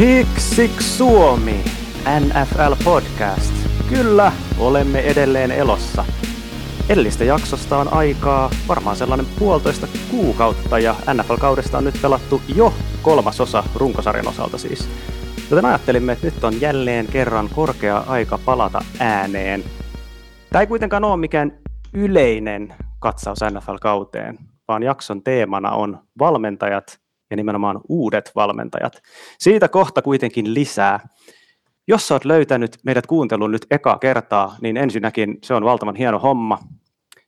Pick Six Suomi, NFL Podcast. Kyllä, olemme edelleen elossa. Edellistä jaksosta on aikaa varmaan sellainen puolitoista kuukautta ja NFL-kaudesta on nyt pelattu jo kolmasosa runkosarjan osalta siis. Joten ajattelimme, että nyt on jälleen kerran korkea aika palata ääneen. Tämä ei kuitenkaan ole mikään yleinen katsaus NFL-kauteen, vaan jakson teemana on valmentajat ja nimenomaan uudet valmentajat. Siitä kohta kuitenkin lisää. Jos oot löytänyt meidät kuuntelun nyt eka kertaa, niin ensinnäkin se on valtavan hieno homma.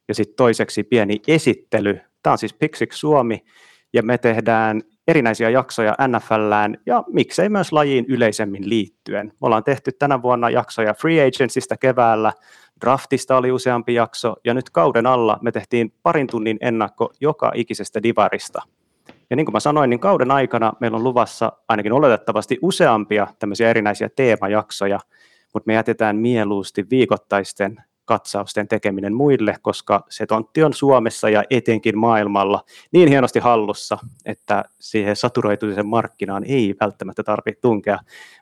Ja sitten toiseksi pieni esittely. Tämä on siis Pixix Suomi, ja me tehdään erinäisiä jaksoja NFLään ja miksei myös lajiin yleisemmin liittyen. Me ollaan tehty tänä vuonna jaksoja Free Agentsista keväällä, draftista oli useampi jakso ja nyt kauden alla me tehtiin parin tunnin ennakko joka ikisestä divarista. Ja niin kuin mä sanoin, niin kauden aikana meillä on luvassa ainakin oletettavasti useampia tämmöisiä erinäisiä teemajaksoja, mutta me jätetään mieluusti viikoittaisten katsausten tekeminen muille, koska se tontti on Suomessa ja etenkin maailmalla niin hienosti hallussa, että siihen saturoituisen markkinaan ei välttämättä tarvitse tunkea,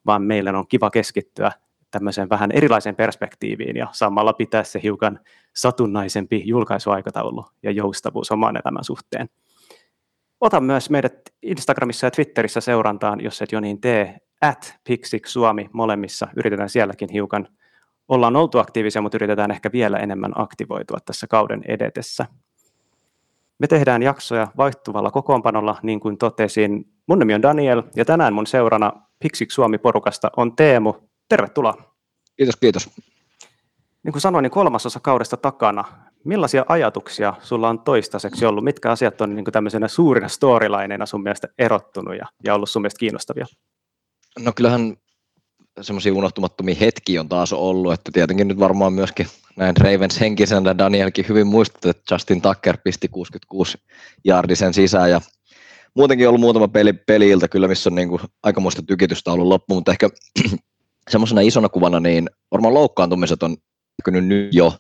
vaan meillä on kiva keskittyä tämmöiseen vähän erilaiseen perspektiiviin ja samalla pitää se hiukan satunnaisempi julkaisuaikataulu ja joustavuus oman elämän suhteen. Ota myös meidät Instagramissa ja Twitterissä seurantaan, jos et jo niin tee, at Pixik Suomi molemmissa. Yritetään sielläkin hiukan ollaan oltu aktiivisia, mutta yritetään ehkä vielä enemmän aktivoitua tässä kauden edetessä. Me tehdään jaksoja vaihtuvalla kokoonpanolla, niin kuin totesin. Mun nimi on Daniel, ja tänään mun seurana Pixik Suomi-porukasta on Teemu. Tervetuloa. Kiitos, kiitos. Niin kuin sanoin, niin kolmasosa kaudesta takana. Millaisia ajatuksia sulla on toistaiseksi ollut? Mitkä asiat on niin tämmöisenä suurina storylineina sun mielestä erottunut ja, ja ollut sun mielestä kiinnostavia? No kyllähän semmoisia unohtumattomia hetkiä on taas ollut, että tietenkin nyt varmaan myöskin näin Ravens henkisenä Danielkin hyvin muistat, että Justin Tucker pisti 66 jardisen sisään ja muutenkin ollut muutama peli, peliiltä kyllä, missä on niin kuin aikamoista tykitystä ollut loppu, mutta ehkä semmoisena isona kuvana niin varmaan loukkaantumiset on näkynyt nyt jo,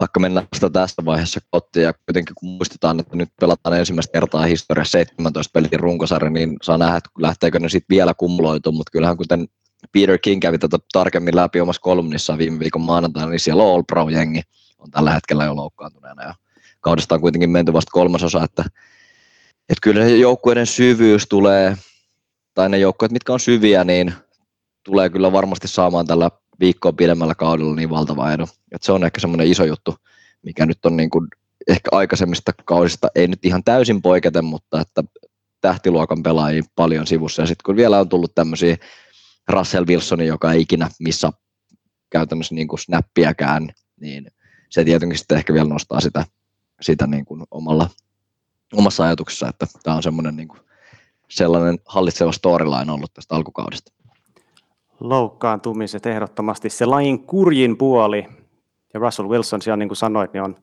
vaikka mennään sitä tästä vaiheessa kotiin ja kuitenkin kun muistetaan, että nyt pelataan ensimmäistä kertaa historiassa 17 pelin runkosarja, niin saa nähdä, että lähteekö ne sitten vielä kumuloitumaan, mutta kyllähän kuten Peter King kävi tätä tarkemmin läpi omassa kolumnissaan viime viikon maanantaina, niin siellä on All Pro-jengi on tällä hetkellä jo loukkaantuneena ja kaudesta on kuitenkin menty vasta kolmasosa, että, että kyllä se joukkueiden syvyys tulee, tai ne joukkueet, mitkä on syviä, niin tulee kyllä varmasti saamaan tällä viikkoa pidemmällä kaudella niin valtava edu. Että se on ehkä semmoinen iso juttu, mikä nyt on niin kuin ehkä aikaisemmista kausista, ei nyt ihan täysin poiketa, mutta että tähtiluokan pelaajia paljon sivussa. Ja sitten kun vielä on tullut tämmöisiä Russell Wilsonin, joka ei ikinä missä käytännössä niin kuin snappiäkään, niin se tietenkin sitten ehkä vielä nostaa sitä, sitä niin kuin omalla, omassa ajatuksessa, että tämä on semmoinen niin kuin sellainen hallitseva storyline ollut tästä alkukaudesta. Loukkaantumiset ehdottomasti se lajin kurjin puoli, ja Russell Wilson siellä niin kuin sanoit, niin on,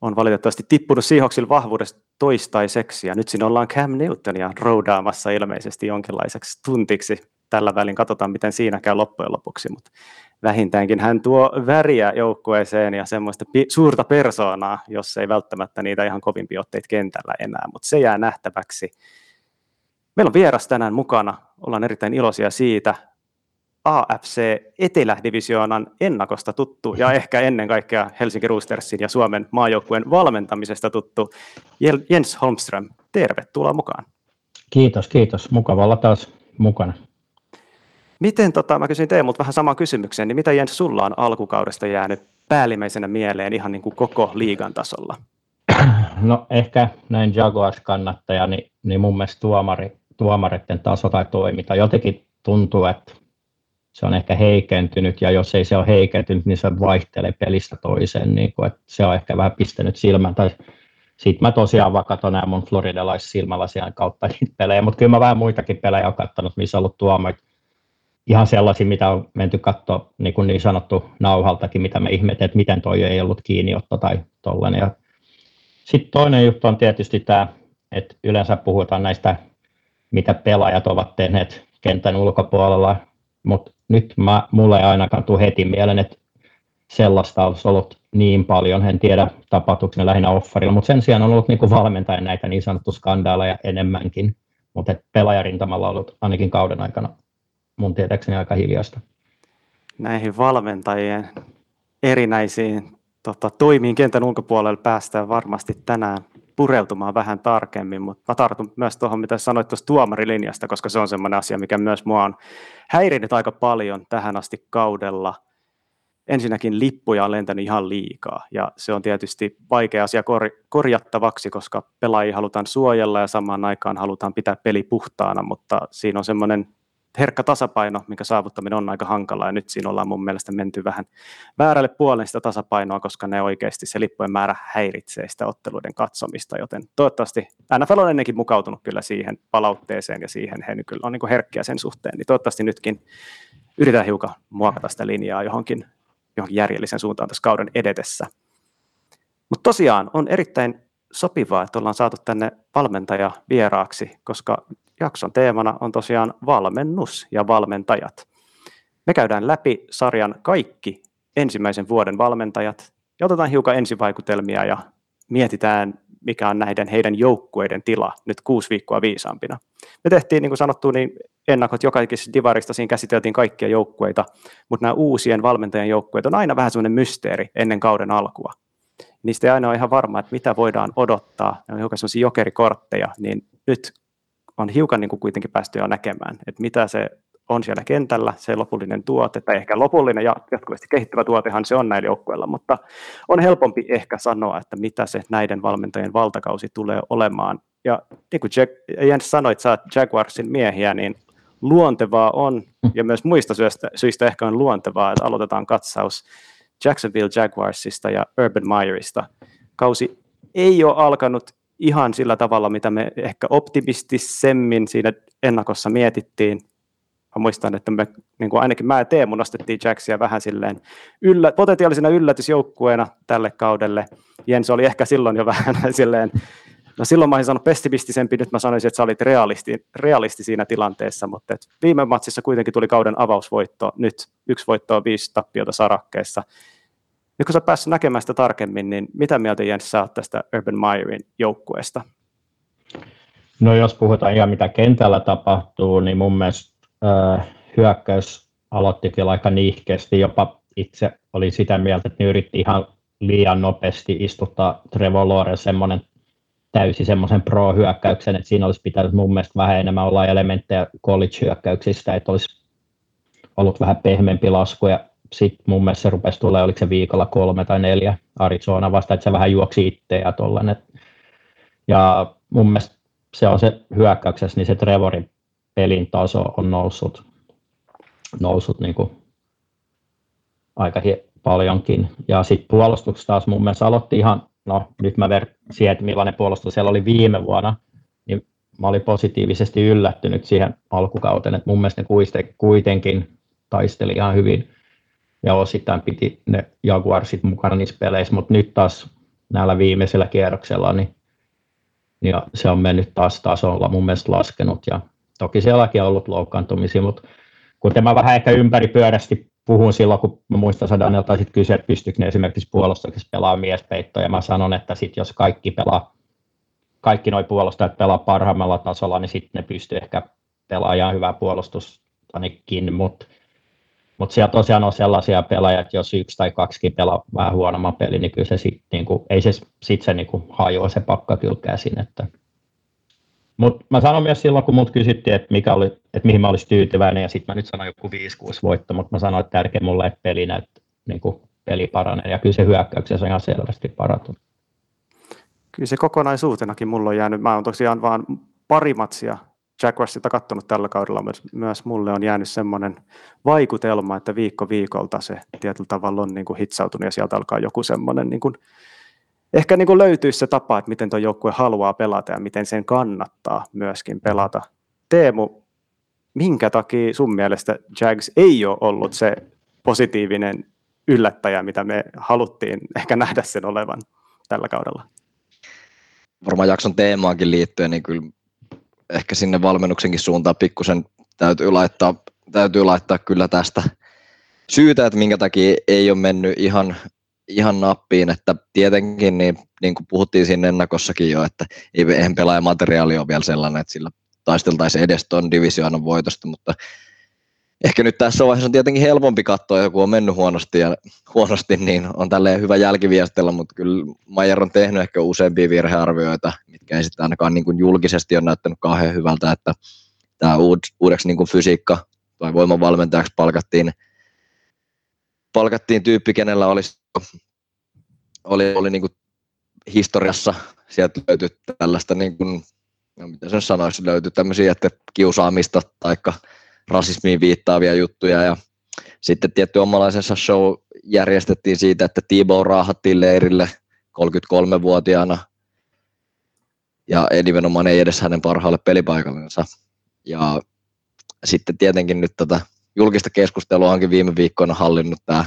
on valitettavasti tippunut Seahawksilla vahvuudesta toistaiseksi, ja nyt siinä ollaan Cam Newtonia roudaamassa ilmeisesti jonkinlaiseksi tuntiksi tällä välin. Katsotaan, miten siinä käy loppujen lopuksi, mutta vähintäänkin hän tuo väriä joukkueeseen ja semmoista pi- suurta persoonaa, jos ei välttämättä niitä ihan kovimpia otteita kentällä enää, mutta se jää nähtäväksi. Meillä on vieras tänään mukana, ollaan erittäin iloisia siitä. AFC Etelädivisioonan ennakosta tuttu ja ehkä ennen kaikkea Helsinki Roostersin ja Suomen maajoukkueen valmentamisesta tuttu Jens Holmström. Tervetuloa mukaan. Kiitos, kiitos. Mukava olla taas mukana. Miten, tota, mä kysyin Teemulta vähän samaa kysymykseen, niin mitä Jens sulla on alkukaudesta jäänyt päällimmäisenä mieleen ihan niin kuin koko liigan tasolla? No ehkä näin Jaguars-kannattaja, niin, niin mun mielestä tuomari, tuomareiden taso tai toiminta jotenkin tuntuu, että se on ehkä heikentynyt, ja jos ei se ole heikentynyt, niin se vaihtelee pelistä toiseen, niin kuin, että se on ehkä vähän pistänyt silmän, tai sitten mä tosiaan vaan katson nämä mun floridalaissilmälasian kautta niitä pelejä, mutta kyllä mä vähän muitakin pelejä olen katsonut, missä on ollut tuomarit ihan sellaisia, mitä on menty katsoa niin, kuin niin sanottu nauhaltakin, mitä me ihmettä, että miten toi ei ollut kiinniotto tai tollainen. Sitten toinen juttu on tietysti tämä, että yleensä puhutaan näistä, mitä pelaajat ovat tehneet kentän ulkopuolella, mutta nyt mä, mulle ei ainakaan tule heti mieleen, että sellaista olisi ollut niin paljon, en tiedä tapahtuuko lähinnä offerilla, mutta sen sijaan on ollut niin valmentajan näitä niin sanottu skandaaleja enemmänkin, mutta pelaajarintamalla on ollut ainakin kauden aikana mun tietääkseni aika hiljasta. Näihin valmentajien erinäisiin tota, toimiin kentän ulkopuolelle päästään varmasti tänään pureutumaan vähän tarkemmin, mutta mä tartun myös tuohon, mitä sanoit tuosta tuomarilinjasta, koska se on sellainen asia, mikä myös mua on häirinyt aika paljon tähän asti kaudella. Ensinnäkin lippuja on lentänyt ihan liikaa, ja se on tietysti vaikea asia kor- korjattavaksi, koska pelaajia halutaan suojella ja samaan aikaan halutaan pitää peli puhtaana, mutta siinä on semmoinen herkkä tasapaino, mikä saavuttaminen on aika hankala, ja nyt siinä ollaan mun mielestä menty vähän väärälle puolelle sitä tasapainoa, koska ne oikeasti se lippujen määrä häiritsee sitä otteluiden katsomista, joten toivottavasti NFL on ennenkin mukautunut kyllä siihen palautteeseen, ja siihen he kyllä on niin herkkiä sen suhteen, niin toivottavasti nytkin yritetään hiukan muokata sitä linjaa johonkin, johonkin järjellisen suuntaan tässä kauden edetessä. Mutta tosiaan on erittäin sopivaa, että ollaan saatu tänne valmentaja vieraaksi, koska jakson teemana on tosiaan valmennus ja valmentajat. Me käydään läpi sarjan kaikki ensimmäisen vuoden valmentajat ja otetaan hiukan ensivaikutelmia ja mietitään, mikä on näiden heidän joukkueiden tila nyt kuusi viikkoa viisaampina. Me tehtiin, niin kuin sanottu, niin ennakot jokaisesta divarista, siinä käsiteltiin kaikkia joukkueita, mutta nämä uusien valmentajan joukkueet on aina vähän sellainen mysteeri ennen kauden alkua. Niistä ei aina ole ihan varma, että mitä voidaan odottaa, ne on hiukan sellaisia jokerikortteja, niin nyt on hiukan niin kuin kuitenkin päästy jo näkemään, että mitä se on siellä kentällä, se lopullinen tuote, tai ehkä lopullinen ja jatkuvasti kehittyvä tuotehan se on näillä joukkueilla, mutta on helpompi ehkä sanoa, että mitä se näiden valmentajien valtakausi tulee olemaan. Ja niin kuin Jack, Jens sanoi, että sä oot Jaguarsin miehiä, niin luontevaa on, ja myös muista syistä, syistä ehkä on luontevaa, että aloitetaan katsaus Jacksonville Jaguarsista ja Urban Meyerista. Kausi ei ole alkanut ihan sillä tavalla, mitä me ehkä optimistisemmin siinä ennakossa mietittiin. Mä muistan, että me, niin kuin ainakin mä ja Teemu nostettiin Jacksia vähän silleen yllä, potentiaalisena yllätysjoukkueena tälle kaudelle. Jens oli ehkä silloin jo vähän silleen, no silloin mä olisin sanonut pessimistisempi, nyt mä sanoisin, että sä olit realisti, realisti siinä tilanteessa, mutta et viime matsissa kuitenkin tuli kauden avausvoitto, nyt yksi voitto on viisi tappiota sarakkeessa. Nyt kun sä päässyt näkemään sitä tarkemmin, niin mitä mieltä Jens sä tästä Urban Meyerin joukkueesta? No jos puhutaan ihan mitä kentällä tapahtuu, niin mun mielestä äh, hyökkäys aloitti kyllä aika niihkeästi. Jopa itse oli sitä mieltä, että ne yritti ihan liian nopeasti istuttaa Trevor Lawrence semmoinen täysin semmoisen pro-hyökkäyksen, että siinä olisi pitänyt mun mielestä vähän enemmän olla elementtejä college-hyökkäyksistä, että olisi ollut vähän pehmeämpi lasku ja sitten mun mielestä se rupesi tulee, oliko se viikolla kolme tai neljä Arizona vasta, että se vähän juoksi itse ja tollanen. Ja mun mielestä se on se hyökkäyksessä, niin se Trevorin pelin taso on noussut, noussut niin kuin aika paljonkin. Ja sitten puolustuksessa taas mun mielestä aloitti ihan, no nyt mä ver siihen, että millainen puolustus siellä oli viime vuonna, niin mä olin positiivisesti yllättynyt siihen alkukauteen, että mun mielestä ne kuitenkin taisteli ihan hyvin ja osittain piti ne Jaguarsit mukana niissä peleissä, mutta nyt taas näillä viimeisellä kierroksella, niin, niin se on mennyt taas tasolla mun mielestä laskenut. Ja toki sielläkin on ollut loukkaantumisia, mutta kuten mä vähän ehkä ympäripyörästi puhun silloin, kun mä muistan, Daniel taisit kysyä, että pystyykö ne esimerkiksi puolustuksessa pelaa miespeittoja, ja mä sanon, että sit jos kaikki pelaa, kaikki nuo puolustajat pelaa parhaimmalla tasolla, niin sitten ne pystyy ehkä pelaamaan hyvää puolustustanekin, mutta mutta siellä tosiaan on sellaisia pelaajia, että jos yksi tai kaksi pelaa vähän huonomman peli, niin kyllä se sit, niinku, ei se, sit se niinku hajoa se pakka kyllä käsin. Että. Mut mä sanon myös silloin, kun mut kysyttiin, että, mikä oli, että mihin mä olisin tyytyväinen, ja sitten mä nyt sanon joku 5-6 voitto, mutta mä sanoin, että tärkeä mulle, että peli, näyt, niinku, peli paranee, ja kyllä se hyökkäyksessä on ihan selvästi parantunut. Kyllä se kokonaisuutenakin mulla on jäänyt, mä oon tosiaan vaan pari matsia Jaguarsilta katsonut tällä kaudella, myös, myös mulle on jäänyt semmoinen vaikutelma, että viikko viikolta se tietyllä tavalla on niin kuin hitsautunut ja sieltä alkaa joku semmoinen, niin kuin, ehkä niin kuin löytyy se tapa, että miten tuo joukkue haluaa pelata ja miten sen kannattaa myöskin pelata. Teemu, minkä takia sun mielestä Jags ei ole ollut se positiivinen yllättäjä, mitä me haluttiin ehkä nähdä sen olevan tällä kaudella? Varmaan jakson teemaankin liittyen, niin kyllä ehkä sinne valmennuksenkin suuntaan pikkusen täytyy laittaa, täytyy laittaa kyllä tästä syytä, että minkä takia ei ole mennyt ihan, ihan nappiin, että tietenkin niin, niin kuin puhuttiin siinä ennakossakin jo, että ei, eihän pelaajamateriaali ole vielä sellainen, että sillä taisteltaisiin edes tuon divisioonan voitosta, mutta ehkä nyt tässä vaiheessa on tietenkin helpompi katsoa, joku on mennyt huonosti, ja, huonosti niin on tälleen hyvä jälkiviestellä, mutta kyllä Majer on tehnyt ehkä useampia virhearvioita, mitkä ei sitten ainakaan niin kuin julkisesti ole näyttänyt kauhean hyvältä, että tämä uudeksi niin kuin fysiikka tai voimavalmentajaksi palkattiin, palkattiin tyyppi, kenellä olisi, oli, oli niin kuin historiassa, sieltä löytyi tällaista, niin kuin, no mitä sen sanoisi, löytyi tämmöisiä, että kiusaamista tai rasismiin viittaavia juttuja ja sitten tietty omalaisensa show järjestettiin siitä, että Tibo raahattiin leirille 33-vuotiaana ja nimenomaan ei edes hänen parhaalle pelipaikallensa. Ja sitten tietenkin nyt tätä julkista keskustelua onkin viime viikkoina hallinnut tämä,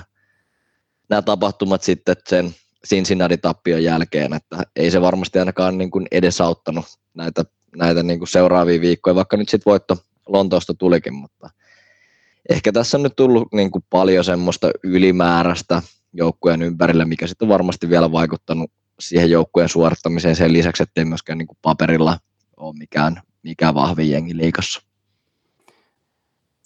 nämä tapahtumat sitten sen Cincinnati-tappion jälkeen, että ei se varmasti ainakaan niin kuin edesauttanut näitä, näitä niin kuin seuraavia viikkoja, vaikka nyt sitten voitto Lontoosta tulikin, mutta ehkä tässä on nyt tullut niin kuin paljon semmoista ylimääräistä joukkueen ympärillä, mikä sitten on varmasti vielä vaikuttanut siihen joukkueen suorittamiseen sen lisäksi, ettei myöskään niin kuin paperilla ole mikään, mikään vahvin jengi liikassa.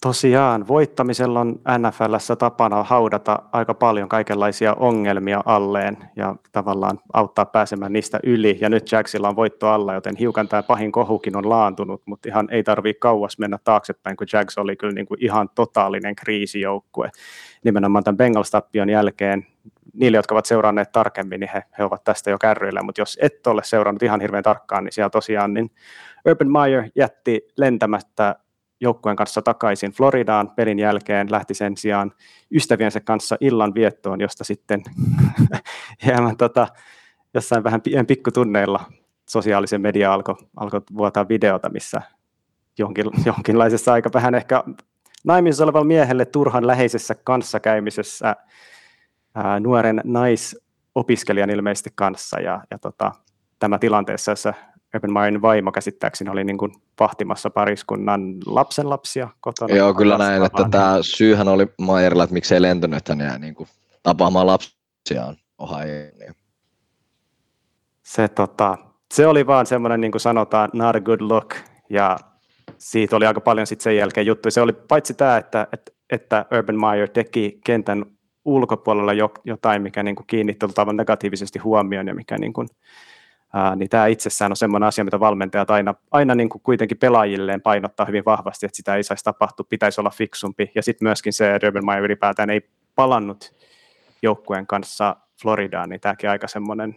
Tosiaan, voittamisella on NFLssä tapana haudata aika paljon kaikenlaisia ongelmia alleen ja tavallaan auttaa pääsemään niistä yli. Ja nyt Jacksilla on voitto alla, joten hiukan tämä pahin kohukin on laantunut, mutta ihan ei tarvitse kauas mennä taaksepäin, kun Jags oli kyllä niin kuin ihan totaalinen kriisijoukkue. Nimenomaan tämän Bengals-tappion jälkeen niille, jotka ovat seuranneet tarkemmin, niin he, he ovat tästä jo kärryillä, mutta jos et ole seurannut ihan hirveän tarkkaan, niin siellä tosiaan niin Urban Meyer jätti lentämättä joukkueen kanssa takaisin Floridaan pelin jälkeen, lähti sen sijaan ystäviensä kanssa illan viettoon, josta sitten hieman tota, jossain vähän pikkutunneilla sosiaalisen media alkoi alko vuotaa videota, missä jonkin, jonkinlaisessa aika vähän ehkä naimisessa olevalla miehelle turhan läheisessä kanssakäymisessä ää, nuoren naisopiskelijan ilmeisesti kanssa. Ja, ja tota, tämä tilanteessa, jossa Oppenmaierin vaimo käsittääkseni oli niin kuin vahtimassa pariskunnan lapsenlapsia kotona. Joo, kyllä näin, että tämä syyhän oli Maierilla, että miksei lentänyt, että jää niin kuin tapaamaan lapsiaan Ohioon. Se, tota, se oli vaan semmoinen, niin kuin sanotaan, not a good look, ja siitä oli aika paljon sitten sen jälkeen juttuja. Se oli paitsi tämä, että, että, että Urban Meyer teki kentän ulkopuolella jotain, mikä niin kuin kiinnitti negatiivisesti huomioon ja mikä niin kuin, niin tämä itsessään on sellainen asia, mitä valmentajat aina, aina niin kuin kuitenkin pelaajilleen painottaa hyvin vahvasti, että sitä ei saisi tapahtua, pitäisi olla fiksumpi. Ja sitten myöskin se, Meyer ylipäätään ei palannut joukkueen kanssa Floridaan, niin tämäkin aika semmoinen,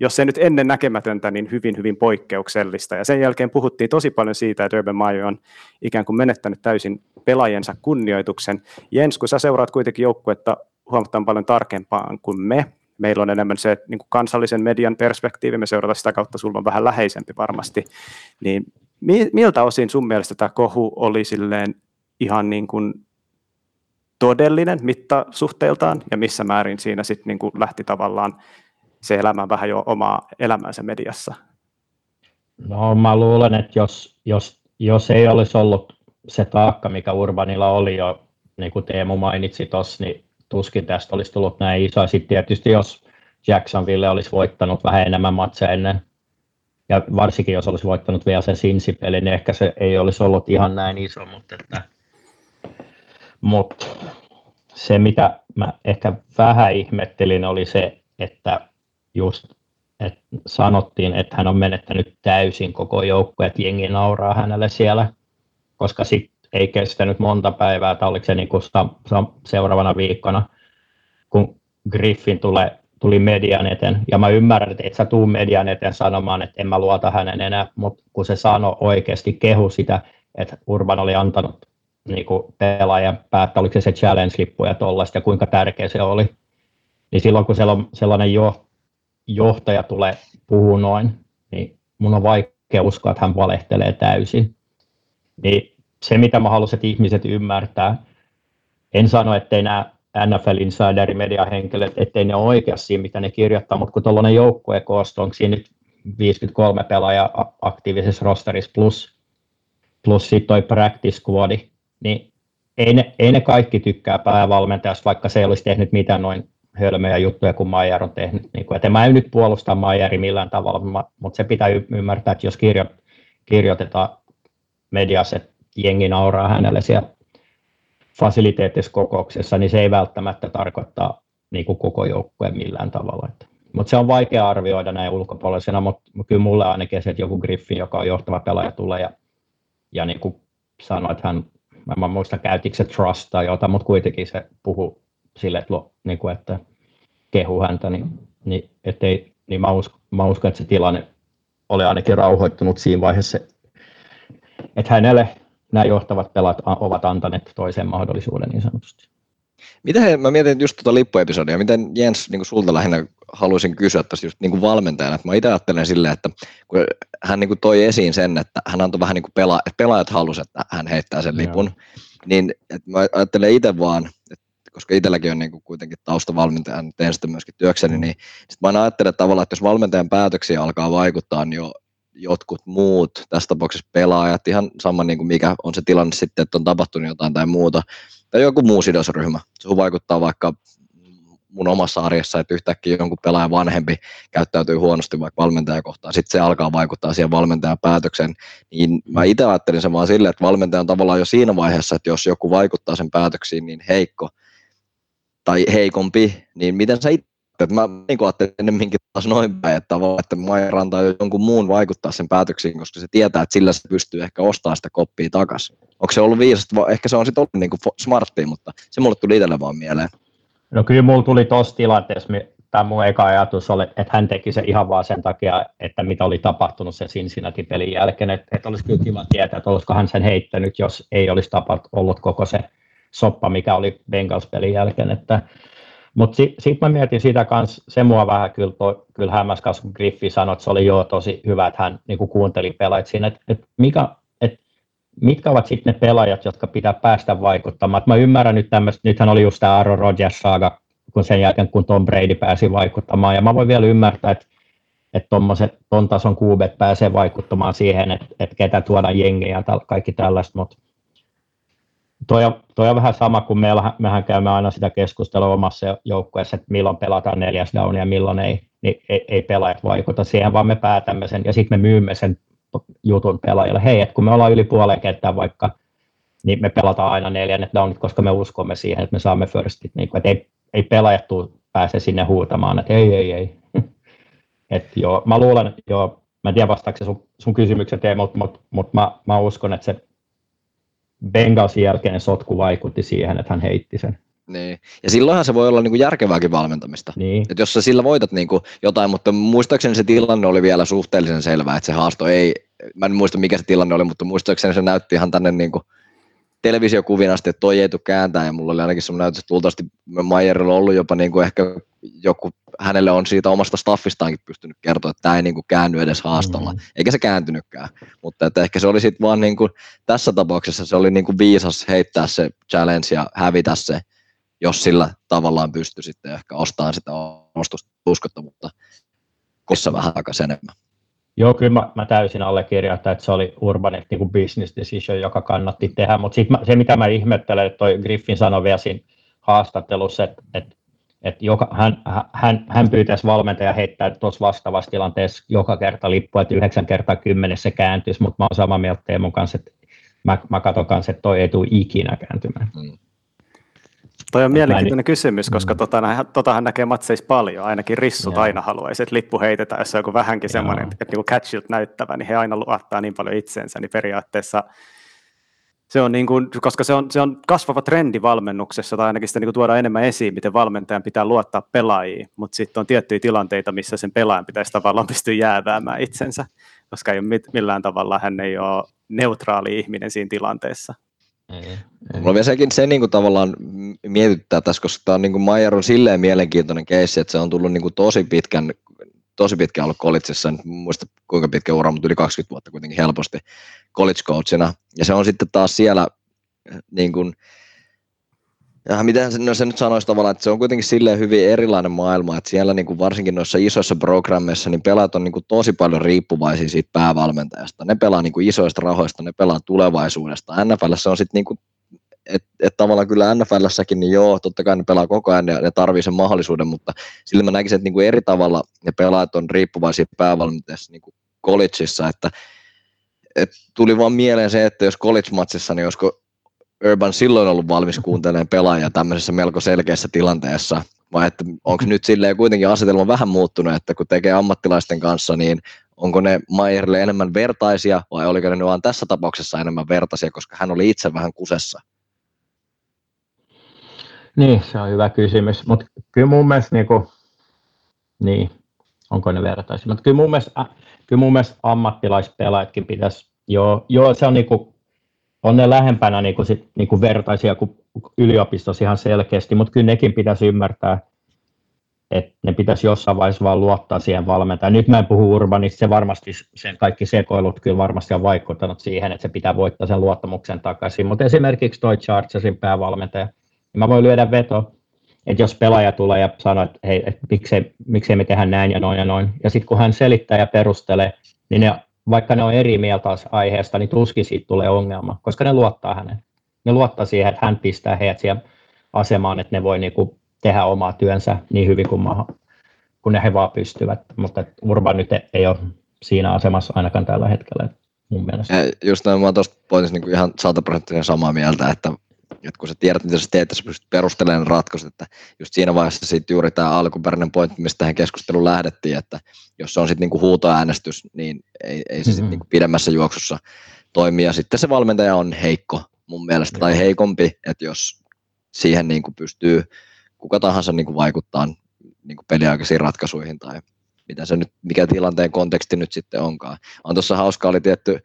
jos ei nyt ennen näkemätöntä, niin hyvin, hyvin poikkeuksellista. Ja sen jälkeen puhuttiin tosi paljon siitä, että Urban Meyer on ikään kuin menettänyt täysin pelaajensa kunnioituksen. Jens, kun sä seuraat kuitenkin joukkuetta huomattavan paljon tarkempaan kuin me, meillä on enemmän se niin kuin kansallisen median perspektiivi, me seurataan sitä kautta, sulla on vähän läheisempi varmasti, niin miltä osin sun mielestä tämä kohu oli silleen ihan niin kuin todellinen mittasuhteiltaan ja missä määrin siinä sitten niin kuin lähti tavallaan se elämään vähän jo omaa elämäänsä mediassa? No mä luulen, että jos, jos, jos ei olisi ollut se taakka, mikä Urbanilla oli jo, niin kuin Teemu mainitsi tuossa, niin tuskin tästä olisi tullut näin iso. Sitten tietysti jos Jacksonville olisi voittanut vähän enemmän matseja ennen, ja varsinkin jos olisi voittanut vielä sen Sinsi-pelin, niin ehkä se ei olisi ollut ihan näin iso, mutta, että, mutta se mitä mä ehkä vähän ihmettelin oli se, että just että sanottiin, että hän on menettänyt täysin koko joukko, että jengi nauraa hänelle siellä, koska sit ei kestänyt monta päivää, tai oliko se niin kuin seuraavana viikkona, kun Griffin tulee, tuli median eteen, ja mä ymmärrän, että et sä tuu median eteen sanomaan, että en mä luota hänen enää, mutta kun se sanoi oikeasti, kehu sitä, että Urban oli antanut niin kuin pelaajan päättää, oliko se se challenge-lippu ja tollaista, ja kuinka tärkeä se oli, niin silloin kun siellä on sellainen jo, johtaja tulee puhuu noin, niin mun on vaikea uskoa, että hän valehtelee täysin. Niin se, mitä mä haluaisin, että ihmiset ymmärtää, en sano, ettei nämä NFL Insiderin mediahenkilöt, ettei ne ole oikeassa mitä ne kirjoittaa, mutta kun tuollainen joukkue koostuu, onko siinä nyt 53 pelaajaa aktiivisessa rosterissa plus, plus sitten toi practice squadi, niin ei ne, ei ne kaikki tykkää päävalmentajasta, vaikka se ei olisi tehnyt mitään noin hölmöjä juttuja kuin Maier on tehnyt. Niin että mä en nyt puolusta Maieria millään tavalla, mutta se pitää ymmärtää, että jos kirjo, kirjoitetaan mediassa, että jengi nauraa hänelle siellä fasiliteettisessa kokouksessa, niin se ei välttämättä tarkoita niin kuin koko joukkueen millään tavalla. Mutta se on vaikea arvioida näin ulkopuolisena, mutta kyllä mulle ainakin se, että joku Griffin, joka on johtava pelaaja, tulee ja, ja niin kuin sanoi, että hän, mä en muista käytikö se trust tai jotain, mutta kuitenkin se puhuu sille, että, niin kuin, että kehu häntä, niin, niin, ettei, niin mä, uskon, mä uskon, että se tilanne oli ainakin rauhoittunut siinä vaiheessa, että hänelle nämä johtavat pelaat ovat antaneet toisen mahdollisuuden niin sanotusti. Miten, mä mietin just tuota lippuepisodia, miten Jens, niin kuin sulta lähinnä haluaisin kysyä tästä just niin kuin valmentajana, että mä itse ajattelen silleen, että kun hän niin kuin toi esiin sen, että hän antoi vähän niin kuin pela, että pelaajat halusivat, että hän heittää sen lipun, Joo. niin että mä ajattelen itse vaan, että koska itselläkin on niin kuin kuitenkin taustavalmentaja, niin teen sitä myöskin työkseni, niin sit mä ajattelen että tavallaan, että jos valmentajan päätöksiä alkaa vaikuttaa, niin jo jotkut muut, tässä tapauksessa pelaajat, ihan sama niin kuin mikä on se tilanne sitten, että on tapahtunut jotain tai muuta, tai joku muu sidosryhmä. Se vaikuttaa vaikka mun omassa arjessa, että yhtäkkiä jonkun pelaajan vanhempi käyttäytyy huonosti vaikka valmentajakohtaan, sitten se alkaa vaikuttaa siihen valmentajan päätöksen, niin mä itse ajattelin sen vaan silleen, että valmentaja on tavallaan jo siinä vaiheessa, että jos joku vaikuttaa sen päätöksiin niin heikko tai heikompi, niin miten sä itse että mä niin ajattelin ennemminkin taas noin päin, että, että Maier antaa jonkun muun vaikuttaa sen päätöksiin, koska se tietää, että sillä se pystyy ehkä ostamaan sitä koppia takaisin. Onko se ollut viisasta, ehkä se on sitten ollut niin kuin mutta se mulle tuli itselle vaan mieleen. No kyllä mulla tuli tuossa tilanteessa, tämä mun eka ajatus oli, että hän teki se ihan vaan sen takia, että mitä oli tapahtunut sen Cincinnati-pelin jälkeen, että, että olisi kyllä kiva tietää, että olisiko hän sen heittänyt, jos ei olisi tapat, ollut koko se soppa, mikä oli Bengals-pelin jälkeen, että mutta sitten sit mä mietin sitä kanssa, se mua vähän kyllä, to, kyllä hämmäs kun Griffi sanoi, että se oli jo tosi hyvä, että hän niin kuunteli pelaajat siinä, että, että, mikä, että mitkä ovat sitten ne pelaajat, jotka pitää päästä vaikuttamaan. Et mä ymmärrän nyt tämmöistä, nythän oli just tämä Aaron Rodgers-saaga, kun sen jälkeen kun Tom Brady pääsi vaikuttamaan, ja mä voin vielä ymmärtää, että että tuommoiset ton tason kuubet pääsee vaikuttamaan siihen, että, että ketä tuodaan jengiä ja kaikki tällaista, mutta toi on, toi on vähän sama kuin meillä, mehän käymme aina sitä keskustelua omassa joukkueessa, että milloin pelataan neljäs down ja milloin ei, niin ei, ei pelaajat vaikuta siihen, vaan me päätämme sen ja sitten me myymme sen jutun pelaajille. Hei, että kun me ollaan yli puoleen kenttää vaikka, niin me pelataan aina neljännet downit, koska me uskomme siihen, että me saamme firstit. Niin kuin, että ei, ei pelaajat tuu, pääse sinne huutamaan, että ei, ei, ei. Et joo, mä luulen, joo, mä en tiedä vastaako sun, sun kysymyksen mutta mut, mut mä, mä uskon, että se Bengalsin jälkeen sotku vaikutti siihen, että hän heitti sen. Niin. Ja silloinhan se voi olla niin kuin järkevääkin valmentamista. Niin. Et jos sä sillä voitat niin kuin jotain, mutta muistaakseni se tilanne oli vielä suhteellisen selvää, että se haasto ei, mä en muista mikä se tilanne oli, mutta muistaakseni se näytti ihan tänne niin kuin televisiokuvin asti, että toi ei tule kääntää, ja mulla oli ainakin semmoinen näytös, että luultavasti Mayerilla on ollut jopa niin kuin ehkä joku, hänelle on siitä omasta staffistaankin pystynyt kertoa, että tämä ei niin kuin käänny edes haastolla, mm. eikä se kääntynytkään, mutta että ehkä se oli sitten vaan niin kuin, tässä tapauksessa se oli niin kuin viisas heittää se challenge ja hävitä se, jos sillä tavallaan pystyi sitten ehkä ostamaan sitä ostosta uskottavuutta, kossa vähän takaisin enemmän. Joo, kyllä mä, mä täysin allekirjoitan, että se oli Urbanin niin business decision, joka kannatti tehdä, mutta se mitä mä ihmettelen, että toi Griffin sanoi vielä siinä haastattelussa, että, että, että joka, hän, hän, hän pyytäisi valmentaja heittää tuossa vastaavassa tilanteessa joka kerta lippu, että yhdeksän kertaa kymmenessä se kääntyisi, mutta mä olen samaa mieltä Teemun kanssa, että mä, mä katson kanssa, että toi ei tule ikinä kääntymään. Mm. Toi on mielenkiintoinen kysymys, koska mm. tota, totahan näkee matseissa paljon. Ainakin rissut Joo. aina haluaisi, että lippu heitetään, jos on joku vähänkin Joo. semmoinen, että niin catchilta näyttävä, niin he aina luottaa niin paljon itseensä, niin periaatteessa se on niin kuin, koska se on, se on kasvava trendi valmennuksessa, tai ainakin sitä niin kuin tuodaan enemmän esiin, miten valmentajan pitää luottaa pelaajiin, mutta sitten on tiettyjä tilanteita, missä sen pelaajan pitäisi tavallaan pystyä jääväämään itsensä, koska ei ole millään tavalla hän ei ole neutraali ihminen siinä tilanteessa. Ei, Mulla on vielä sekin se niin kuin tavallaan mietittää tässä, koska tämä on niin kuin Mayer on silleen mielenkiintoinen keissi, että se on tullut niin kuin tosi pitkän tosi pitkään ollut collegeissa, en muista kuinka pitkä ura, mutta yli 20 vuotta kuitenkin helposti college coachina. Ja se on sitten taas siellä niin kuin, ja miten se, no se nyt sanoisi tavallaan, että se on kuitenkin silleen hyvin erilainen maailma, että siellä niin kuin varsinkin noissa isoissa programmeissa niin pelaat on niin kuin tosi paljon riippuvaisia siitä päävalmentajasta. Ne pelaa niin kuin isoista rahoista, ne pelaa tulevaisuudesta. NFL se on sitten niin kuin, että et tavallaan kyllä NFLssäkin, niin joo, totta kai ne pelaa koko ajan ja ne tarvii sen mahdollisuuden, mutta sillä mä näkisin, että niin kuin eri tavalla ne pelaajat on riippuvaisia päävalmentajasta niin kuin collegeissa, että et tuli vaan mieleen se, että jos college-matsissa, niin olisiko Urban silloin ollut valmis kuuntelemaan pelaajia tämmöisessä melko selkeässä tilanteessa, vai että onko nyt silleen kuitenkin asetelma vähän muuttunut, että kun tekee ammattilaisten kanssa, niin onko ne Mayerille enemmän vertaisia vai oliko ne vaan tässä tapauksessa enemmän vertaisia, koska hän oli itse vähän kusessa? Niin, se on hyvä kysymys, mutta kyllä mun mielestä, niin, niin onko ne vertaisia, mutta kyllä mun mielestä, kyllä mun mielestä ammattilaispelaajatkin pitäisi, joo, joo se on, niin kuin, on ne lähempänä niin kuin, sit, niin kuin vertaisia kuin yliopistossa ihan selkeästi, mutta kyllä nekin pitäisi ymmärtää, että ne pitäisi jossain vaiheessa vaan luottaa siihen valmentajan. Nyt mä en puhu Urbanista, se varmasti, sen kaikki sekoilut kyllä varmasti on vaikuttanut siihen, että se pitää voittaa sen luottamuksen takaisin, mutta esimerkiksi toi Chargersin päävalmentaja, niin mä voin lyödä veto, että jos pelaaja tulee ja sanoo, että hei, että miksei, miksei me tehdä näin ja noin ja noin, ja sitten kun hän selittää ja perustelee, niin ne, vaikka ne on eri mieltä aiheesta, niin tuskin siitä tulee ongelma, koska ne luottaa häneen. Ne luottaa siihen, että hän pistää heidät siihen asemaan, että ne voi niinku tehdä omaa työnsä niin hyvin kuin, maha, kun ne he vaan pystyvät, mutta Urban nyt ei ole siinä asemassa ainakaan tällä hetkellä mun mielestä. Just näin, mä oon tuosta pointista niin ihan sataprosenttisen samaa mieltä, että että kun sä tiedät, mitä sä teet, että sä pystyt perustelemaan ratkaisut, että just siinä vaiheessa sitten juuri tämä alkuperäinen pointti, mistä tähän keskusteluun lähdettiin, että jos se on sitten niinku huutoäänestys, niin ei, ei se mm-hmm. sitten niinku pidemmässä juoksussa toimi, ja sitten se valmentaja on heikko mun mielestä, tai heikompi, että jos siihen niinku pystyy kuka tahansa niinku vaikuttaa niinku peliaikaisiin ratkaisuihin, tai mitä se nyt, mikä tilanteen konteksti nyt sitten onkaan. On tuossa hauska, oli tietty,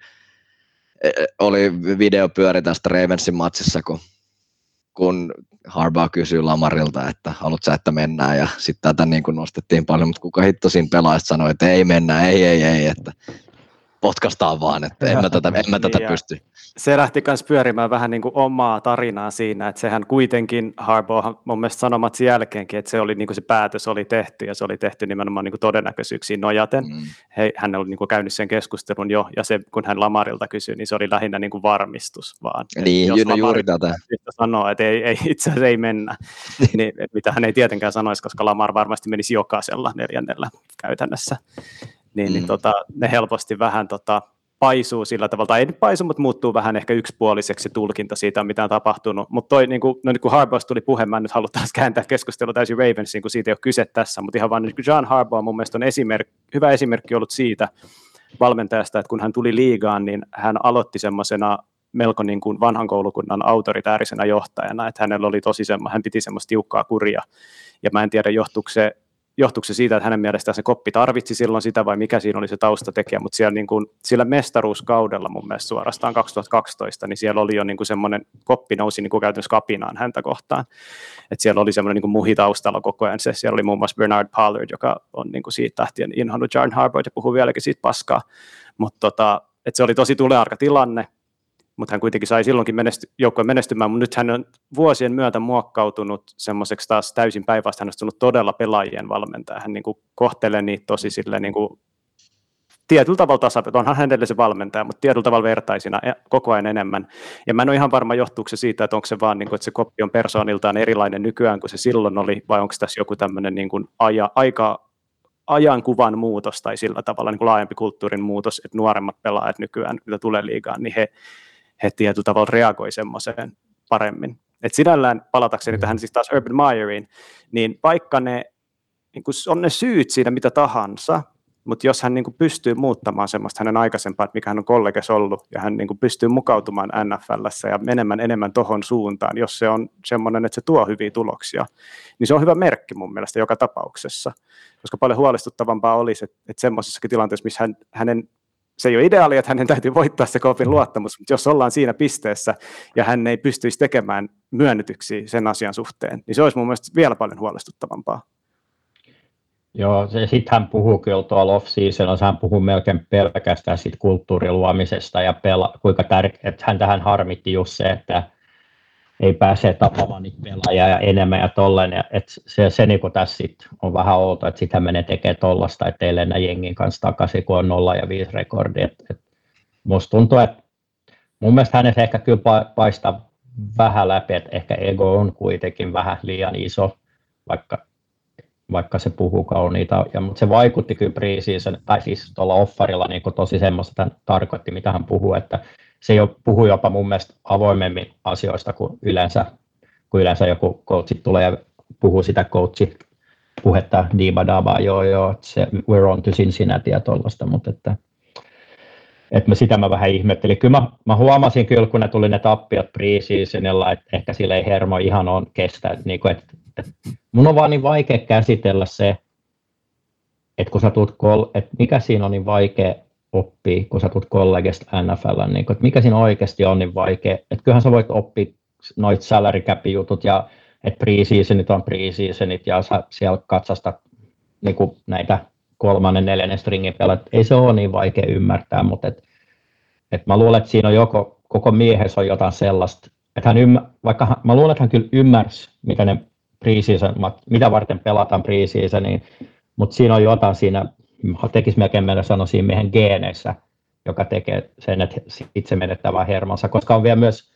oli video pyöri tästä Ravensin matsissa, kun kun Harbaugh kysyy Lamarilta, että haluat sä, että mennään, ja sitten tätä niin kuin nostettiin paljon, mutta kuka hitto siinä pelaajista sanoi, että ei mennä, ei, ei, ei, että potkastaan vaan, että en mä tätä, en mä tätä pysty. Se lähti myös pyörimään vähän niin kuin omaa tarinaa siinä, että sehän kuitenkin Harbaugh mun mielestä sanomat jälkeenkin, että se oli niin kuin se päätös oli tehty ja se oli tehty nimenomaan niin kuin todennäköisyyksiin nojaten. Mm. He, hän oli niin kuin käynyt sen keskustelun jo ja se kun hän Lamarilta kysyi, niin se oli lähinnä niin kuin varmistus vaan. Niin, jos no juuri tätä. Sanoo, että ei, ei, itse asiassa ei mennä, niin, mitä hän ei tietenkään sanoisi, koska Lamar varmasti menisi jokaisella neljännellä käytännössä niin, niin mm. niin tota, ne helposti vähän tota, paisuu sillä tavalla, tai ei nyt paisu, mutta muuttuu vähän ehkä yksipuoliseksi tulkinta siitä, mitä on tapahtunut. Mutta toi, niin kuin, no niin kuin Harbaugh tuli puhe, mä nyt haluan taas kääntää keskustelua täysin Ravensiin, kun siitä ei ole kyse tässä, mutta ihan vaan niin John Harbaugh mun mielestä on esimerk, hyvä esimerkki ollut siitä valmentajasta, että kun hän tuli liigaan, niin hän aloitti semmoisena melko niin kuin vanhan koulukunnan autoritäärisenä johtajana, että hänellä oli tosi semmo, hän piti semmoista tiukkaa kuria, ja mä en tiedä johtuuko se johtuuko se siitä, että hänen mielestään se koppi tarvitsi silloin sitä vai mikä siinä oli se taustatekijä, mutta siellä, niin kuin, sillä mestaruuskaudella mun mielestä suorastaan 2012, niin siellä oli jo niin kuin semmoinen, koppi nousi niin kuin käytännössä kapinaan häntä kohtaan, että siellä oli semmoinen niin kuin muhi taustalla koko ajan se, siellä oli muun muassa Bernard Pollard, joka on niin kuin siitä lähtien inhonnut John Harbaugh ja puhuu vieläkin siitä paskaa, mutta tota, että se oli tosi tulearka tilanne, mutta hän kuitenkin sai silloinkin menesty, joukkojen menestymään, mutta nyt hän on vuosien myötä muokkautunut semmoiseksi taas täysin päinvastoin, hän on tullut todella pelaajien valmentaja, hän niin kuin kohtelee niitä tosi silleen niin kuin tietyllä tavalla tasapaino, onhan hänelle se valmentaja, mutta tietyllä tavalla vertaisina koko ajan enemmän. Ja mä en ole ihan varma, johtuuko se siitä, että onko se vaan, niin kuin, että se koppi on persooniltaan erilainen nykyään kuin se silloin oli, vai onko tässä joku tämmöinen niin kuin aja, aika ajankuvan muutos tai sillä tavalla niin kuin laajempi kulttuurin muutos, että nuoremmat pelaajat nykyään, mitä tulee liigaan, niin he he tietyllä tavalla reagoi semmoiseen paremmin. Et sinällään palatakseni mm. tähän siis taas Urban Meyeriin, niin vaikka ne niin on ne syyt siinä mitä tahansa, mutta jos hän niin pystyy muuttamaan semmoista hänen aikaisempaa, että mikä hän on kollegas ollut, ja hän niin pystyy mukautumaan NFLssä ja menemään enemmän tohon suuntaan, jos se on semmoinen, että se tuo hyviä tuloksia, niin se on hyvä merkki mun mielestä joka tapauksessa. Koska paljon huolestuttavampaa olisi, että, että semmoisessakin tilanteessa, missä hän, hänen se ei ole ideaali, että hänen täytyy voittaa se kopin luottamus, mutta jos ollaan siinä pisteessä ja hän ei pystyisi tekemään myönnytyksiä sen asian suhteen, niin se olisi mun mielestä vielä paljon huolestuttavampaa. Joo, sitten hän puhuu kyllä tuolla off-seasonissa, hän puhuu melkein pelkästään siitä kulttuurin luomisesta ja pela, kuinka tärkeää, että hän tähän harmitti just se, että ei pääse tapaamaan niitä pelaajia ja enemmän ja tolleen. Ja et se, se niin tässä sit on vähän outo, että sitä menee tekemään tollasta, että ei lennä jengin kanssa takaisin, kun on 0 ja 5 rekordi. Et, et musta tuntuu, että mun mielestä hänessä ehkä kyllä paistaa vähän läpi, että ehkä ego on kuitenkin vähän liian iso, vaikka, vaikka se puhuu kauniita, ja, mutta se vaikutti kyllä preseason, tai siis tuolla offarilla niin tosi semmoista, että tarkoitti, mitä hän puhuu, että se jo puhuu jopa mun mielestä avoimemmin asioista kuin yleensä, kun yleensä joku coachi tulee ja puhuu sitä coachi puhetta diba daba, joo joo, se we're on to Cincinnati ja tuollaista, mutta että, että sitä mä vähän ihmettelin. Kyllä mä, mä huomasin kyllä, kun ne tuli ne tappiot preseasonilla, että ehkä sille ei hermo ihan on kestä. Että, niin kuin, että, että mun on vaan niin vaikea käsitellä se, että kun sä tulet, että mikä siinä on niin vaikea oppia, kun sä tulet kollegesta NFL, niin kuin, että mikä siinä oikeasti on niin vaikea, että kyllähän sä voit oppia noit salary cap jutut ja että preseasonit on preseasonit ja sä siellä katsastat niin kuin näitä kolmannen, neljännen stringin pelaat. Ei se ole niin vaikea ymmärtää, mutta et, et mä luulen, että siinä on joko, koko miehessä on jotain sellaista, että hän ymmär, vaikka mä luulen, että hän kyllä ymmärsi, mitä ne mitä varten pelataan preseasoniin, mutta siinä on jotain siinä, tekisi melkein meidän sanoa siinä miehen geeneissä, joka tekee sen, että itse menettävää hermonsa, koska on vielä myös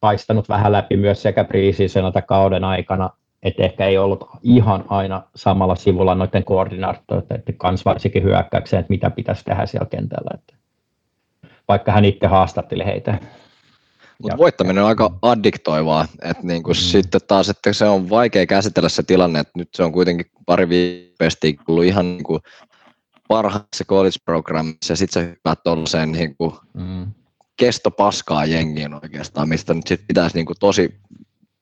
paistanut vähän läpi myös sekä preseason että kauden aikana, että ehkä ei ollut ihan aina samalla sivulla noiden koordinaattoreiden kanssa varsinkin hyökkäykseen, että mitä pitäisi tehdä siellä kentällä. Että vaikka hän itse haastatteli heitä. Mutta voittaminen on aika addiktoivaa, että niinku mm. sitten taas, että se on vaikea käsitellä se tilanne, että nyt se on kuitenkin pari viipeästi ollut ihan niinku parhaassa college-programmissa ja sitten se hyppäät tuollaiseen niinku mm. kestopaskaa jengiin oikeastaan, mistä nyt sitten pitäisi niinku tosi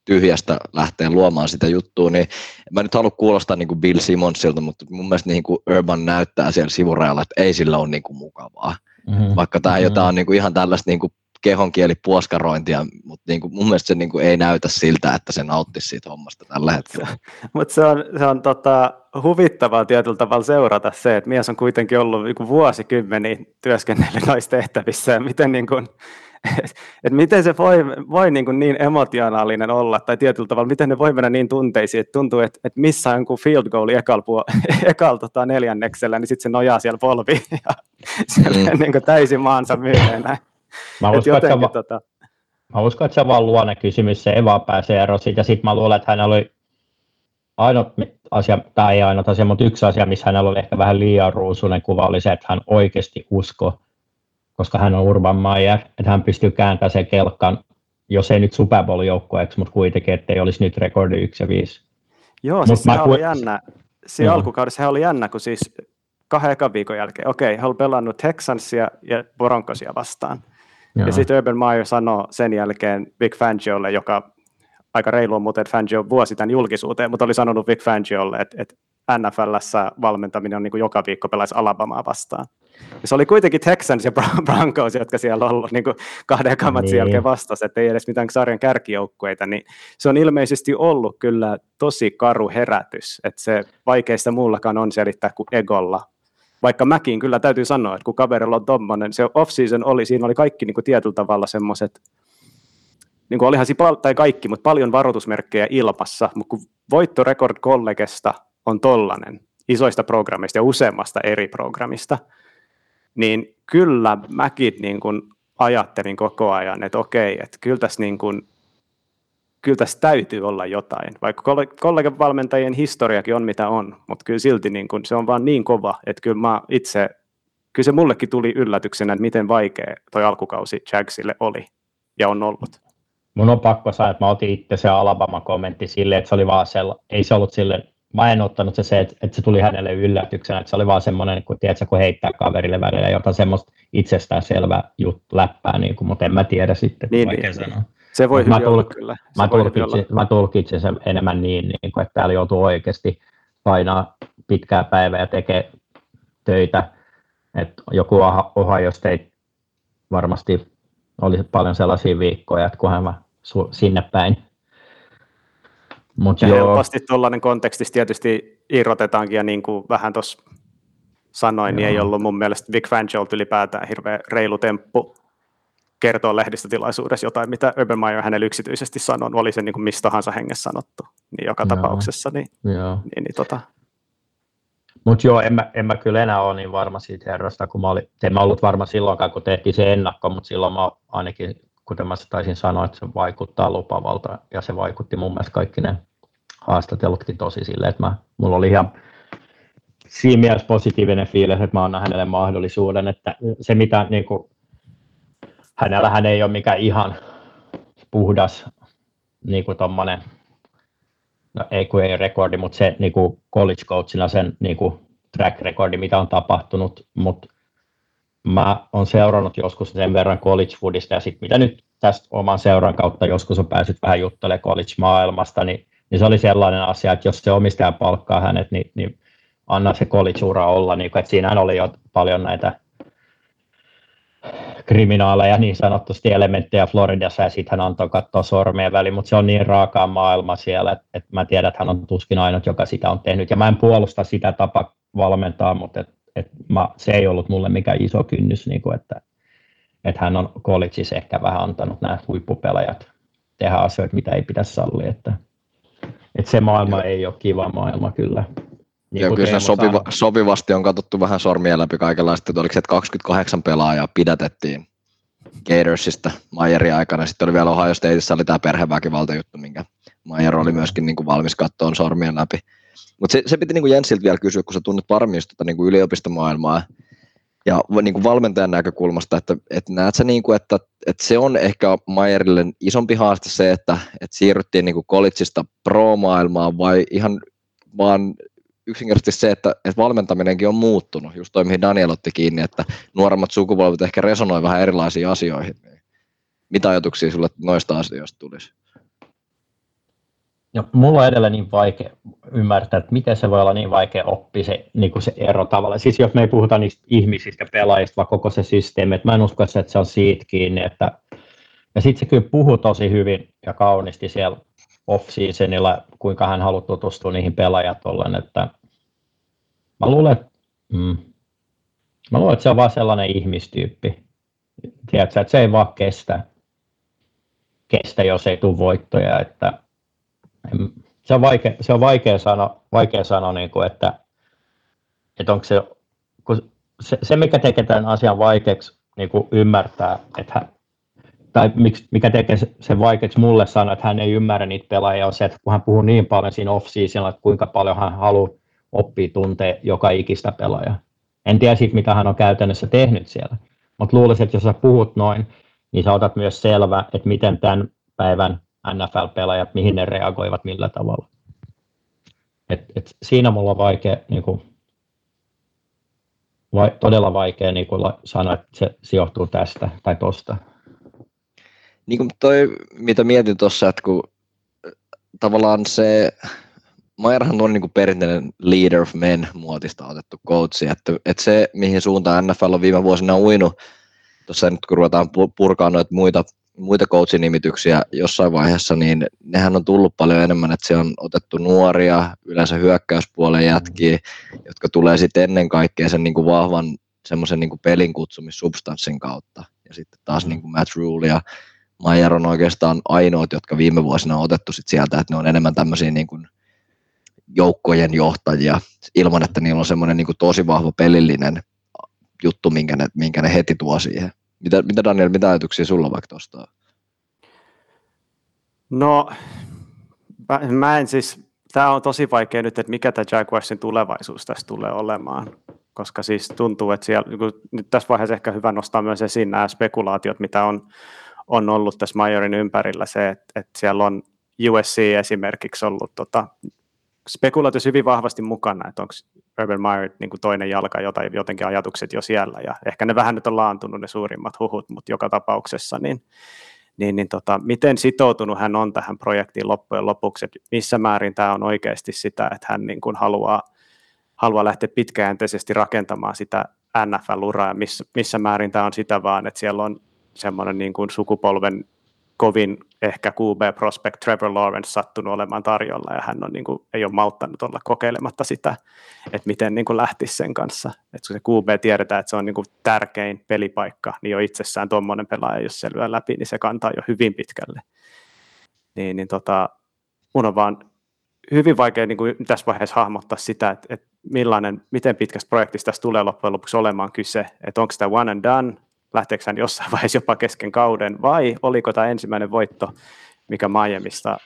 tyhjästä lähteä luomaan sitä juttua, niin mä nyt halua kuulostaa niin kuin Bill Simonsilta, mutta mun mielestä niin kuin Urban näyttää siellä sivurajalla, että ei sillä ole niin kuin mukavaa. Mm-hmm. Vaikka tämä mm-hmm. jotain on niin kuin ihan tällaista niin kuin kehonkieli puoskarointia, mutta niin kuin mun mielestä se niin kuin ei näytä siltä, että se nauttisi siitä hommasta tällä hetkellä. mutta se on, se on tota, huvittavaa tietyllä tavalla seurata se, että mies on kuitenkin ollut niin vuosikymmeniä työskennellyt noissa tehtävissä ja miten niin kuin, että miten se voi, voi niin, kuin niin emotionaalinen olla, tai tietyllä tavalla, miten ne voi mennä niin tunteisiin, että tuntuu, että, että missä on field goal ekal, ekal tota neljänneksellä, niin sitten se nojaa siellä polviin, ja mm. niin kuin täysin maansa myyneenä. Mä uskon, että, va- tota... mä uskon, että se on vaan luonne kysymys, se ei vaan pääse eroon siitä, ja sitten mä luulen, että hänellä oli ainut asia, tai ei ainut asia, mutta yksi asia, missä hänellä oli ehkä vähän liian ruusunen kuva, oli se, että hän oikeasti usko koska hän on Urban Meyer, että hän pystyy kääntämään sen kelkan, jos ei nyt Super Bowl-joukkueeksi, mutta kuitenkin, ettei olisi nyt rekordi 1 ja 5. Joo, siis sehän ku... oli jännä. Siinä alkukaudessa oli jännä, kun siis kahden ekan viikon jälkeen, okei, hän oli pelannut Texansia ja Broncosia vastaan. Joo. Ja sitten Urban Meyer sanoi sen jälkeen Big Fangiolle, joka aika reilu on muuten, että Fangio vuosi tämän julkisuuteen, mutta oli sanonut Big Fangiolle, että, että NFLssä valmentaminen on niin kuin joka viikko pelaisi Alabamaa vastaan. Ja se oli kuitenkin Texans ja Broncos, jotka siellä on ollut niin kuin kahden kamatsin niin. jälkeen vastasi, että ei edes mitään sarjan kärkijoukkueita, niin se on ilmeisesti ollut kyllä tosi karu herätys, että se vaikeista muullakaan on selittää kuin egolla. Vaikka mäkin kyllä täytyy sanoa, että kun kaverilla on tommonen, se off-season oli, siinä oli kaikki niin kuin tietyllä tavalla semmoiset, niin kuin olihan siinä, tai kaikki, mutta paljon varoitusmerkkejä ilmassa, mutta kun voittorekord kollegesta on tollanen, isoista programmista ja useammasta eri programmista, niin kyllä mäkin niin kuin ajattelin koko ajan, että okei, että kyllä tässä, niin kuin, kyllä tässä täytyy olla jotain, vaikka kollegan valmentajien historiakin on mitä on, mutta kyllä silti niin kuin, se on vaan niin kova, että kyllä mä itse, kyllä se mullekin tuli yllätyksenä, että miten vaikea toi alkukausi Jagsille oli ja on ollut. Mun on pakko sanoa, että mä otin itse se Alabama-kommentti silleen, että se oli vaan sella, ei se ollut silleen mä en ottanut se, se että, että se tuli hänelle yllätyksenä, että se oli vaan semmoinen, kun, tiedätkö, kun heittää kaverille välillä jotain semmoista itsestään juttu läppää, niin kuin, mutta en mä tiedä sitten, niin, niin. sanoa. Se voi mä, tulk, kyllä. Se mä, tulkitsin, mä tulkitsin sen enemmän niin, niin kuin, että täällä joutuu oikeasti painaa pitkää päivää ja tekee töitä. Että joku Ohio State varmasti olisi paljon sellaisia viikkoja, että kunhan mä sinne päin Mut ja joo. helposti tuollainen kontekstissa tietysti irrotetaankin, ja niin kuin vähän tuossa sanoin, joo. niin ei ollut mun mielestä Vic Fangiolt ylipäätään hirveän reilu temppu kertoa lehdistötilaisuudessa jotain, mitä Urban Meyer hänelle yksityisesti sanoi, oli se niin kuin mistä tahansa hengessä sanottu, niin joka joo. tapauksessa, niin, joo. niin, niin tota. Mutta joo, en mä, en mä kyllä enää ole niin varma siitä herrasta, kun mä olin, en mä ollut varma silloinkaan, kun tehtiin se ennakko, mutta silloin mä ainakin, kuten mä taisin sanoa, että se vaikuttaa lupavalta, ja se vaikutti mun mielestä kaikki ne haastatellutkin tosi silleen, että mä, mulla oli ihan siinä mielessä positiivinen fiilis, että mä annan hänelle mahdollisuuden, että se mitä niin kuin, hänellähän ei ole mikään ihan puhdas niin kuin tommonen, no ei kun ei rekordi, mutta se niin kuin college coachina sen niin kuin track recordi, mitä on tapahtunut, mutta mä oon seurannut joskus sen verran college foodista ja sitten mitä nyt tästä oman seuran kautta joskus on päässyt vähän juttelemaan college-maailmasta, niin, niin se oli sellainen asia, että jos se omistaja palkkaa hänet, niin, niin anna se college-ura olla, niin että siinähän oli jo paljon näitä kriminaaleja niin sanotusti elementtejä Floridassa ja sitten hän antoi katsoa sormien väliin, mutta se on niin raakaa maailma siellä, että, että mä tiedän, että hän on tuskin ainut, joka sitä on tehnyt ja mä en puolusta sitä tapa valmentaa, mutta et, et mä, se ei ollut mulle mikään iso kynnys, niin kuin, että, että hän on collegeissa ehkä vähän antanut nämä huippupelajat tehdä asioita, mitä ei pitäisi sallia, että, että se maailma ei ole kiva maailma kyllä. Niin Joo, kyllä sopiva, sopivasti on katsottu vähän sormia läpi kaikenlaista, että oliko se, että 28 pelaajaa pidätettiin Gatorsista Mayerin aikana. Sitten oli vielä Ohio Stateissa oli tämä perheväkivaltajuttu, minkä Mayer oli myöskin niin kuin valmis kattoon sormien läpi. Mutta se, se piti niin kuin Jensiltä vielä kysyä, kun sä tunnet paremmin tota, niin kuin yliopistomaailmaa ja niin kuin valmentajan näkökulmasta, että, että näet sä, niin kuin, että, että se on ehkä Mayerille isompi haaste se, että, että siirryttiin niin collegeista pro-maailmaan vai ihan vaan yksinkertaisesti se, että, että valmentaminenkin on muuttunut, just toi mihin Daniel otti kiinni, että nuoremmat sukupolvet ehkä resonoi vähän erilaisiin asioihin. Mitä ajatuksia sinulle noista asioista tulisi? No, mulla on edelleen niin vaikea ymmärtää, että miten se voi olla niin vaikea oppia se, niin kuin se ero tavalla. Siis jos me ei puhuta niistä ihmisistä, pelaajista, vaan koko se systeemi, että mä en usko, että se on siitä kiinni. Että... Ja sitten se kyllä puhuu tosi hyvin ja kauniisti siellä off-seasonilla, kuinka hän haluaa tutustua niihin pelaajat ollen, että mä luulen, että, mm, mä luulen, että se on vaan sellainen ihmistyyppi. Tiedätkö, että se ei vaan kestä, kestä jos ei tule voittoja, että se on vaikea, se on vaikea sanoa, vaikea sanoa niin kuin, että, että onko se, kun se, se, mikä tekee tämän asian vaikeaksi niin kuin ymmärtää, että tai miksi, mikä tekee sen vaikeaksi mulle sanoa, että hän ei ymmärrä niitä pelaajia, on se, että kun hän puhuu niin paljon siinä off että kuinka paljon hän haluaa oppia tuntee joka ikistä pelaajaa. En tiedä siitä, mitä hän on käytännössä tehnyt siellä, mutta luulisin, että jos sä puhut noin, niin sä otat myös selvä, että miten tämän päivän NFL-pelaajat, mihin ne reagoivat millä tavalla. Et, et siinä mulla on vaikea, niin kuin, vai, todella vaikea niin kuin sanoa, että se, se johtuu tästä tai tosta. Niin kuin toi, mitä mietin tuossa, että kun tavallaan se, Mayerhan on niin kuin perinteinen leader of men muotista otettu coachi, että, että se, mihin suuntaan NFL on viime vuosina uinut, tuossa nyt kun ruvetaan purkaa noita muita muita coachin-nimityksiä jossain vaiheessa, niin nehän on tullut paljon enemmän, että se on otettu nuoria, yleensä hyökkäyspuolen jätkiä, jotka tulee sitten ennen kaikkea sen niin kuin vahvan semmoisen niin kuin pelin kutsumissubstanssin kautta. Ja sitten taas mm. niin kuin Matt Rule ja Mayer on oikeastaan ainoat, jotka viime vuosina on otettu sit sieltä, että ne on enemmän tämmöisiä niin kuin joukkojen johtajia, ilman että niillä on semmoinen niin tosi vahva pelillinen juttu, minkä ne, minkä ne heti tuo siihen. Mitä, mitä Daniel, mitä ajatuksia sulla vaikka tuosta? No, mä, en siis, tämä on tosi vaikea nyt, että mikä tämä Jaguarsin tulevaisuus tässä tulee olemaan, koska siis tuntuu, että siellä, niin nyt tässä vaiheessa ehkä hyvä nostaa myös esiin nämä spekulaatiot, mitä on, on ollut tässä Majorin ympärillä, se, että, että siellä on USC esimerkiksi ollut tota, spekulaatio hyvin vahvasti mukana, että onko Urban Meyer niin kuin toinen jalka, jota jotenkin ajatukset jo siellä, ja ehkä ne vähän nyt on laantunut ne suurimmat huhut, mutta joka tapauksessa, niin, niin, niin tota, miten sitoutunut hän on tähän projektiin loppujen lopuksi, että missä määrin tämä on oikeasti sitä, että hän niin kuin haluaa, haluaa lähteä pitkäjänteisesti rakentamaan sitä NFL-uraa, ja missä, missä määrin tämä on sitä vaan, että siellä on semmoinen niin kuin sukupolven kovin ehkä QB prospect Trevor Lawrence sattunut olemaan tarjolla ja hän on, niin kuin, ei ole malttanut olla kokeilematta sitä, että miten niin kuin lähtisi sen kanssa. Että kun se QB tiedetään, että se on niin kuin tärkein pelipaikka, niin jo itsessään tuommoinen pelaaja, jos se lyö läpi, niin se kantaa jo hyvin pitkälle. Niin, niin tota, mun on vaan hyvin vaikea niin kuin tässä vaiheessa hahmottaa sitä, että, että millainen, miten pitkästä projektista tässä tulee loppujen lopuksi olemaan kyse, että onko tämä one and done, lähteekö hän jossain vaiheessa jopa kesken kauden, vai oliko tämä ensimmäinen voitto, mikä Miamista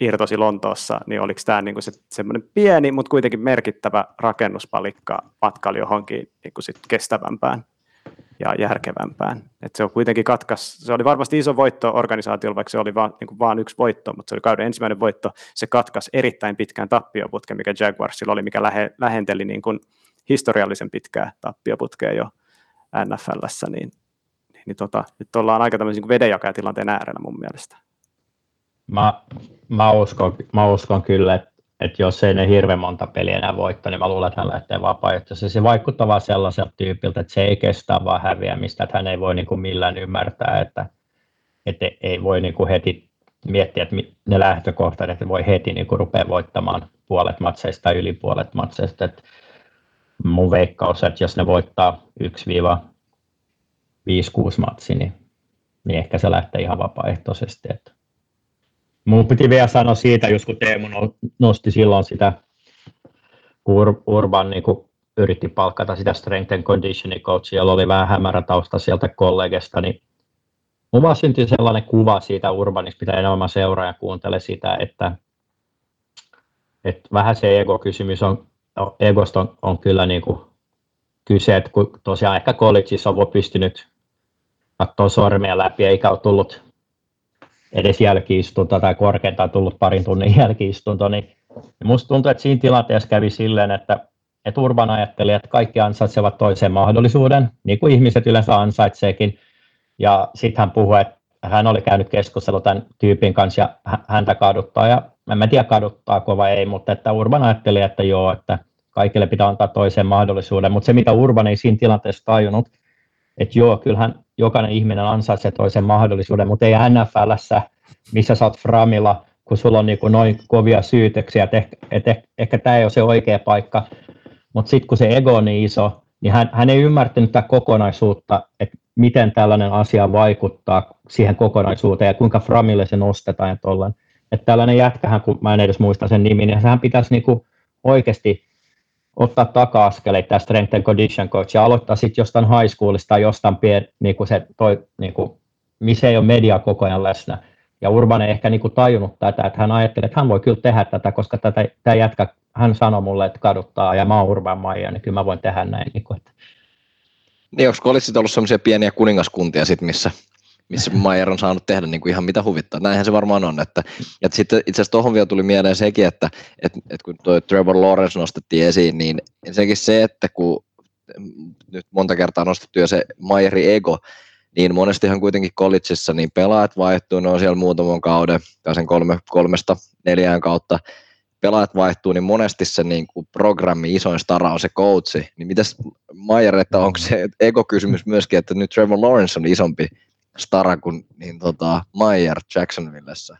irtosi Lontoossa, niin oliko tämä niin se, semmoinen pieni, mutta kuitenkin merkittävä rakennuspalikka matkalla johonkin niin sit kestävämpään ja järkevämpään. Et se on kuitenkin katkas, se oli varmasti iso voitto organisaatiolla, vaikka se oli vaan, niin vaan yksi voitto, mutta se oli kauden ensimmäinen voitto, se katkas erittäin pitkään tappioputken, mikä Jaguarsilla oli, mikä lähe, lähenteli niin kuin historiallisen pitkää tappioputkea jo NFLssä, niin, niin, niin tota, nyt ollaan aika tämmöisen niin vedenjakajatilanteen äärellä mun mielestä. Mä, mä, uskon, mä uskon kyllä, että, jos ei ne hirveän monta peliä enää voittaa, niin mä luulen, että hän lähtee vapaaehtoisesti. Se vaikuttaa vaan sellaiselta tyypiltä, että se ei kestä vaan häviämistä, että hän ei voi niin kuin millään ymmärtää, että, että ei voi niin kuin heti miettiä, että ne lähtökohtat, että voi heti niin kuin rupea voittamaan puolet matseista yli puolet matseista. Että mun veikkaus, että jos ne voittaa 1-5-6 matsi, niin, niin ehkä se lähtee ihan vapaaehtoisesti. Että Mun piti vielä sanoa siitä, just kun Teemu nosti silloin sitä, kun Urban niin kun yritti palkata sitä strength and conditioning coachia, jolla oli vähän hämärä tausta sieltä kollegesta, niin mun vaan syntyi sellainen kuva siitä Urbanista, mitä enemmän seuraa ja kuuntele sitä, että, että vähän se ego-kysymys on, egosta on, on kyllä niin kuin kyse, että kun tosiaan ehkä collegeissa on pystynyt katsoa sormia läpi, eikä ole tullut edes jälkiistunto tai korkeintaan tullut parin tunnin jälkiistunto, niin musta tuntuu, että siinä tilanteessa kävi silleen, että, että Urban ajatteli, että kaikki ansaitsevat toisen mahdollisuuden, niin kuin ihmiset yleensä ansaitseekin, ja sitten hän puhui, että hän oli käynyt keskustelua tämän tyypin kanssa ja häntä kaduttaa, ja en tiedä kaduttaako vai ei, mutta että Urban ajatteli, että joo, että kaikille pitää antaa toisen mahdollisuuden, mutta se mitä Urban ei siinä tilanteessa tajunnut, että joo, kyllähän jokainen ihminen ansaitsee toisen mahdollisuuden, mutta ei NFLssä, missä sä oot Framilla, kun sulla on niin kuin noin kovia syytöksiä, että ehkä, että ehkä, ehkä tämä ei ole se oikea paikka, mutta sitten kun se ego on niin iso, niin hän, hän ei ymmärtänyt tätä kokonaisuutta, että miten tällainen asia vaikuttaa siihen kokonaisuuteen ja kuinka Framille se nostetaan ja tollen. Että tällainen jätkähän, kun mä en edes muista sen nimi, niin hän pitäisi niinku oikeasti ottaa taka-askeleita tämä strength and condition coach ja aloittaa sitten jostain high schoolista tai jostain pien, niin kuin se toi, niin kuin, missä ei ole media koko ajan läsnä. Ja Urban ei ehkä niin kuin tajunnut tätä, että hän ajattelee, että hän voi kyllä tehdä tätä, koska tätä, tämä jätkä, hän sanoi mulle, että kaduttaa ja mä oon Urban Maija, niin kyllä mä voin tehdä näin. Niin, kuin, että. niin onko olisi ollut sellaisia pieniä kuningaskuntia sit, missä missä Mayer on saanut tehdä niin kuin ihan mitä huvittaa. Näinhän se varmaan on. Että, ja sitten itse asiassa tuohon vielä tuli mieleen sekin, että, että, että kun tuo Trevor Lawrence nostettiin esiin, niin sekin se, että kun nyt monta kertaa nostettu jo se Mayerin ego, niin monestihan kuitenkin collegeissa niin pelaajat vaihtuu, ne on siellä muutaman kauden, tai sen kolme, kolmesta neljään kautta, pelaajat vaihtuu, niin monesti se niin kuin programmi isoin stara on se coachi. Niin mitäs Mayer, että onko se ego-kysymys myöskin, että nyt Trevor Lawrence on isompi stara kuin niin tota, Meyer Jacksonvillessä.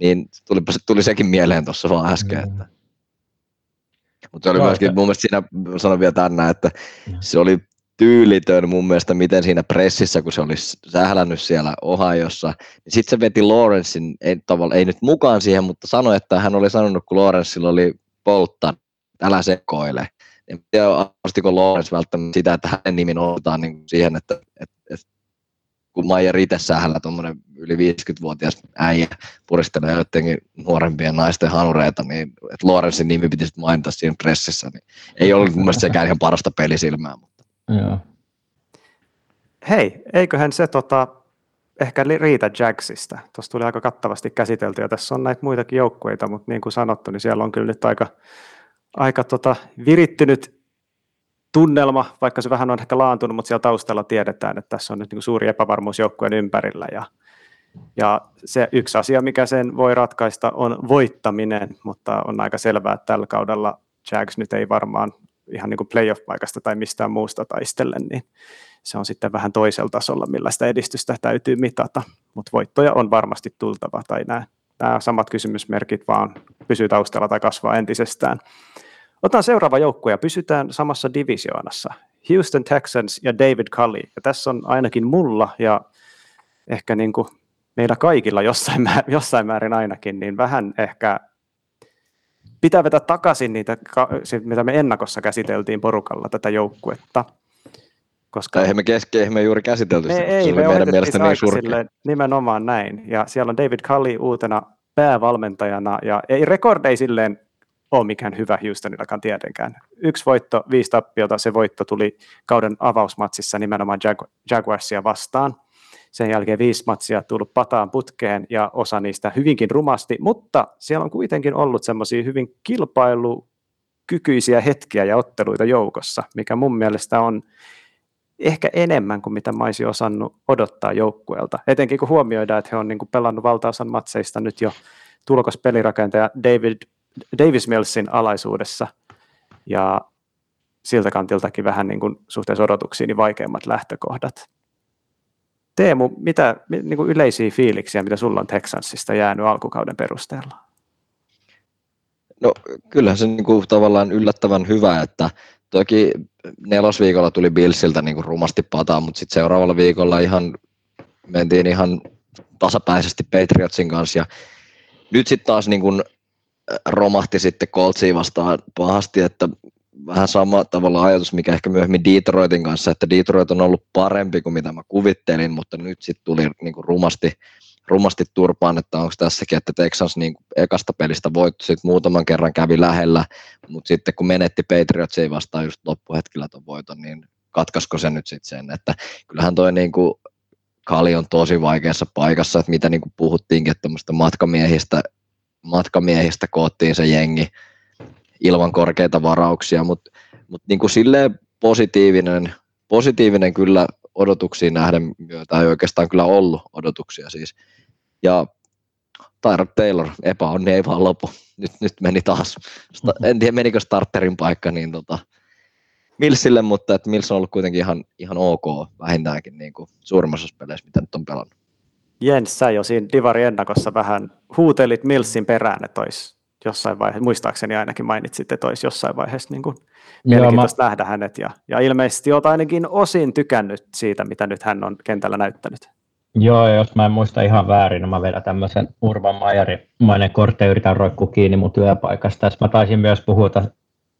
Niin tuli, tuli sekin mieleen tuossa vaan äsken. Mm. Että. Mutta se oli no, myöskin, mun mielestä siinä sanon vielä tänne, että se oli tyylitön mun mielestä, miten siinä pressissä, kun se oli sählännyt siellä Ohiossa, niin sitten se veti Lawrencein, ei, tavalla, ei nyt mukaan siihen, mutta sanoi, että hän oli sanonut, kun Lawrenceilla oli poltta, älä sekoile. En tiedä, astiko Lawrence välttämättä sitä, että hänen nimi otetaan niin siihen, että kun Maija itse sähällä tuommoinen yli 50-vuotias äijä puristelee jotenkin nuorempien naisten hanureita, niin että Lorensin nimi pitäisi mainita siinä pressissä, niin ei ollut mun mielestä sekään ihan parasta pelisilmää. Mutta. Joo. Hei, eiköhän se tota, ehkä riitä Jacksista. Tuossa tuli aika kattavasti käsitelty ja tässä on näitä muitakin joukkueita, mutta niin kuin sanottu, niin siellä on kyllä nyt aika, aika tota, virittynyt tunnelma, vaikka se vähän on ehkä laantunut, mutta siellä taustalla tiedetään, että tässä on nyt niin suuri epävarmuus joukkueen ympärillä ja, ja se yksi asia, mikä sen voi ratkaista, on voittaminen, mutta on aika selvää, että tällä kaudella Jags nyt ei varmaan ihan niin kuin playoff-paikasta tai mistään muusta taistelle, niin se on sitten vähän toisella tasolla, millä sitä edistystä täytyy mitata, mutta voittoja on varmasti tultava, tai nämä, nämä samat kysymysmerkit vaan pysyy taustalla tai kasvaa entisestään. Otan seuraava joukkue ja pysytään samassa divisioonassa. Houston Texans ja David Cully. Ja tässä on ainakin mulla ja ehkä niin kuin meillä kaikilla jossain, määrin, jossain määrin ainakin, niin vähän ehkä pitää vetää takaisin niitä, mitä me ennakossa käsiteltiin porukalla tätä joukkuetta. Koska eihän me keske, eihän me juuri käsitelty sitä, ei, se me meidän mielestä niin surkea. Nimenomaan näin. Ja siellä on David Cully uutena päävalmentajana, ja ei rekord ei silleen ole mikään hyvä Houstonillakaan tietenkään. Yksi voitto, viisi tappiota, se voitto tuli kauden avausmatsissa nimenomaan Jag- Jaguarsia vastaan. Sen jälkeen viisi matsia tullut pataan putkeen ja osa niistä hyvinkin rumasti, mutta siellä on kuitenkin ollut semmoisia hyvin kilpailukykyisiä hetkiä ja otteluita joukossa, mikä mun mielestä on ehkä enemmän kuin mitä mä olisin osannut odottaa joukkueelta. Etenkin kun huomioidaan, että he on niin kuin pelannut valtaosan matseista nyt jo tulokas pelirakentaja David, Davis Millsin alaisuudessa. Ja siltä kantiltakin vähän niin kuin suhteessa odotuksiin niin vaikeimmat lähtökohdat. Teemu, mitä niin kuin yleisiä fiiliksiä, mitä sulla on Texansista jäänyt alkukauden perusteella? No kyllähän se niin kuin, tavallaan yllättävän hyvä, että toki nelosviikolla tuli Billsiltä niin kuin rumasti pataa, mutta sitten seuraavalla viikolla ihan mentiin ihan tasapäisesti Patriotsin kanssa ja nyt sitten taas niin kuin romahti sitten Coltsiin vastaan pahasti, että vähän sama tavalla ajatus, mikä ehkä myöhemmin Detroitin kanssa, että Detroit on ollut parempi kuin mitä mä kuvittelin, mutta nyt sitten tuli niin kuin rumasti, rumasti turpaan, että onko tässäkin, että Texans niin ekasta pelistä voitto, sitten muutaman kerran kävi lähellä, mutta sitten kun menetti Patriotsia vastaan just loppuhetkellä tuon voiton, niin katkasko se nyt sitten sen, että kyllähän toi niin kuin Kali on tosi vaikeassa paikassa, että mitä niin kuin puhuttiinkin, että matkamiehistä, matkamiehistä koottiin se jengi ilman korkeita varauksia, mutta mut niin kuin silleen positiivinen, positiivinen kyllä odotuksiin nähden, joita ei oikeastaan kyllä ollut odotuksia siis. Ja Tyrod Taylor, epäonni ei vaan lopu. Nyt, nyt meni taas, en tiedä menikö starterin paikka, niin tota, Millsille, mutta että Mills on ollut kuitenkin ihan, ihan ok vähintäänkin niin kuin suurimmassa peleissä, mitä nyt on pelannut. Jens, sä jo siinä Divari ennakossa vähän huutelit Millsin perään, että olisi jossain vaiheessa, muistaakseni ainakin mainitsit, että olisi jossain vaiheessa niin kuin mielenkiintoista mä... nähdä hänet, ja, ja ilmeisesti olet ainakin osin tykännyt siitä, mitä nyt hän on kentällä näyttänyt. Joo, jos mä en muista ihan väärin, niin mä vedän tämmöisen Urban Majerimainen kortte yritän roikkua kiinni mun työpaikasta. Tässä mä taisin myös puhua, että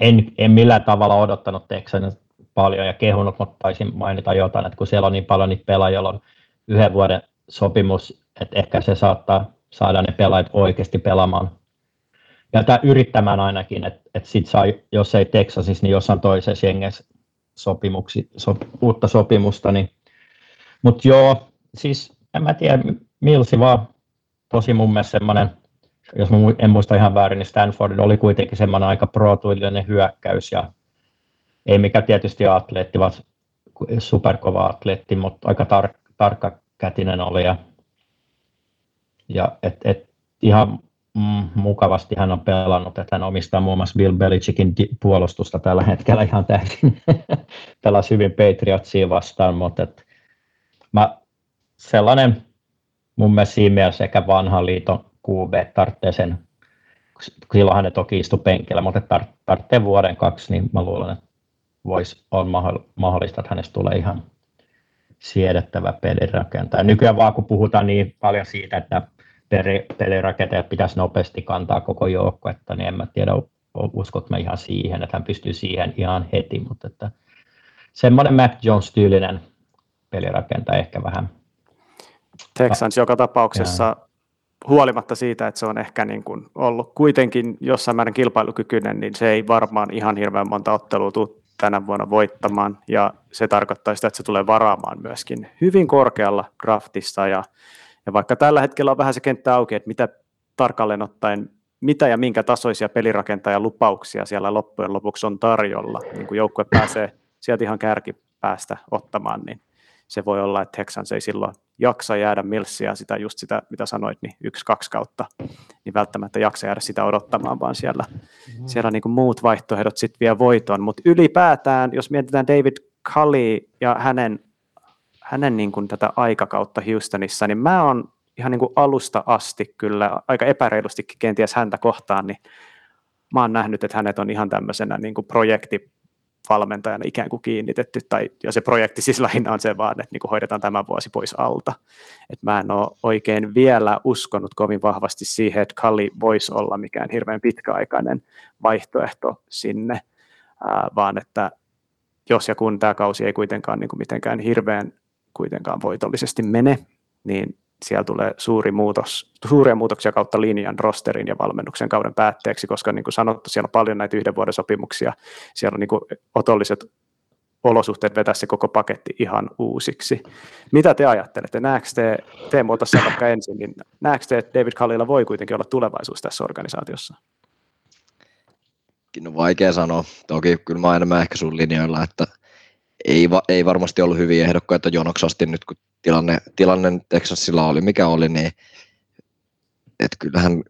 en, en millään tavalla odottanut Texanin paljon ja kehunut, mutta taisin mainita jotain, että kun siellä on niin paljon niitä pelaajia, joilla on yhden vuoden sopimus, että ehkä se saattaa saada ne pelaajat oikeasti pelaamaan. Ja tämä yrittämään ainakin, että, että sit saa, jos ei Texasissa, niin jossain toisessa jengessä sopimuksi, so, uutta sopimusta. Niin. Mutta joo, siis en mä tiedä, Milsi vaan tosi mun mielestä semmoinen jos mä en muista ihan väärin, niin Stanford oli kuitenkin semmoinen aika protuillinen hyökkäys ja ei mikä tietysti atleetti, vaan superkova atleetti, mutta aika tar- tarkka kätinen oli ja, ja et, et ihan mm, mukavasti hän on pelannut, että hän omistaa muun muassa Bill Belichickin puolustusta tällä hetkellä ihan täysin. Pelasi hyvin Patriotsia vastaan, mutta et mä, sellainen mun mielestä siinä mielessä sekä vanhan liiton QB tarvitsee sen, silloinhan ne toki istu penkillä, mutta tarvitsee vuoden kaksi, niin mä luulen, että voisi olla mahdollista, että hänestä tulee ihan siedettävä pelirakentaja. Nykyään vaan kun puhutaan niin paljon siitä, että pelirakentajat pitäisi nopeasti kantaa koko joukkuetta, niin en mä tiedä, uskot mä ihan siihen, että hän pystyy siihen ihan heti, mutta että semmoinen Mac Jones-tyylinen pelirakentaja ehkä vähän. Texans joka tapauksessa huolimatta siitä, että se on ehkä niin kuin ollut kuitenkin jossain määrin kilpailukykyinen, niin se ei varmaan ihan hirveän monta ottelua tule tänä vuonna voittamaan, ja se tarkoittaa sitä, että se tulee varaamaan myöskin hyvin korkealla draftissa, ja, ja vaikka tällä hetkellä on vähän se kenttä auki, että mitä tarkalleen ottaen, mitä ja minkä tasoisia pelirakentajan lupauksia siellä loppujen lopuksi on tarjolla, niin kun joukkue pääsee sieltä ihan kärkipäästä ottamaan, niin se voi olla, että Texans ei silloin jaksa jäädä Millsia, sitä just sitä, mitä sanoit, niin yksi-kaksi kautta, niin välttämättä jaksa jäädä sitä odottamaan, vaan siellä, mm-hmm. siellä niin kuin muut vaihtoehdot sitten vie voiton. Mutta ylipäätään, jos mietitään David Cully ja hänen, hänen niin kuin tätä aikakautta Houstonissa, niin mä oon ihan niin kuin alusta asti kyllä aika epäreilustikin kenties häntä kohtaan, niin mä oon nähnyt, että hänet on ihan tämmöisenä niin kuin projekti valmentajana ikään kuin kiinnitetty, tai, ja se projekti siis lähinnä on se vaan, että niin kuin hoidetaan tämä vuosi pois alta. Et mä en ole oikein vielä uskonut kovin vahvasti siihen, että Kalli voisi olla mikään hirveän pitkäaikainen vaihtoehto sinne, ää, vaan että jos ja kun tämä kausi ei kuitenkaan niin kuin mitenkään hirveän kuitenkaan voitollisesti mene, niin siellä tulee suuri muutos, suuria muutoksia kautta linjan, rosterin ja valmennuksen kauden päätteeksi, koska niin kuin sanottu, siellä on paljon näitä yhden vuoden sopimuksia, siellä on niin kuin otolliset olosuhteet vetää se koko paketti ihan uusiksi. Mitä te ajattelette? Näekö te, Teemu, ota vaikka ensin, niin näekö te, että David Kallilla voi kuitenkin olla tulevaisuus tässä organisaatiossa? No vaikea sanoa. Toki kyllä mä enemmän ehkä sun linjoilla, että ei, va, ei varmasti ollut hyviä ehdokkaita jonoksasti nyt, kun tilanne, tilanne Texasilla oli mikä oli, niin että kyllähän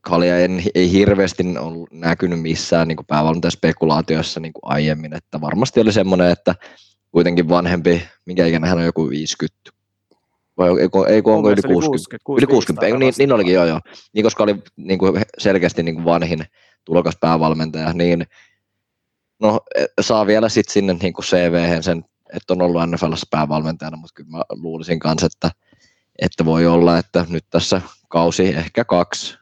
Kalia en, ei hirveästi ollut näkynyt missään niin päävalmentajaspekulaatioissa niin kuin aiemmin, että varmasti oli semmoinen, että kuitenkin vanhempi, mikä ikinä hän on joku 50, vai ei, ei kun onko yli 60, 60, 60 yli 60, ei, niin, niin olikin joo joo, niin koska oli niin kuin selkeästi niin kuin vanhin tulokas päävalmentaja, niin no, e, saa vielä sitten sinne niin CV sen, että on ollut NFLssä päävalmentajana, mutta kyllä mä luulisin kanssa, että, että voi olla, että nyt tässä kausi ehkä kaksi,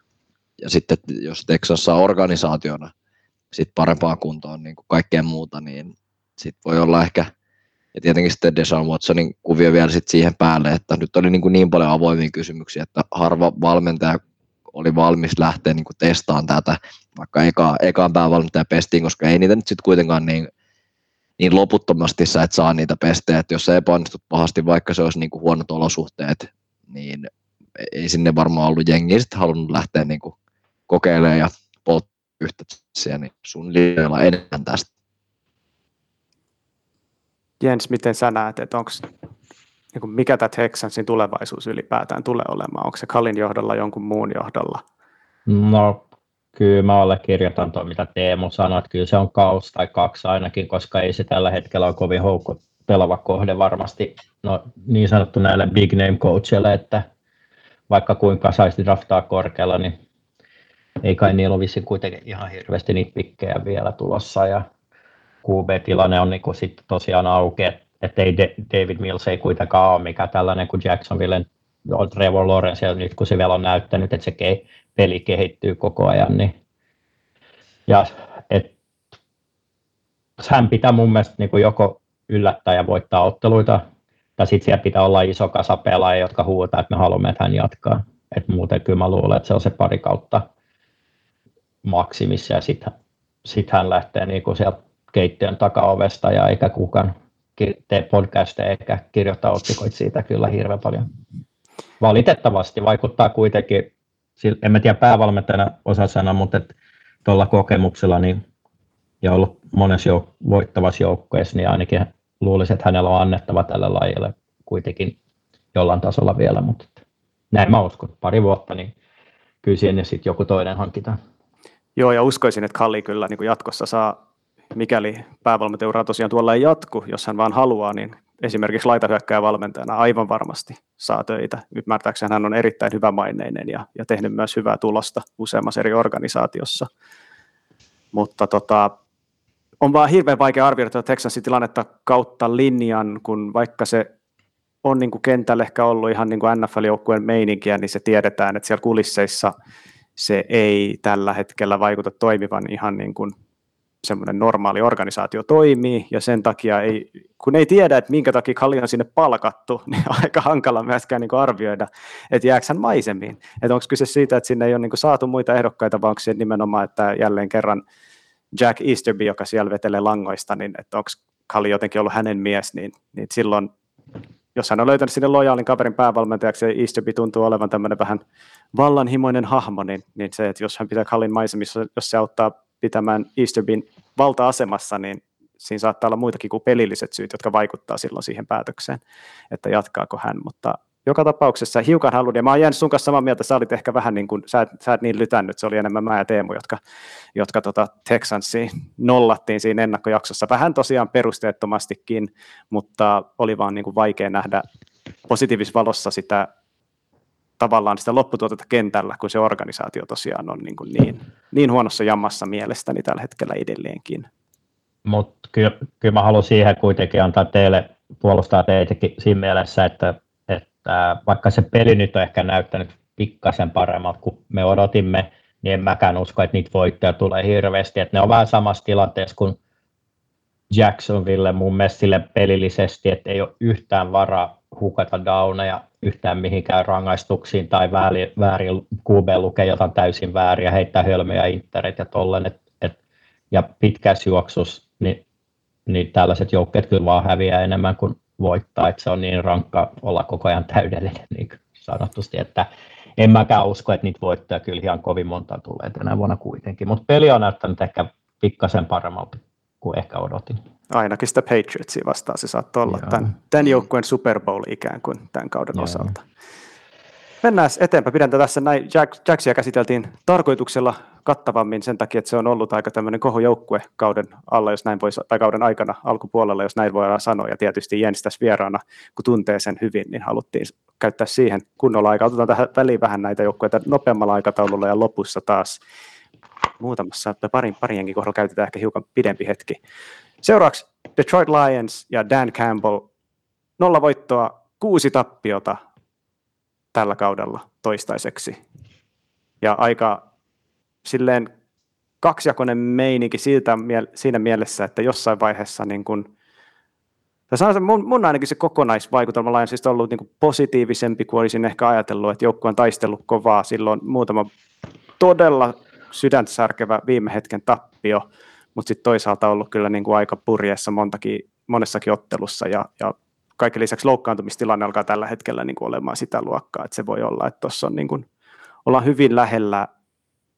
ja sitten jos Texas saa organisaationa sit parempaan kuntoon niin kaikkea muuta, niin sitten voi olla ehkä, ja tietenkin sitten Deshaun Watsonin kuvio vielä sit siihen päälle, että nyt oli niin, kuin niin paljon avoimia kysymyksiä, että harva valmentaja oli valmis lähteä niin testaamaan tätä, vaikka eka, ekaan päävalmentaja pestiin, koska ei niitä nyt sitten kuitenkaan niin, niin loputtomasti sä et saa niitä pestejä, että jos sä epäonnistut pahasti, vaikka se olisi niin kuin huonot olosuhteet, niin ei sinne varmaan ollut jengi sitten halunnut lähteä niin kuin kokeilemaan ja polttaa yhtä niin sun linjalla enemmän tästä. Jens, miten sä näet, että onko niin kuin mikä tämä Texansin tulevaisuus ylipäätään tulee olemaan? Onko se Kalin johdolla jonkun muun johdolla? No kyllä mä allekirjoitan tuon, mitä Teemu sanoi, että kyllä se on kaus tai kaksi ainakin, koska ei se tällä hetkellä ole kovin houkutteleva kohde varmasti no, niin sanottu näille big name coachille, että vaikka kuinka saisi draftaa korkealla, niin ei kai niillä ole vissiin kuitenkin ihan hirveästi niitä pikkejä vielä tulossa ja QB-tilanne on niin sitten tosiaan auki, että ei David Mills ei kuitenkaan ole mikä tällainen kuin Jacksonville on Trevor Lawrence, ja nyt kun se vielä on näyttänyt, että se peli kehittyy koko ajan, niin ja et, hän pitää mun mielestä niin kuin joko yllättää ja voittaa otteluita, tai sitten siellä pitää olla iso kasa pelaajia, jotka huutaa, että me haluamme, että hän jatkaa. Et muuten kyllä mä luulen, että se on se pari kautta maksimissa, ja sitten sit hän lähtee niin kuin sieltä keittiön takaovesta, ja eikä kukaan tee podcasteja eikä kirjoittaa otsikoita siitä kyllä hirveän paljon. Valitettavasti vaikuttaa kuitenkin, en mä tiedä päävalmentajana osaa sanoa, mutta tuolla kokemuksella niin, ja ollut monessa jouk- voittavassa joukkueessa, niin ainakin luulisin, että hänellä on annettava tälle lajille kuitenkin jollain tasolla vielä, mutta näin mä uskon, pari vuotta, niin kyllä sinne sitten joku toinen hankitaan. Joo, ja uskoisin, että Kalli kyllä niin jatkossa saa mikäli päävalmentajuura tosiaan tuolla ei jatku, jos hän vaan haluaa, niin esimerkiksi laitahyökkäjä valmentajana aivan varmasti saa töitä. Ymmärtääkseni hän on erittäin hyvä maineinen ja, ja tehnyt myös hyvää tulosta useammassa eri organisaatiossa. Mutta tota, on vaan hirveän vaikea arvioida Texasin tilannetta kautta linjan, kun vaikka se on niin kuin kentällä ehkä ollut ihan niin kuin NFL-joukkueen meininkiä, niin se tiedetään, että siellä kulisseissa se ei tällä hetkellä vaikuta toimivan ihan niin kuin semmoinen normaali organisaatio toimii, ja sen takia ei, kun ei tiedä, että minkä takia Kalli on sinne palkattu, niin on aika hankala myöskään niin arvioida, että jääkö hän maisemiin. Että onko kyse siitä, että sinne ei ole niin saatu muita ehdokkaita, vaan onko se nimenomaan, että jälleen kerran Jack Easterby, joka siellä vetelee langoista, niin että onko Kalli jotenkin ollut hänen mies, niin, niin silloin jos hän on löytänyt sinne lojaalin kaverin päävalmentajaksi ja Easterby tuntuu olevan tämmöinen vähän vallanhimoinen hahmo, niin, niin se, että jos hän pitää Kallin maisemissa, jos se auttaa pitämään Easterbyn valta-asemassa, niin siinä saattaa olla muitakin kuin pelilliset syyt, jotka vaikuttaa silloin siihen päätökseen, että jatkaako hän, mutta joka tapauksessa hiukan haluan, ja mä oon jäänyt sun kanssa samaa mieltä, sä olit ehkä vähän niin kuin, sä et, sä et niin lytännyt, se oli enemmän mä ja Teemu, jotka, jotka tota Texansiin nollattiin siinä ennakkojaksossa, vähän tosiaan perusteettomastikin, mutta oli vaan niin kuin vaikea nähdä positiivisessa valossa sitä tavallaan sitä lopputuotetta kentällä, kun se organisaatio tosiaan on niin, kuin niin, niin huonossa jammassa mielestäni tällä hetkellä edelleenkin. Mutta kyllä, kyllä mä haluan siihen kuitenkin antaa teille, puolustaa teitäkin siinä mielessä, että, että vaikka se peli nyt on ehkä näyttänyt pikkasen paremmalta kuin me odotimme, niin en mäkään usko, että niitä voittoja tulee hirveästi. Että ne on vähän samassa tilanteessa kuin Jacksonville mun mielestä sille pelillisesti, että ei ole yhtään varaa hukata downeja yhtään mihinkään rangaistuksiin tai väärin, väärin QB lukee jotain täysin väärin ja heittää hölmöjä interit ja tollen. Et, et, ja pitkässä juoksussa niin, niin tällaiset joukkeet kyllä vaan häviää enemmän kuin voittaa, että se on niin rankka olla koko ajan täydellinen niin sanotusti, että en mäkään usko, että niitä voittoja kyllä ihan kovin monta tulee tänä vuonna kuitenkin, mutta peli on näyttänyt ehkä pikkasen paremmalta kuin ehkä odotin. Ainakin sitä Patriotsia vastaan se saattoi olla tämän, tämän joukkueen Super Bowl ikään kuin tämän kauden Joo. osalta. Mennään eteenpäin. Pidän tässä näin. Jack, Jacksia käsiteltiin tarkoituksella kattavammin sen takia, että se on ollut aika tämmöinen kohojoukkue kauden alla, jos näin voisi, tai kauden aikana alkupuolella, jos näin voidaan sanoa. Ja tietysti Jens tässä vieraana, kun tuntee sen hyvin, niin haluttiin käyttää siihen kunnolla aikaa. Otetaan tähän väliin vähän näitä joukkueita nopeammalla aikataululla ja lopussa taas muutamassa, parin, parienkin kohdalla käytetään ehkä hiukan pidempi hetki. Seuraavaksi Detroit Lions ja Dan Campbell. Nolla voittoa, kuusi tappiota tällä kaudella toistaiseksi. Ja aika silleen kaksijakoinen meininki siitä, siinä mielessä, että jossain vaiheessa niin kun, se mun, mun ainakin se kokonaisvaikutelma Lionsista on ollut niin kuin positiivisempi kuin olisin ehkä ajatellut, että joukkue on taistellut kovaa. Silloin muutama todella sydäntä särkevä viime hetken tappio, mutta sitten toisaalta ollut kyllä niin kuin aika purjeessa montakin, monessakin ottelussa ja, ja kaiken lisäksi loukkaantumistilanne alkaa tällä hetkellä niin kuin olemaan sitä luokkaa, että se voi olla, että tuossa on niin kuin, ollaan hyvin lähellä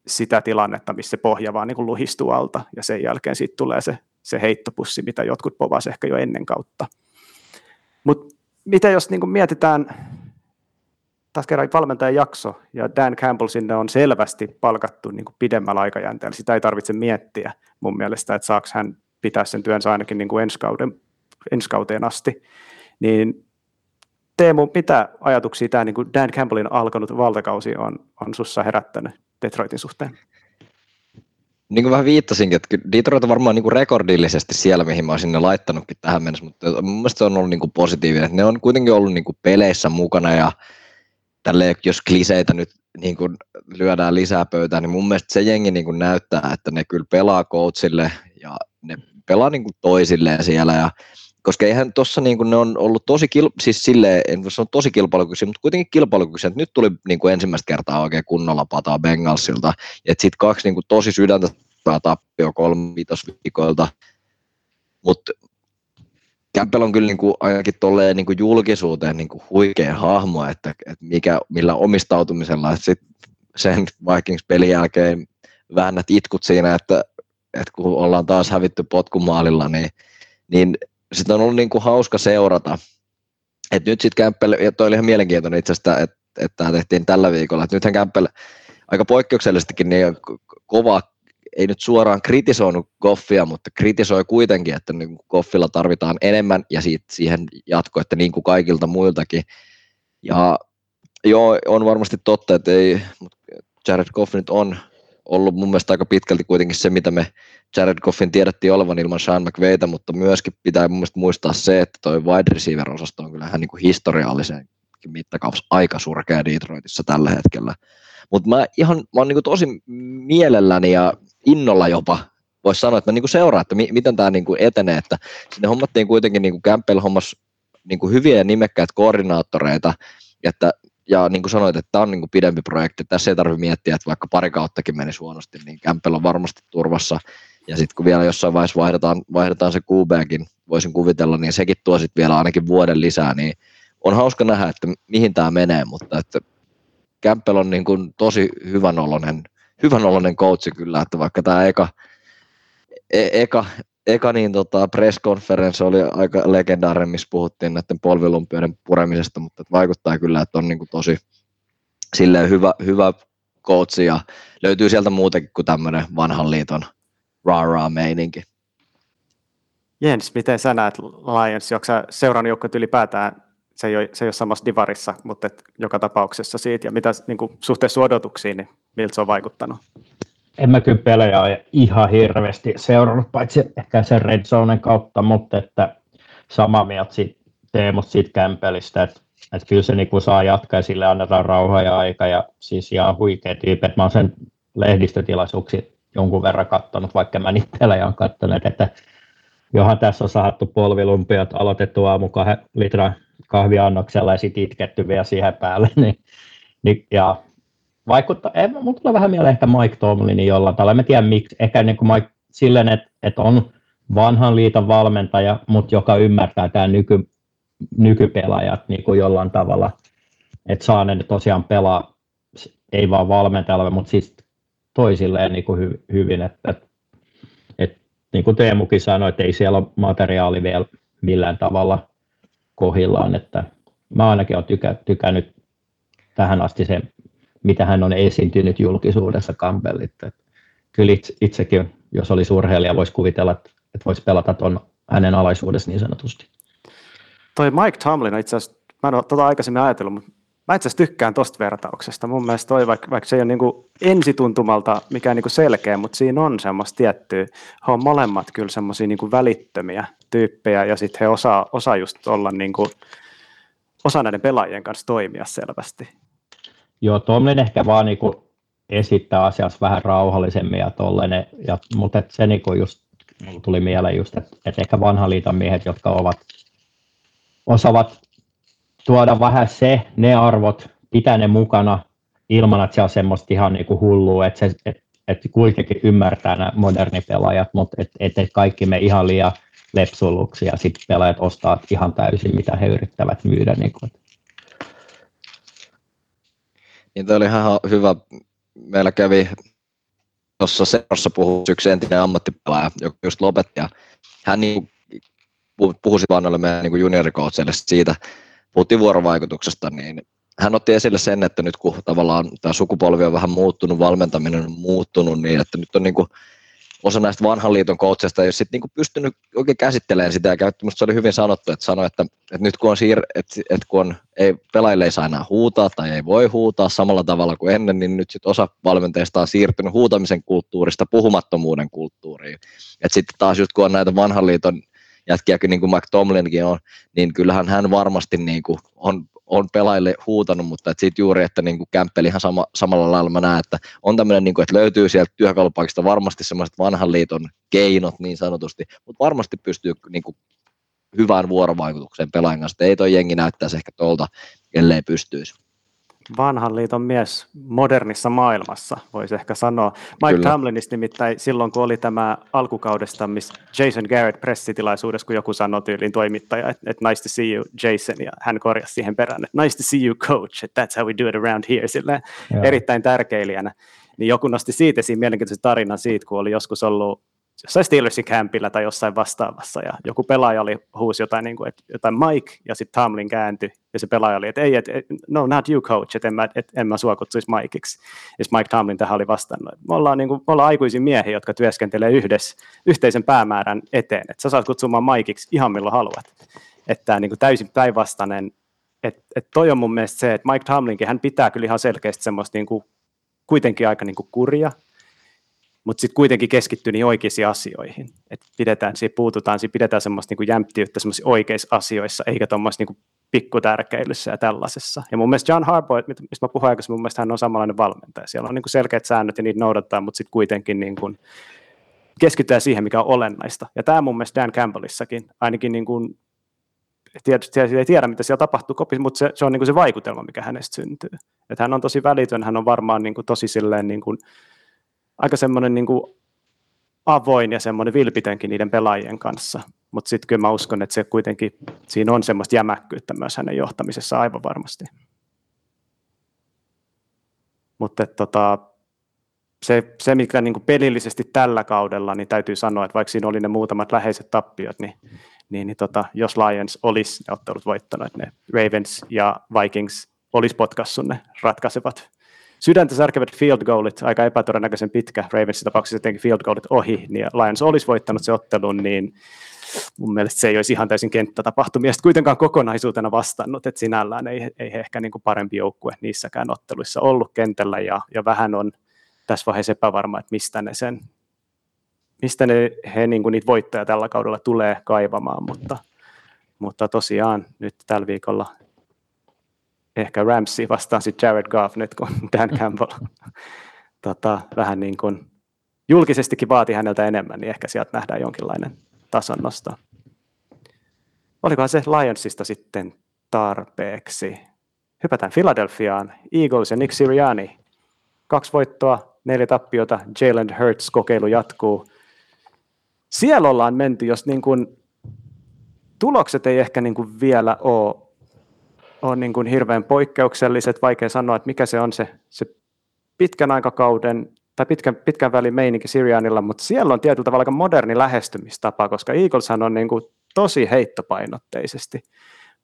sitä tilannetta, missä se pohja vaan niin kuin luhistuu alta ja sen jälkeen siitä tulee se, se heittopussi, mitä jotkut povas ehkä jo ennen kautta. Mutta mitä jos niin kuin mietitään taas kerran valmentajan jakso, ja Dan Campbell sinne on selvästi palkattu niin kuin pidemmällä aikajänteellä. Sitä ei tarvitse miettiä mun mielestä, että saako hän pitää sen työnsä ainakin niin kuin ensi, kauden, ensi kauteen asti. Niin Teemu, mitä ajatuksia tämä niin kuin Dan Campbellin alkanut valtakausi on, on sussa herättänyt Detroitin suhteen? Niin kuin vähän viittasinkin, että Detroit on varmaan niin kuin rekordillisesti siellä, mihin mä olisin ne laittanutkin tähän mennessä, mutta mun mielestä se on ollut niin kuin positiivinen. Ne on kuitenkin ollut niin kuin peleissä mukana ja tälle, jos kliseitä nyt niin kuin lyödään lisää pöytään, niin mun mielestä se jengi niin kuin näyttää, että ne kyllä pelaa coachille ja ne pelaa niin kuin toisilleen siellä ja koska eihän tuossa niin ne on ollut tosi, kil, siis silleen, en sanoa tosi kilpailukykyisiä, mutta kuitenkin kilpailukykyisiä, että nyt tuli niin kuin ensimmäistä kertaa oikein kunnolla pataa Bengalsilta, että sitten kaksi niin kuin tosi sydäntä tappio kolmitosviikoilta, mutta Campbell on kyllä niin kuin, ainakin tolleen niin kuin julkisuuteen niin kuin huikea hahmo, että, että mikä, millä omistautumisella, että sit sen Vikings-pelin jälkeen väännät itkut siinä, että, että kun ollaan taas hävitty potkumaalilla, niin, niin sitten on ollut niin kuin hauska seurata. Et nyt sitten Campbell, ja toi oli ihan mielenkiintoinen itse asiassa, että, että tämä tehtiin tällä viikolla, että nythän Campbell aika poikkeuksellisestikin niin kova ei nyt suoraan kritisoinut Goffia, mutta kritisoi kuitenkin, että niin Goffilla tarvitaan enemmän ja siitä, siihen jatko, että niin kuin kaikilta muiltakin. Ja joo, on varmasti totta, että ei, mutta Jared Goff nyt on ollut mun mielestä aika pitkälti kuitenkin se, mitä me Jared Goffin tiedettiin olevan ilman Sean McVeitä, mutta myöskin pitää mun mielestä muistaa se, että toi wide receiver-osasto on kyllähän niin historiallisen mittakaavassa aika surkea Detroitissa tällä hetkellä. Mutta mä ihan, mä oon niin tosi mielelläni ja innolla jopa voisi sanoa, että mä niin seuraan, että mi- miten tämä niin etenee, että sinne hommattiin kuitenkin niin Campbell hommas niin hyviä ja nimekkäitä koordinaattoreita, että, ja niin kuin sanoit, että tämä on niin kuin pidempi projekti, tässä ei tarvitse miettiä, että vaikka pari kauttakin meni huonosti, niin Campbell on varmasti turvassa, ja sitten kun vielä jossain vaiheessa vaihdetaan, vaihdetaan se QBkin, voisin kuvitella, niin sekin tuo sitten vielä ainakin vuoden lisää, niin on hauska nähdä, että mihin tämä menee, mutta että Campbell on niin kuin tosi hyvän oloinen hyvän oloinen coachi kyllä, että vaikka tämä eka, e, eka, eka niin tota press oli aika legendaarinen, missä puhuttiin näiden polvilumpioiden puremisesta, mutta vaikuttaa kyllä, että on niin kuin tosi silleen hyvä, hyvä coachi ja löytyy sieltä muutenkin kuin tämmöinen vanhan liiton rah meininki. Jens, miten sä näet Lions, onko sä seurannut joukkueet ylipäätään, se ei, ole, se ei ole samassa divarissa, mutta et joka tapauksessa siitä, ja mitä niin kuin, suhteessa odotuksiin, niin miltä se on vaikuttanut? En mä kyllä pelejä ole ihan hirveästi seurannut, paitsi ehkä sen Red Zonen kautta, mutta että sama mieltä siitä Teemusta siitä Kämpelistä, että, että kyllä se niin kuin saa jatkaa ja sille annetaan rauha ja aika ja siis ihan huikea tyyppi, että mä oon sen lehdistötilaisuuksia jonkun verran katsonut, vaikka mä niitä pelejä on katsonut, että johan tässä on saattu polvilumpiot aloitettu aamu kahden litran kahviannoksella ja sitten itketty vielä siihen päälle. Niin, niin, ja vaikuttaa, ei, mun tulee vähän mieleen ehkä Mike Tomlinin jollain tavalla. En tiedä miksi, ehkä niin kuin Mike, silleen, että, että on vanhan liiton valmentaja, mutta joka ymmärtää tämä nyky, nykypelaajat niin kuin jollain tavalla, että saa ne tosiaan pelaa, ei vaan valmentajalle, mutta siis toisilleen niin kuin hy, hyvin, että, että, että niin kuin Teemukin sanoi, että ei siellä ole materiaali vielä millään tavalla kohillaan, että mä ainakin olen tykä, tykännyt tähän asti se, mitä hän on esiintynyt julkisuudessa Campbellit. Kyllä itse, itsekin, jos olisi urheilija, voisi kuvitella, että, voisi pelata tuon hänen alaisuudessa niin sanotusti. Toi Mike Tomlin itse asiassa, mä en ole tuota aikaisemmin ajatellut, mutta mä itse asiassa tykkään tuosta vertauksesta. Mun mielestä toi, vaikka, vaikka se ei ole niinku ensituntumalta mikään niinku selkeä, mutta siinä on semmoista tiettyä, he on molemmat kyllä semmoisia niinku välittömiä tyyppejä ja sitten he osaa, osaa just olla niinku, osa näiden pelaajien kanssa toimia selvästi. Joo, Tomlin ehkä vaan niinku esittää asiassa vähän rauhallisemmin ja tollainen, ja, mutta et se niinku just, tuli mieleen just, että et ehkä vanhan liiton miehet, jotka ovat osaavat tuoda vähän se, ne arvot, pitää ne mukana ilman, että se on semmoista ihan niin kuin hullua, että, se, että, että kuitenkin ymmärtää nämä modernipelaajat, mutta että et, et kaikki me ihan liian lepsulluksi ja sitten pelaajat ostaa ihan täysin, mitä he yrittävät myydä. Niin, kuin. Niin toi oli ihan hyvä. Meillä kävi tuossa seurassa puhui yksi entinen ammattipelaaja, joka just lopetti, ja hän niin puhui vanhoille meidän niin juniorikoutseille siitä, puhuttiin vuorovaikutuksesta, niin hän otti esille sen, että nyt kun tavallaan tämä sukupolvi on vähän muuttunut, valmentaminen on muuttunut, niin että nyt on niin kuin osa näistä vanhan liiton coachista ei ole sit niin kuin pystynyt oikein käsittelemään sitä ja käytti, se oli hyvin sanottu, että sanoi, että, että nyt kun on, siir, että, että kun on, ei, pelaajille ei saa enää huutaa tai ei voi huutaa samalla tavalla kuin ennen, niin nyt sit osa valmentajista on siirtynyt huutamisen kulttuurista puhumattomuuden kulttuuriin. Sitten taas just kun on näitä vanhan liiton jätkiäkin, niin kuin Mike Tomlinkin on, niin kyllähän hän varmasti niin kuin on, on pelaajille huutanut, mutta siitä juuri, että niin Kämppeli ihan sama, samalla lailla mä näen, että on tämmöinen, niin että löytyy sieltä työkalupaikista varmasti semmoiset vanhan liiton keinot niin sanotusti, mutta varmasti pystyy niin kuin, hyvään vuorovaikutukseen pelaajan kanssa. Ei toi jengi näyttäisi ehkä tuolta, ellei pystyisi vanhan liiton mies modernissa maailmassa, voisi ehkä sanoa. Mike Kyllä. Tamlinista nimittäin silloin, kun oli tämä alkukaudesta, missä Jason Garrett pressitilaisuudessa, kun joku sanoi tyyliin toimittaja, että, että nice to see you Jason, ja hän korjasi siihen perään, että nice to see you coach, että that's how we do it around here, silleen erittäin tärkeilijänä. Niin joku nosti siitä esiin mielenkiintoisen tarinan siitä, kun oli joskus ollut jossain Steelersin campilla tai jossain vastaavassa, ja joku pelaaja oli huusi jotain, niin kuin, että jotain Mike, ja sitten Tamlin kääntyi, ja se pelaaja oli, että ei, et, et, no not you coach, että en mä, et, en mä sua kutsuisi Mikeiksi. Ja Mike Tamlin tähän oli vastannut, me ollaan, niin kuin, me ollaan aikuisia miehiä, jotka työskentelee yhdessä, yhteisen päämäärän eteen, että sä saat kutsumaan Mikeiksi ihan milloin haluat. Että niin kuin täysin päinvastainen, että et toi on mun mielestä se, että Mike Tamlinkin, hän pitää kyllä ihan selkeästi semmoista niin kuin, kuitenkin aika niin kuin kurja, mutta sitten kuitenkin keskittyy niin oikeisiin asioihin. että pidetään, siihen puututaan, siihen pidetään semmoista niin jämptiyttä semmoisissa oikeissa asioissa, eikä tuommoista niin pikkutärkeilyssä ja tällaisessa. Ja mun mielestä John Harbaugh, mistä mä puhuin aikaisemmin, mun mielestä hän on samanlainen valmentaja. Siellä on niin kuin selkeät säännöt ja niitä noudattaa, mutta sitten kuitenkin niin kuin keskitytään siihen, mikä on olennaista. Ja tämä mun mielestä Dan Campbellissakin, ainakin niin kuin, tietysti ei tiedä, mitä siellä tapahtuu kopissa, mutta se, se on niin kuin se vaikutelma, mikä hänestä syntyy. Että hän on tosi välitön, hän on varmaan niin kuin tosi silleen niin kuin, aika semmoinen niin avoin ja semmoinen vilpitönkin niiden pelaajien kanssa. Mutta sitten kyllä mä uskon, että se kuitenkin, siinä on semmoista jämäkkyyttä myös hänen johtamisessa aivan varmasti. Mutta tota, se, se, mikä niin kuin pelillisesti tällä kaudella, niin täytyy sanoa, että vaikka siinä oli ne muutamat läheiset tappiot, niin, niin, niin tota, jos Lions olisi ne ottelut voittanut, ne Ravens ja Vikings olisi potkassut ne ratkaisevat sydäntä särkevät field goalit, aika epätodennäköisen pitkä, Ravensin tapauksessa jotenkin field goalit ohi, niin Lions olisi voittanut se ottelun, niin mun mielestä se ei olisi ihan täysin kenttätapahtumia sitten kuitenkaan kokonaisuutena vastannut, että sinällään ei, ei ehkä niin kuin parempi joukkue niissäkään otteluissa ollut kentällä ja, ja vähän on tässä vaiheessa epävarma, että mistä ne sen mistä ne, he niin kuin niitä voittoja tällä kaudella tulee kaivamaan, mutta, mutta tosiaan nyt tällä viikolla ehkä Ramsey vastaan sitten Jared Goff nyt, kun Dan Campbell tota, vähän niin kuin julkisestikin vaati häneltä enemmän, niin ehkä sieltä nähdään jonkinlainen tason nostoon. Olikohan se Lionsista sitten tarpeeksi? Hypätään Philadelphiaan. Eagles ja Nick Sirianni. Kaksi voittoa, neljä tappiota. Jalen Hurts kokeilu jatkuu. Siellä ollaan menty, jos niin kuin, tulokset ei ehkä niin kuin vielä ole, ole niin kuin hirveän poikkeukselliset. Vaikea sanoa, että mikä se on se, se pitkän aikakauden tai pitkän, pitkän välin meininki Sirianilla, mutta siellä on tietyllä tavalla aika moderni lähestymistapa, koska Eagleshan on niin kuin tosi heittopainotteisesti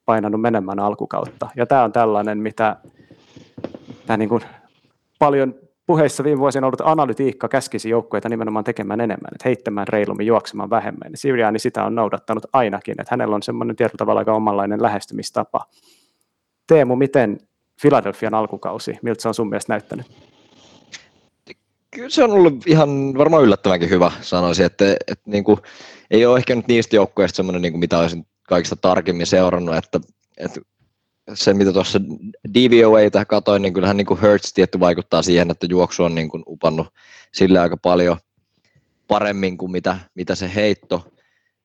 painanut menemään alkukautta. Ja tämä on tällainen, mitä tämä niin kuin paljon puheissa viime vuosina ollut analytiikka käskisi joukkueita nimenomaan tekemään enemmän, että heittämään reilummin, juoksemaan vähemmän. Siriani sitä on noudattanut ainakin, että hänellä on semmoinen tietyllä tavalla aika omanlainen lähestymistapa. Teemu, miten Philadelphian alkukausi, miltä se on sun mielestä näyttänyt? Kyllä se on ollut ihan varmaan yllättävänkin hyvä, sanoisin, että, että niin kuin, ei ole ehkä nyt niistä joukkueista semmoinen, niin kuin mitä olisin kaikista tarkemmin seurannut, että, että se, mitä tuossa DVOAta katoin, niin kyllähän niin kuin Hertz tietty vaikuttaa siihen, että juoksu on niin kuin upannut sille aika paljon paremmin kuin mitä, mitä se heitto.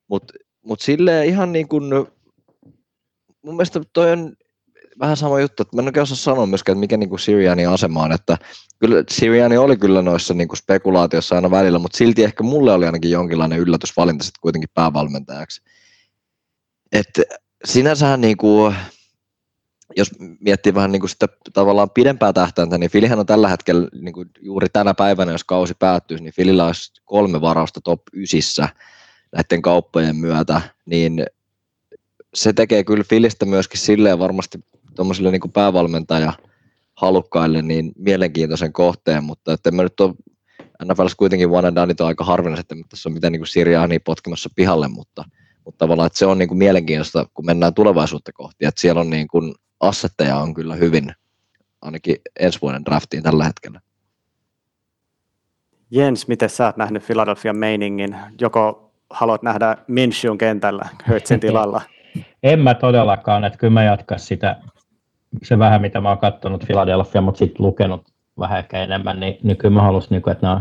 Mutta mut silleen ihan niin kuin, mun mielestä toi on vähän sama juttu, että mä en oikein osaa sanoa myöskään, että mikä niin kuin Sirianin asema on, että kyllä Siriani oli kyllä noissa niin kuin spekulaatiossa aina välillä, mutta silti ehkä mulle oli ainakin jonkinlainen yllätysvalinta sitten kuitenkin päävalmentajaksi. Että sinänsähän niin kuin, jos miettii vähän niin kuin sitä tavallaan pidempää tähtäintä, niin Filihän on tällä hetkellä niin kuin juuri tänä päivänä, jos kausi päättyisi, niin Filillä olisi kolme varausta top 9 näiden kauppojen myötä, niin se tekee kyllä Filistä myöskin silleen varmasti tuommoisille niin päävalmentaja halukkaille niin mielenkiintoisen kohteen, mutta että mä nyt ole NFLs kuitenkin one and done on aika harvinaista, että tässä on mitään niin Siriani potkimassa pihalle, mutta, mutta tavallaan että se on niin kuin mielenkiintoista, kun mennään tulevaisuutta kohti, että siellä on niin kuin assetteja on kyllä hyvin, ainakin ensi vuoden draftiin tällä hetkellä. Jens, miten sä oot nähnyt Philadelphia meiningin? Joko haluat nähdä Minshun kentällä Hurtsin tilalla? en mä todellakaan, että kyllä mä jatkan sitä, se vähän mitä mä oon katsonut Philadelphia, mutta sitten lukenut vähän ehkä enemmän, niin, niin kyllä mä haluaisin, niin että nämä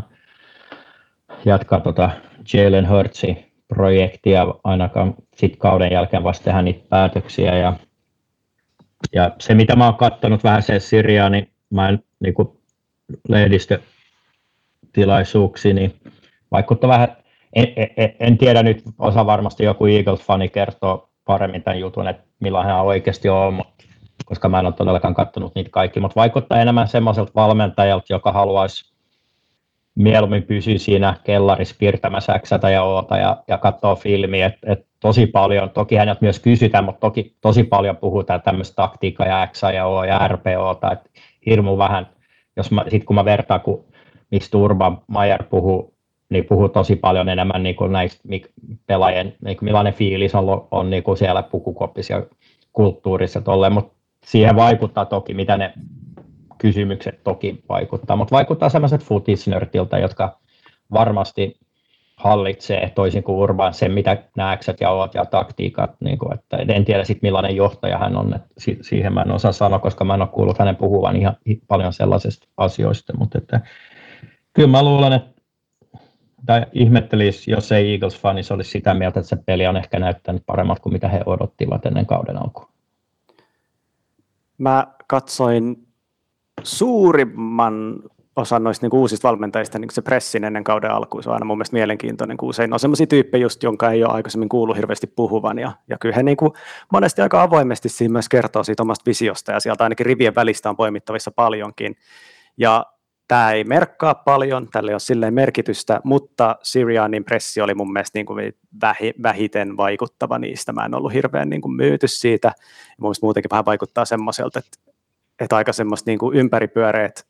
jatkaa tota Jalen Hurtsin projektia ainakaan sitten kauden jälkeen vasta tehdä niitä päätöksiä. Ja ja se, mitä mä oon katsonut vähän se Siriaa, niin mä en niin kuin lehdistötilaisuuksia, niin vaikuttaa vähän, en, en, en, tiedä nyt, osa varmasti joku Eagles-fani kertoo paremmin tämän jutun, että millainen hän oikeasti on, mutta, koska mä en ole todellakaan katsonut niitä kaikki, mutta vaikuttaa enemmän semmoiselta valmentajalta, joka haluaisi mieluummin pysyä siinä kellarissa piirtämässä X ja Oota ja, ja katsoa filmiä, että et tosi paljon, toki häneltä myös kysytään, mutta toki tosi paljon puhutaan tämmöistä taktiikkaa ja X ja O ja RPO, että hirmu vähän, jos mä, sit kun mä vertaan, kun mistä Urban Mayer puhuu, niin puhuu tosi paljon enemmän niin kuin näistä pelaajien, niin kuin millainen fiilis on, on niin kuin siellä pukukopissa ja kulttuurissa tolleen, mutta siihen vaikuttaa toki, mitä ne kysymykset toki vaikuttaa, mutta vaikuttaa sellaiset futisnörtiltä, jotka varmasti hallitsee toisin kuin Urban sen, mitä näkset ja oot ja taktiikat. Niin kuin, että en tiedä sitten millainen johtaja hän on, että siihen mä en osaa sanoa, koska mä en ole kuullut hänen puhuvan ihan paljon sellaisista asioista, mutta että, kyllä mä luulen, että tai ihmettelisi, jos ei Eagles-fanis olisi sitä mieltä, että se peli on ehkä näyttänyt paremmat kuin mitä he odottivat ennen kauden alkua. Mä katsoin suurimman osan noista niin uusista valmentajista niin se pressin ennen kauden alkuun, se on aina mun mielestä mielenkiintoinen, kun usein on sellaisia tyyppejä just, jonka ei ole aikaisemmin kuullut hirveästi puhuvan, ja, ja kyllä he niin kuin monesti aika avoimesti siinä myös kertoo siitä omasta visiosta, ja sieltä ainakin rivien välistä on poimittavissa paljonkin, ja tämä ei merkkaa paljon, tälle ei ole silleen merkitystä, mutta Sirianin pressi oli mun mielestä niin kuin vähiten vaikuttava niistä. Mä en ollut hirveän niin kuin myyty siitä. Mun mielestä muutenkin vähän vaikuttaa semmoiselta, että, että aika semmoista niin kuin ympäripyöreät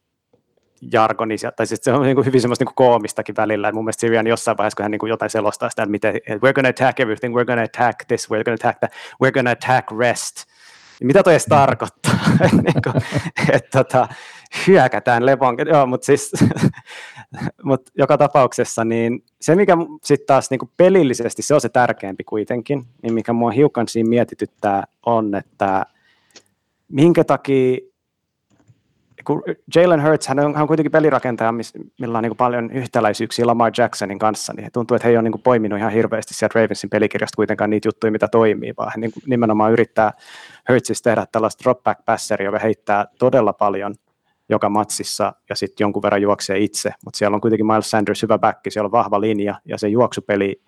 jargonisia, tai siis se on niin kuin hyvin semmoista niin kuin koomistakin välillä. Et mun mielestä Sirian jossain vaiheessa, kun hän niin kuin jotain selostaa sitä, että miten, we're gonna attack everything, we're gonna attack this, we're gonna attack that, we're gonna attack rest. Mitä toi edes tarkoittaa? niin että tota, hyökätään levon, joo, mutta siis, mut joka tapauksessa, niin se mikä sitten taas niin kuin pelillisesti, se on se tärkeämpi kuitenkin, niin mikä mua hiukan siinä mietityttää on, että minkä takia kun Jalen Hurts, hän on, hän on kuitenkin pelirakentaja, millä on niin paljon yhtäläisyyksiä Lamar Jacksonin kanssa, niin tuntuu, että he ei ole niin poiminut ihan hirveästi sieltä Ravensin pelikirjasta kuitenkaan niitä juttuja, mitä toimii, vaan he niin nimenomaan yrittää Hurtsista tehdä tällaista dropback passeri, joka heittää todella paljon joka matsissa ja sitten jonkun verran juoksee itse, mutta siellä on kuitenkin Miles Sanders hyvä back, siellä on vahva linja ja se juoksupeli,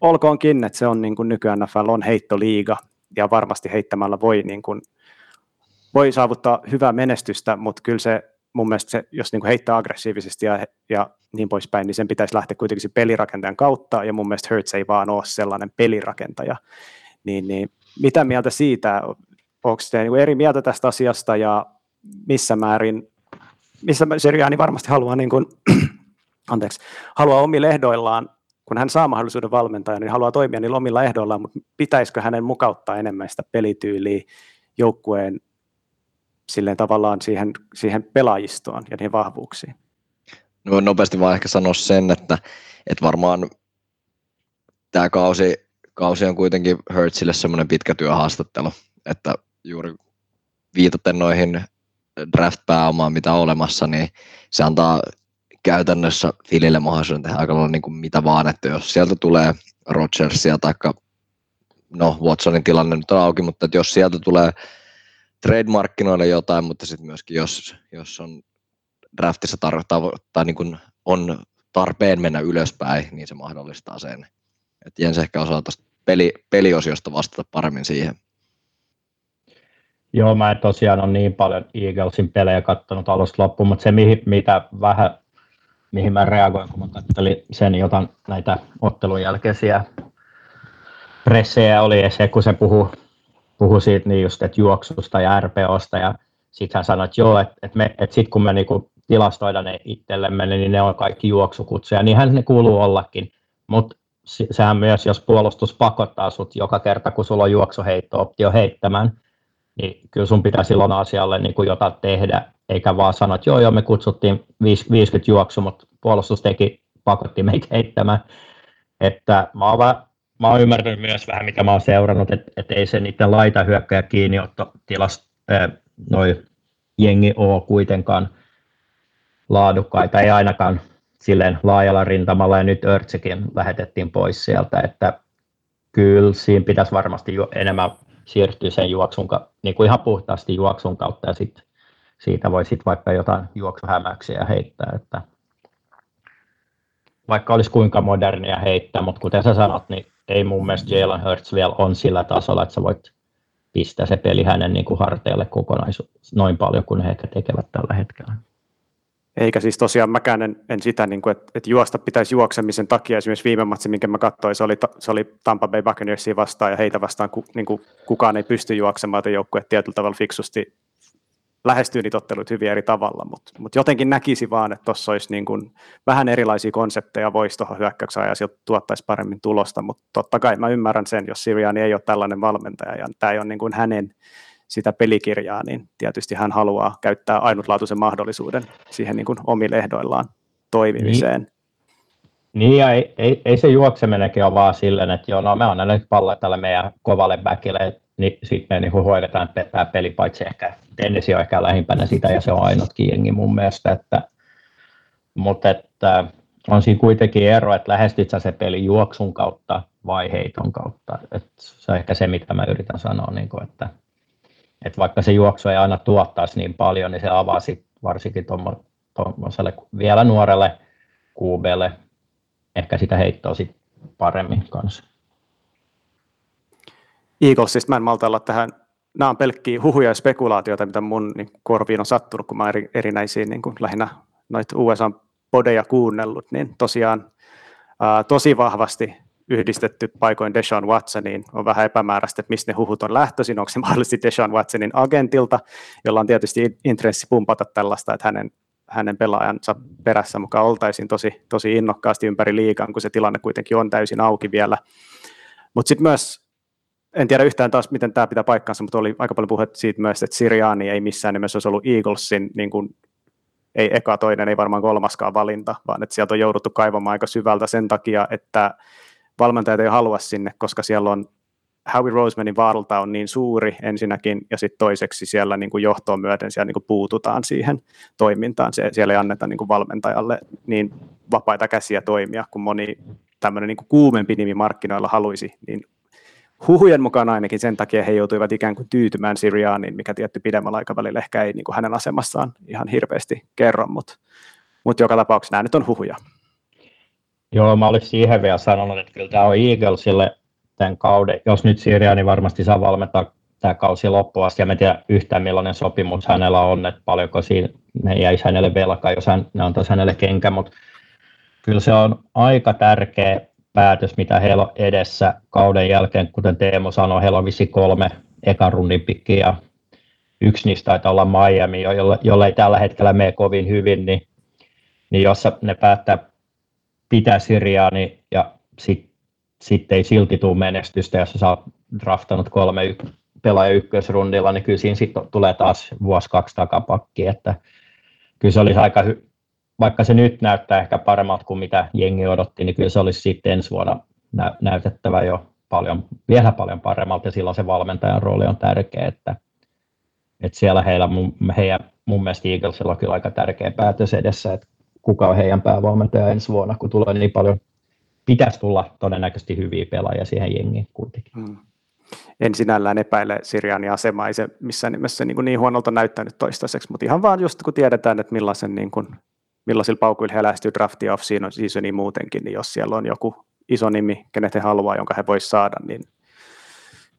olkoonkin, että se on niin kuin nykyään NFL on heittoliiga ja varmasti heittämällä voi niin kuin voi saavuttaa hyvää menestystä, mutta kyllä se mun mielestä se, jos niin kuin heittää aggressiivisesti ja, ja niin poispäin, niin sen pitäisi lähteä kuitenkin pelirakentajan kautta, ja mun mielestä Hertz ei vaan ole sellainen pelirakentaja. Niin, niin mitä mieltä siitä, onko te niin eri mieltä tästä asiasta, ja missä määrin, missä Seriani varmasti haluaa, niin kuin, anteeksi, haluaa omilla ehdoillaan, kun hän saa mahdollisuuden valmentaa, niin haluaa toimia niillä omilla ehdoillaan, mutta pitäisikö hänen mukauttaa enemmän sitä pelityyliä joukkueen silleen tavallaan siihen, siihen pelaajistoon ja niihin vahvuuksiin? No nopeasti vaan ehkä sanoa sen, että, että varmaan tämä kausi, kausi on kuitenkin Hertzille semmoinen pitkä työhaastattelu, että juuri viitaten noihin draft-pääomaan, mitä on olemassa, niin se antaa käytännössä Filille mahdollisuuden tehdä aika lailla niin kuin mitä vaan, että jos sieltä tulee Rodgersia tai no Watsonin tilanne nyt on auki, mutta että jos sieltä tulee trade-markkinoille jotain, mutta sitten myöskin jos, jos on draftissa tar- tai niin on tarpeen mennä ylöspäin, niin se mahdollistaa sen. Et Jens ehkä osaa tuosta peli, peliosiosta vastata paremmin siihen. Joo, mä en tosiaan ole niin paljon Eaglesin pelejä katsonut alusta loppuun, mutta se mihin, mitä vähän, mihin mä reagoin, kun mä katselin sen jotain näitä ottelun jälkeisiä pressejä, oli se, kun se puhui siitä niin just, että juoksusta ja RPOsta ja sitten hän sanoi, että joo, että, että, me, että sitten kun me niinku tilastoidaan ne itsellemme, niin ne on kaikki juoksukutsuja, niinhän ne kuuluu ollakin, mutta sehän myös, jos puolustus pakottaa sut joka kerta, kun sulla on juoksuheitto-optio heittämään, niin kyllä sun pitää silloin asialle niin kuin jotain tehdä, eikä vaan sanoa, että joo, joo, me kutsuttiin 50 juoksu, mutta puolustus teki, pakotti meitä heittämään. Että mä oon mä oon ymmärtänyt myös vähän, mitä mä oon seurannut, että et ei se niiden laita hyökkäjä tilas, äh, noi jengi ole kuitenkaan laadukkaita, ei ainakaan silleen laajalla rintamalla, ja nyt Örtsikin lähetettiin pois sieltä, että kyllä siinä pitäisi varmasti jo enemmän siirtyä sen juoksun, niin kuin ihan puhtaasti juoksun kautta, ja sit, siitä voi sitten vaikka jotain juoksuhämäyksiä heittää, että vaikka olisi kuinka modernia heittää, mutta kuten sä sanot, niin ei mun mielestä Jalen Hurts vielä on sillä tasolla, että sä voit pistää se peli hänen niin kuin harteille kokonaisuus noin paljon kuin he ehkä tekevät tällä hetkellä. Eikä siis tosiaan mäkään en, en sitä, niin kuin, että, että juosta pitäisi juoksemisen takia. Esimerkiksi viime matsi, minkä mä katsoin, se oli, se oli Tampa Bay Buccaneersia vastaan ja heitä vastaan ku, niin kuin kukaan ei pysty juoksemaan, että joukkue tietyllä tavalla fiksusti lähestyy niitä otteluita hyvin eri tavalla, mutta mut jotenkin näkisi vaan, että tuossa olisi niin kuin vähän erilaisia konsepteja, voisi tuohon hyökkäyksen ja sieltä tuottaisi paremmin tulosta, mutta totta kai mä ymmärrän sen, jos Siriani ei ole tällainen valmentaja ja tämä ei ole niin kuin hänen sitä pelikirjaa, niin tietysti hän haluaa käyttää ainutlaatuisen mahdollisuuden siihen niin kuin omille ehdoillaan toimimiseen. Niin. Niin, ja ei, ei, ei se juokseminenkin ole vaan silleen, että joo, no me annan nyt palloa tälle meidän kovalle backille, niin sitten me niin hoidetaan tämä peli, paitsi ehkä Tennessee on ehkä lähimpänä sitä, ja se on ainutkin jengi mun mielestä, että, mutta että on siinä kuitenkin ero, että lähestyt sä se peli juoksun kautta vai heiton kautta. että se on ehkä se, mitä mä yritän sanoa, niin kuin, että, että vaikka se juoksu ei aina tuottaisi niin paljon, niin se avaa sit varsinkin tuommoiselle vielä nuorelle QBlle ehkä sitä heittoa sit paremmin kanssa. Eaglesista mä en malta olla tähän, nämä on pelkkiä huhuja ja spekulaatioita, mitä mun niin, korviin on sattunut, kun mä eri, erinäisiä niin kuin, lähinnä noita USA-podeja kuunnellut, niin tosiaan ää, tosi vahvasti yhdistetty paikoin Deshaun Watsoniin. On vähän epämääräistä, että mistä ne huhut on lähtöisin. Onko se mahdollisesti Deshaun Watsonin agentilta, jolla on tietysti intressi pumpata tällaista, että hänen, hänen pelaajansa perässä mukaan oltaisiin tosi, tosi innokkaasti ympäri liikan, kun se tilanne kuitenkin on täysin auki vielä. Mutta sitten myös en tiedä yhtään taas, miten tämä pitää paikkansa, mutta oli aika paljon puhetta siitä myös, että Siriani ei missään nimessä olisi ollut Eaglesin, niin kuin, ei eka toinen, ei varmaan kolmaskaan valinta, vaan että sieltä on jouduttu kaivamaan aika syvältä sen takia, että valmentajat ei halua sinne, koska siellä on Howie Rosemanin vaaralta on niin suuri ensinnäkin, ja sitten toiseksi siellä niin kuin johtoon myöten siellä niin kuin puututaan siihen toimintaan. Se, siellä ei anneta niin kuin valmentajalle niin vapaita käsiä toimia, kun moni tämmöinen niin kuumempi nimi markkinoilla haluaisi, niin huhujen mukaan ainakin sen takia he joutuivat ikään kuin tyytymään Siriaaniin, mikä tietty pidemmällä aikavälillä ehkä ei niin kuin hänen asemassaan ihan hirveästi kerro, mutta, mutta joka tapauksessa nämä nyt on huhuja. Joo, mä olisin siihen vielä sanonut, että kyllä tämä on Eaglesille tämän kauden, jos nyt Siriani varmasti saa valmentaa tämä kausi loppuun asti, ja mä tiedän yhtään millainen sopimus hänellä on, että paljonko siinä ne jäisi hänelle velkaa, jos hän, ne antaisi hänelle kenkä, mutta kyllä se on aika tärkeä päätös, mitä heillä on edessä kauden jälkeen, kuten Teemo sanoi, heillä on visi kolme ekan rundin pikkiä, ja yksi niistä taitaa olla Miami, jolle, jolle ei tällä hetkellä mene kovin hyvin, niin, niin jos ne päättää pitää Siriani ja sitten sit ei silti tule menestystä, jos sä oot draftanut kolme y- pelaaja ykkösrundilla, niin kyllä siinä sitten tulee taas vuosi kaksi takapakki, että kyllä se olisi aika hy- vaikka se nyt näyttää ehkä paremmalta kuin mitä jengi odotti, niin kyllä se olisi sitten ensi vuonna nä- näytettävä jo paljon, vielä paljon paremmalta, ja silloin se valmentajan rooli on tärkeä, että, että siellä heillä, mun, heidän, mun mielestä Eaglesilla on kyllä aika tärkeä päätös edessä, että kuka on heidän päävalmentaja ensi vuonna, kun tulee niin paljon, pitäisi tulla todennäköisesti hyviä pelaajia siihen jengiin kuitenkin. Hmm. En sinällään epäile Sirianin asemaa, ei se missään nimessä niin, kuin niin huonolta näyttänyt toistaiseksi, mutta ihan vaan just kun tiedetään, että millaisen niin kuin millaisilla paukuilla he lähestyy draftia off seasonia muutenkin, niin jos siellä on joku iso nimi, kenet he haluaa, jonka he voisivat saada, niin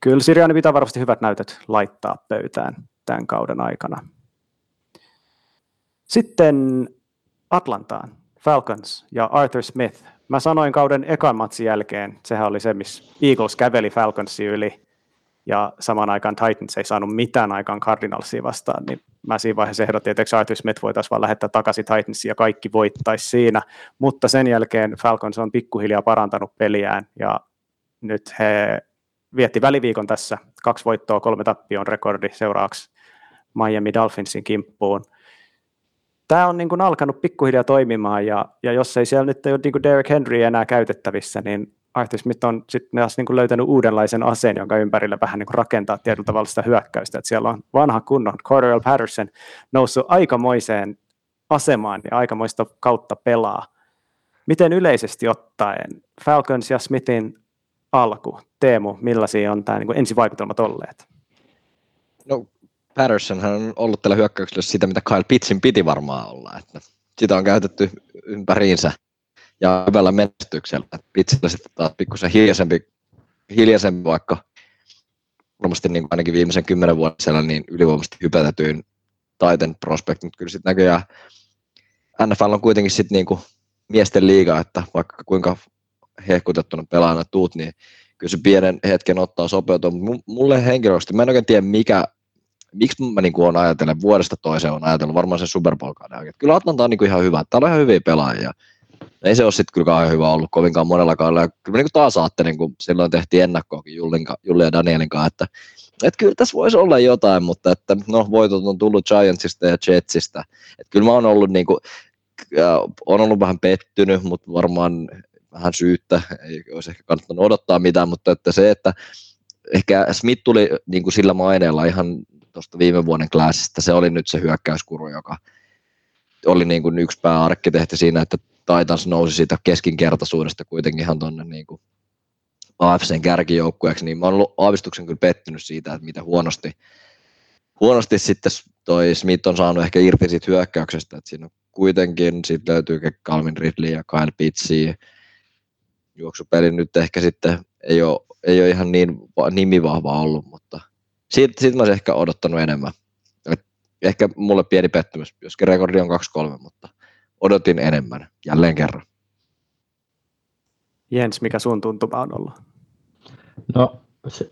kyllä Siriani pitää varmasti hyvät näytöt laittaa pöytään tämän kauden aikana. Sitten Atlantaan, Falcons ja Arthur Smith. Mä sanoin kauden ekan matsin jälkeen, sehän oli se, missä Eagles käveli Falconsin yli, ja samaan aikaan Titans ei saanut mitään aikaan Cardinalsia vastaan, niin mä siinä vaiheessa ehdotin, että Arthur Smith voitaisiin vaan lähettää takaisin Titansiin ja kaikki voittaisi siinä, mutta sen jälkeen Falcons on pikkuhiljaa parantanut peliään ja nyt he vietti väliviikon tässä, kaksi voittoa, kolme tappioon rekordi seuraavaksi Miami Dolphinsin kimppuun. Tämä on niin kuin alkanut pikkuhiljaa toimimaan ja, ja jos ei siellä nyt ole niin kuin Derek Henry enää käytettävissä, niin Arthur Smith on sitten myös niin kuin löytänyt uudenlaisen aseen, jonka ympärillä vähän niin kuin rakentaa tietyllä tavalla sitä hyökkäystä. Että siellä on vanha kunnon Cordell Patterson noussut aikamoiseen asemaan ja aikamoista kautta pelaa. Miten yleisesti ottaen Falcons ja Smithin alku, Teemu, millaisia on tämä niin kuin ensivaikutelmat olleet? No Patterson on ollut tällä hyökkäyksellä sitä, mitä Kyle Pittsin piti varmaan olla. Että sitä on käytetty ympäriinsä ja hyvällä menestyksellä. Pitsillä sitten taas pikkusen hiljaisempi, hiljaisempi vaikka varmasti niin ainakin viimeisen kymmenen vuoden siellä niin ylivoimaisesti hypätetyin Titan prospect, mutta kyllä sitten näköjään NFL on kuitenkin sitten niin miesten liiga, että vaikka kuinka hehkutettuna pelaajana tuut, niin kyllä se pienen hetken ottaa sopeutua. Mulle henkilökohtaisesti, mä en oikein tiedä mikä, miksi mä niin olen ajatellut, vuodesta toiseen on ajatellut varmaan sen Super Bowl-kauden. Kyllä Atlanta on niin ihan hyvä, täällä on ihan hyviä pelaajia ei se ole sitten kyllä kauhean hyvä ollut kovinkaan monella kaudella. Kyllä niin taas ajattelin, kun silloin tehtiin ennakkoakin Julli ja Danielin kanssa, että, että kyllä tässä voisi olla jotain, mutta että no, voitot on tullut Giantsista ja Jetsistä. Että kyllä mä oon ollut, niin kuin, on ollut vähän pettynyt, mutta varmaan vähän syyttä, ei olisi ehkä kannattanut odottaa mitään, mutta että se, että ehkä Smith tuli niin kuin sillä maineella ihan tuosta viime vuoden klassista, se oli nyt se hyökkäyskuru, joka oli niin kuin yksi pääarkkitehti siinä, että Titans nousi siitä keskinkertaisuudesta kuitenkin ihan tuonne niin kuin AFCn kärkijoukkueeksi, niin mä oon ollut aavistuksen kyllä pettynyt siitä, että miten huonosti, huonosti sitten toi Smith on saanut ehkä irti siitä hyökkäyksestä, että siinä on kuitenkin sitten löytyy Calvin Ridley ja Kyle Pitsi. Juoksupeli nyt ehkä sitten ei ole, ei ole ihan niin nimivahva ollut, mutta siitä, siitä mä olisin ehkä odottanut enemmän. Et ehkä mulle pieni pettymys, joskin rekordi on 2-3, mutta odotin enemmän, jälleen kerran. Jens, mikä sun tuntuma on ollut? No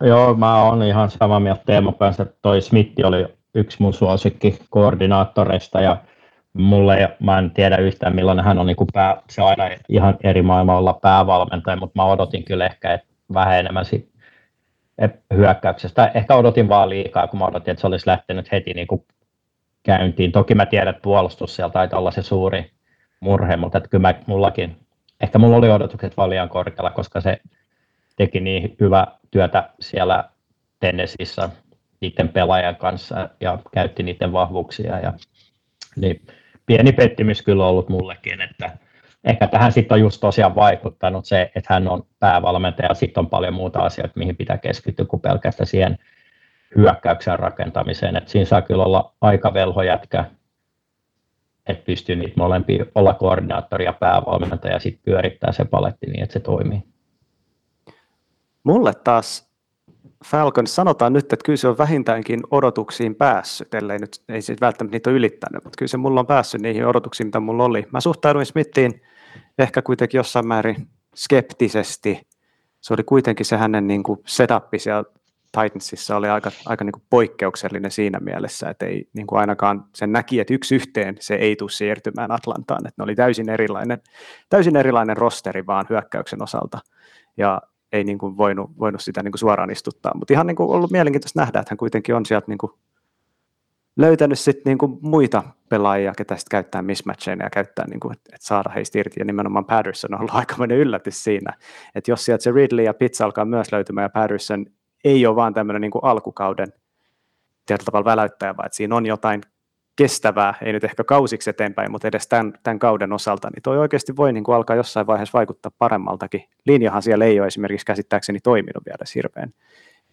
joo, mä oon ihan samaa mieltä Teemon kanssa, että toi Smith oli yksi mun suosikki koordinaattoreista ja mulle, mä en tiedä yhtään millainen hän on niin pää, se on aina ihan eri maailma olla päävalmentaja, mutta mä odotin kyllä ehkä että vähän enemmän sit hyökkäyksestä. Ehkä odotin vaan liikaa, kun mä odotin, että se olisi lähtenyt heti niin kuin käyntiin. Toki mä tiedän, että puolustus siellä taitaa olla se suuri murhe, mutta että kyllä mä, mullakin, ehkä mulla oli odotukset vaan liian korkealla, koska se teki niin hyvää työtä siellä Tennesseeissä niiden pelaajan kanssa ja käytti niiden vahvuuksia. Ja, niin pieni pettymys kyllä ollut mullekin, että ehkä tähän sitten on just tosiaan vaikuttanut se, että hän on päävalmentaja ja sitten on paljon muuta asioita, mihin pitää keskittyä kuin pelkästään siihen hyökkäyksen rakentamiseen. Et siinä saa kyllä olla aika velhojätkä, että pystyy niitä molempia olla koordinaattori ja päävalmentaja ja sitten pyörittää se paletti niin, että se toimii. Mulle taas Falcon, sanotaan nyt, että kyllä se on vähintäänkin odotuksiin päässyt, ellei nyt, ei se välttämättä niitä ole ylittänyt, mutta kyllä se mulla on päässyt niihin odotuksiin, mitä mulla oli. Mä suhtauduin Smithiin ehkä kuitenkin jossain määrin skeptisesti. Se oli kuitenkin se hänen niin kuin setup siellä Titansissa oli aika, aika niin kuin poikkeuksellinen siinä mielessä, että ei niin kuin ainakaan sen näki, että yksi yhteen se ei tule siirtymään Atlantaan, että ne oli täysin erilainen, täysin erilainen rosteri vaan hyökkäyksen osalta. Ja ei niin kuin voinut, voinut sitä niin kuin suoraan istuttaa. Mutta ihan niin kuin ollut mielenkiintoista nähdä, että hän kuitenkin on sieltä niin kuin löytänyt sit niin kuin muita pelaajia, ketä sitten käyttää mismatcheina ja käyttää, niin kuin, että saada heistä irti. Ja nimenomaan Patterson on ollut aikamoinen yllätys siinä, että jos sieltä se Ridley ja Pitts alkaa myös löytymään ja Patterson ei ole vaan tämmöinen niin kuin alkukauden tietyllä tavalla väläyttäjä, vaan että siinä on jotain kestävää, ei nyt ehkä kausiksi eteenpäin, mutta edes tämän, tämän kauden osalta, niin toi oikeasti voi niin kuin alkaa jossain vaiheessa vaikuttaa paremmaltakin. Linjahan siellä ei ole esimerkiksi käsittääkseni toiminut vielä hirveän,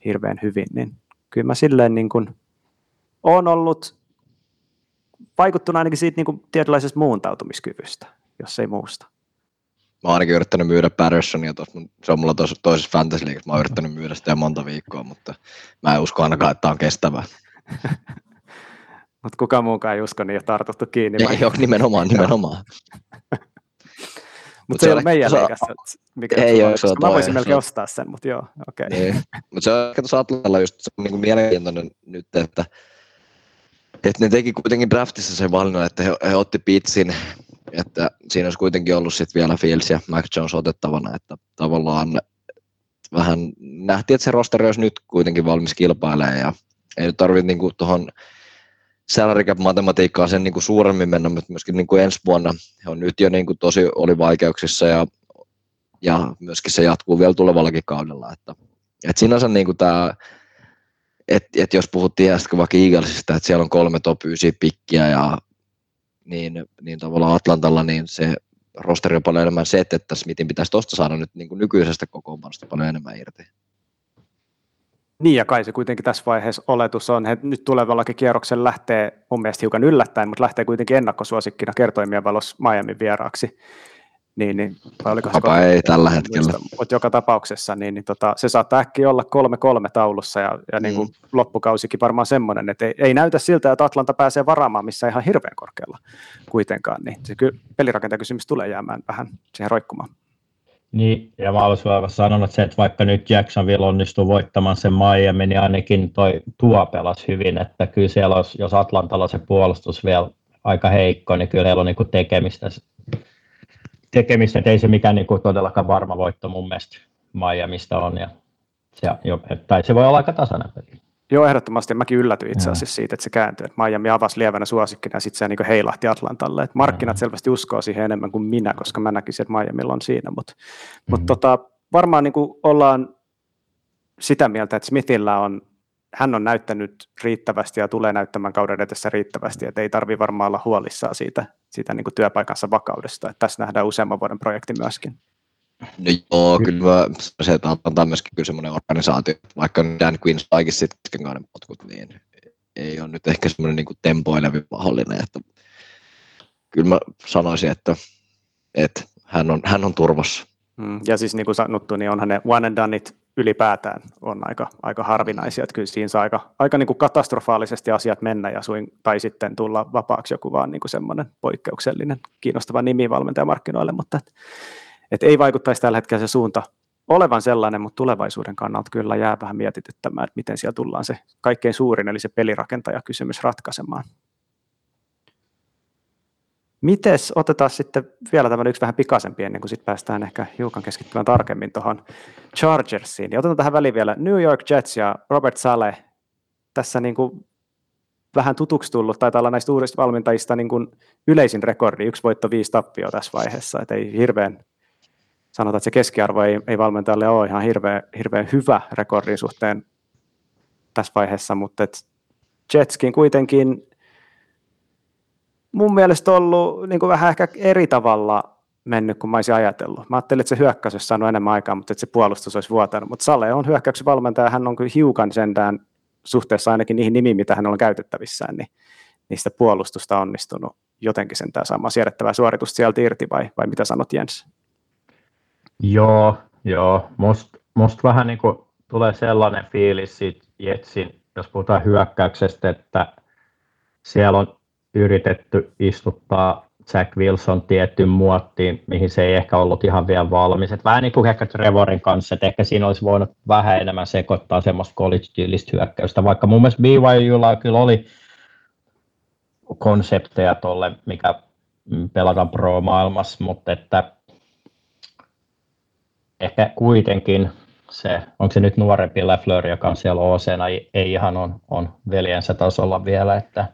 hirveän hyvin, niin kyllä mä silleen niin kuin on ollut vaikuttunut ainakin siitä niin kuin tietynlaisesta muuntautumiskyvystä, jos ei muusta. Mä oon ainakin yrittänyt myydä Pattersonia, tuossa, se on mulla toisessa, toisessa fantasy mä oon yrittänyt myydä sitä monta viikkoa, mutta mä en usko ainakaan, että tämä on kestävää. Mutta kuka muukaan ei usko, niin ei tartuttu kiinni. Ei ole nimenomaan, nimenomaan. Mutta se ei ole meidän liikassa, mikä ei ole, se on Mä voisin melkein ostaa sen, mutta joo, okei. Okay. Niin. Mutta se on ehkä tuossa Atlantalla just se on niin kuin mielenkiintoinen nyt, että, että ne teki kuitenkin draftissa sen valinnan, että he, he otti Pitsin, että siinä olisi kuitenkin ollut sitten vielä Fields ja Mac Jones otettavana, että tavallaan vähän nähtiin, että se rosteri olisi nyt kuitenkin valmis kilpailemaan ja ei nyt tarvitse niin tuohon salary cap matematiikkaa sen niin kuin suuremmin mennä, mutta myöskin niin kuin ensi vuonna he on nyt jo niin kuin tosi oli vaikeuksissa ja, ja myöskin se jatkuu vielä tulevallakin kaudella. Että, et sinänsä niin kuin tämä, että et jos puhuttiin äsken vaikka Eaglesista, että siellä on kolme top 9 pikkiä ja niin, niin tavallaan Atlantalla niin se rosteri on paljon enemmän se, että Smithin pitäisi tuosta saada nyt niin kuin nykyisestä kokoonpanosta paljon enemmän irti. Niin ja kai se kuitenkin tässä vaiheessa oletus on, että nyt tulevallakin kierroksen lähtee mun mielestä hiukan yllättäen, mutta lähtee kuitenkin ennakkosuosikkina kertoimien valossa Miamin vieraaksi. Niin, niin, vai oliko se ei tällä hetkellä. Mutta joka tapauksessa niin, niin tota, se saattaa äkkiä olla kolme-kolme taulussa ja, ja niin kuin mm. loppukausikin varmaan semmoinen, että ei, ei, näytä siltä, että Atlanta pääsee varaamaan missä ihan hirveän korkealla kuitenkaan. Niin se kyllä pelirakentakysymys tulee jäämään vähän siihen roikkumaan. Niin, ja mä olisin vaan sanonut se, että vaikka nyt Jacksonville onnistuu voittamaan sen Miami, niin ainakin toi tuo pelasi hyvin, että kyllä siellä olisi, jos Atlantalla se puolustus vielä aika heikko, niin kyllä heillä on niin tekemistä, tekemistä, että ei se mikään niin kuin todellakaan varma voitto mun mielestä Miamista on, ja se, jo, tai se voi olla aika tasainen peli. Joo, ehdottomasti. Mäkin yllätyin itse asiassa siitä, että se kääntyi. Että Miami avasi lievänä suosikkina ja sitten se niin heilahti Atlantalle. Että markkinat selvästi uskoo siihen enemmän kuin minä, koska mä näkisin, että Miamilla on siinä. Mutta mm-hmm. mut tota, varmaan niin ollaan sitä mieltä, että Smithillä on, hän on näyttänyt riittävästi ja tulee näyttämään kauden edessä riittävästi, että ei tarvi varmaan olla huolissaan siitä, siitä niin työpaikansa vakaudesta. Että tässä nähdään useamman vuoden projekti myöskin. No joo, kyllä se, että antaa myöskin kyllä semmoinen organisaatio, vaikka Dan Quinn saikin sitten kauden potkut, niin ei ole nyt ehkä semmoinen niin tempoilevi mahdollinen, että kyllä mä sanoisin, että, että hän, on, hän on turvassa. Mm, ja siis niin kuin sanottu, niin onhan ne one and done it ylipäätään on aika, aika harvinaisia, että kyllä siinä saa aika, aika niin kuin katastrofaalisesti asiat mennä ja suin, tai sitten tulla vapaaksi joku vaan niin kuin semmoinen poikkeuksellinen kiinnostava nimi valmentajamarkkinoille, mutta että että ei vaikuttaisi tällä hetkellä se suunta olevan sellainen, mutta tulevaisuuden kannalta kyllä jää vähän mietityttämään, että miten siellä tullaan se kaikkein suurin, eli se pelirakentajakysymys ratkaisemaan. Mites, otetaan sitten vielä tämä yksi vähän pikaisempi ennen kuin sitten päästään ehkä hiukan keskittymään tarkemmin tuohon Chargersiin. Ja otetaan tähän väliin vielä New York Jets ja Robert Saleh. Tässä niin kuin vähän tutuksi tullut, taitaa olla näistä uudista valmentajista niin kuin yleisin rekordi, yksi voitto, viisi tappio tässä vaiheessa, että ei hirveän sanotaan, että se keskiarvo ei, ei valmentajalle ole ihan hirveän, hirveän hyvä rekordin suhteen tässä vaiheessa, mutta et Jetskin kuitenkin mun mielestä ollut niin kuin vähän ehkä eri tavalla mennyt kuin mä olisin ajatellut. Mä ajattelin, että se hyökkäys olisi saanut enemmän aikaa, mutta että se puolustus olisi vuotanut. Mutta Sale on hyökkäyksen valmentaja, hän on kyllä hiukan sentään suhteessa ainakin niihin nimiin, mitä hän on käytettävissään, niin niistä puolustusta onnistunut jotenkin sentään saamaan siedettävää suoritusta sieltä irti, vai, vai mitä sanot Jens? Joo, joo. Musta must vähän niin kuin tulee sellainen fiilis siitä Jetsin, jos puhutaan hyökkäyksestä, että siellä on yritetty istuttaa Jack Wilson tiettyyn muottiin, mihin se ei ehkä ollut ihan vielä valmis. Et vähän niin kuin ehkä Trevorin kanssa, että ehkä siinä olisi voinut vähän enemmän sekoittaa semmoista college-tyylistä hyökkäystä, vaikka mun mielestä BYUlla kyllä oli konsepteja tuolle, mikä pelataan pro-maailmassa, mutta että ehkä kuitenkin se, onko se nyt nuorempi Lefleur, joka on siellä OCna, ei, ei ihan on, on veljensä tasolla vielä, että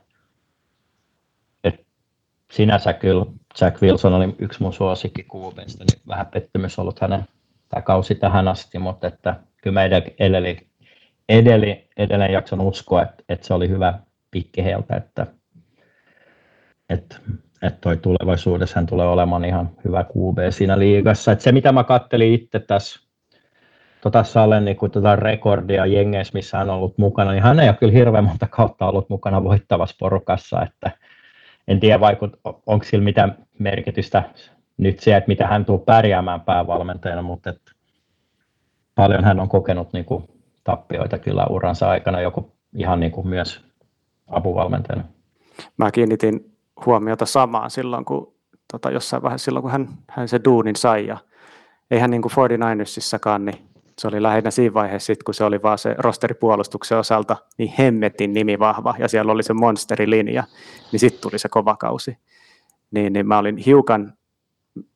sinänsä kyllä Jack Wilson oli yksi mun suosikki kuubeista, niin vähän pettymys ollut hänen tämä kausi tähän asti, mutta että kyllä mä edelleen, edelleen, edelleen jakson uskoa, että, että se oli hyvä pikki heiltä, että, että että toi tulevaisuudessa hän tulee olemaan ihan hyvä QB siinä liigassa. Et se mitä mä kattelin itse tässä tota Salen niin kun tota rekordia jengeissä, missä hän on ollut mukana, niin hän ei ole kyllä hirveän monta kautta ollut mukana voittavassa porukassa, että en tiedä vaikut, onko sillä mitään merkitystä nyt se, että mitä hän tulee pärjäämään päävalmentajana, mutta että paljon hän on kokenut niin kuin tappioita kyllä uransa aikana, joku ihan niin kuin myös apuvalmentajana. Mä kiinnitin huomiota samaan silloin, kun tota, jossain vaiheessa silloin, kun hän, hän se duunin sai. Ja eihän niin kuin 49ersissakaan, niin se oli lähinnä siinä vaiheessa, sit, kun se oli vaan se rosteripuolustuksen osalta niin hemmetin nimi vahva ja siellä oli se monsterilinja, niin sitten tuli se kova kausi. Niin, niin mä olin hiukan,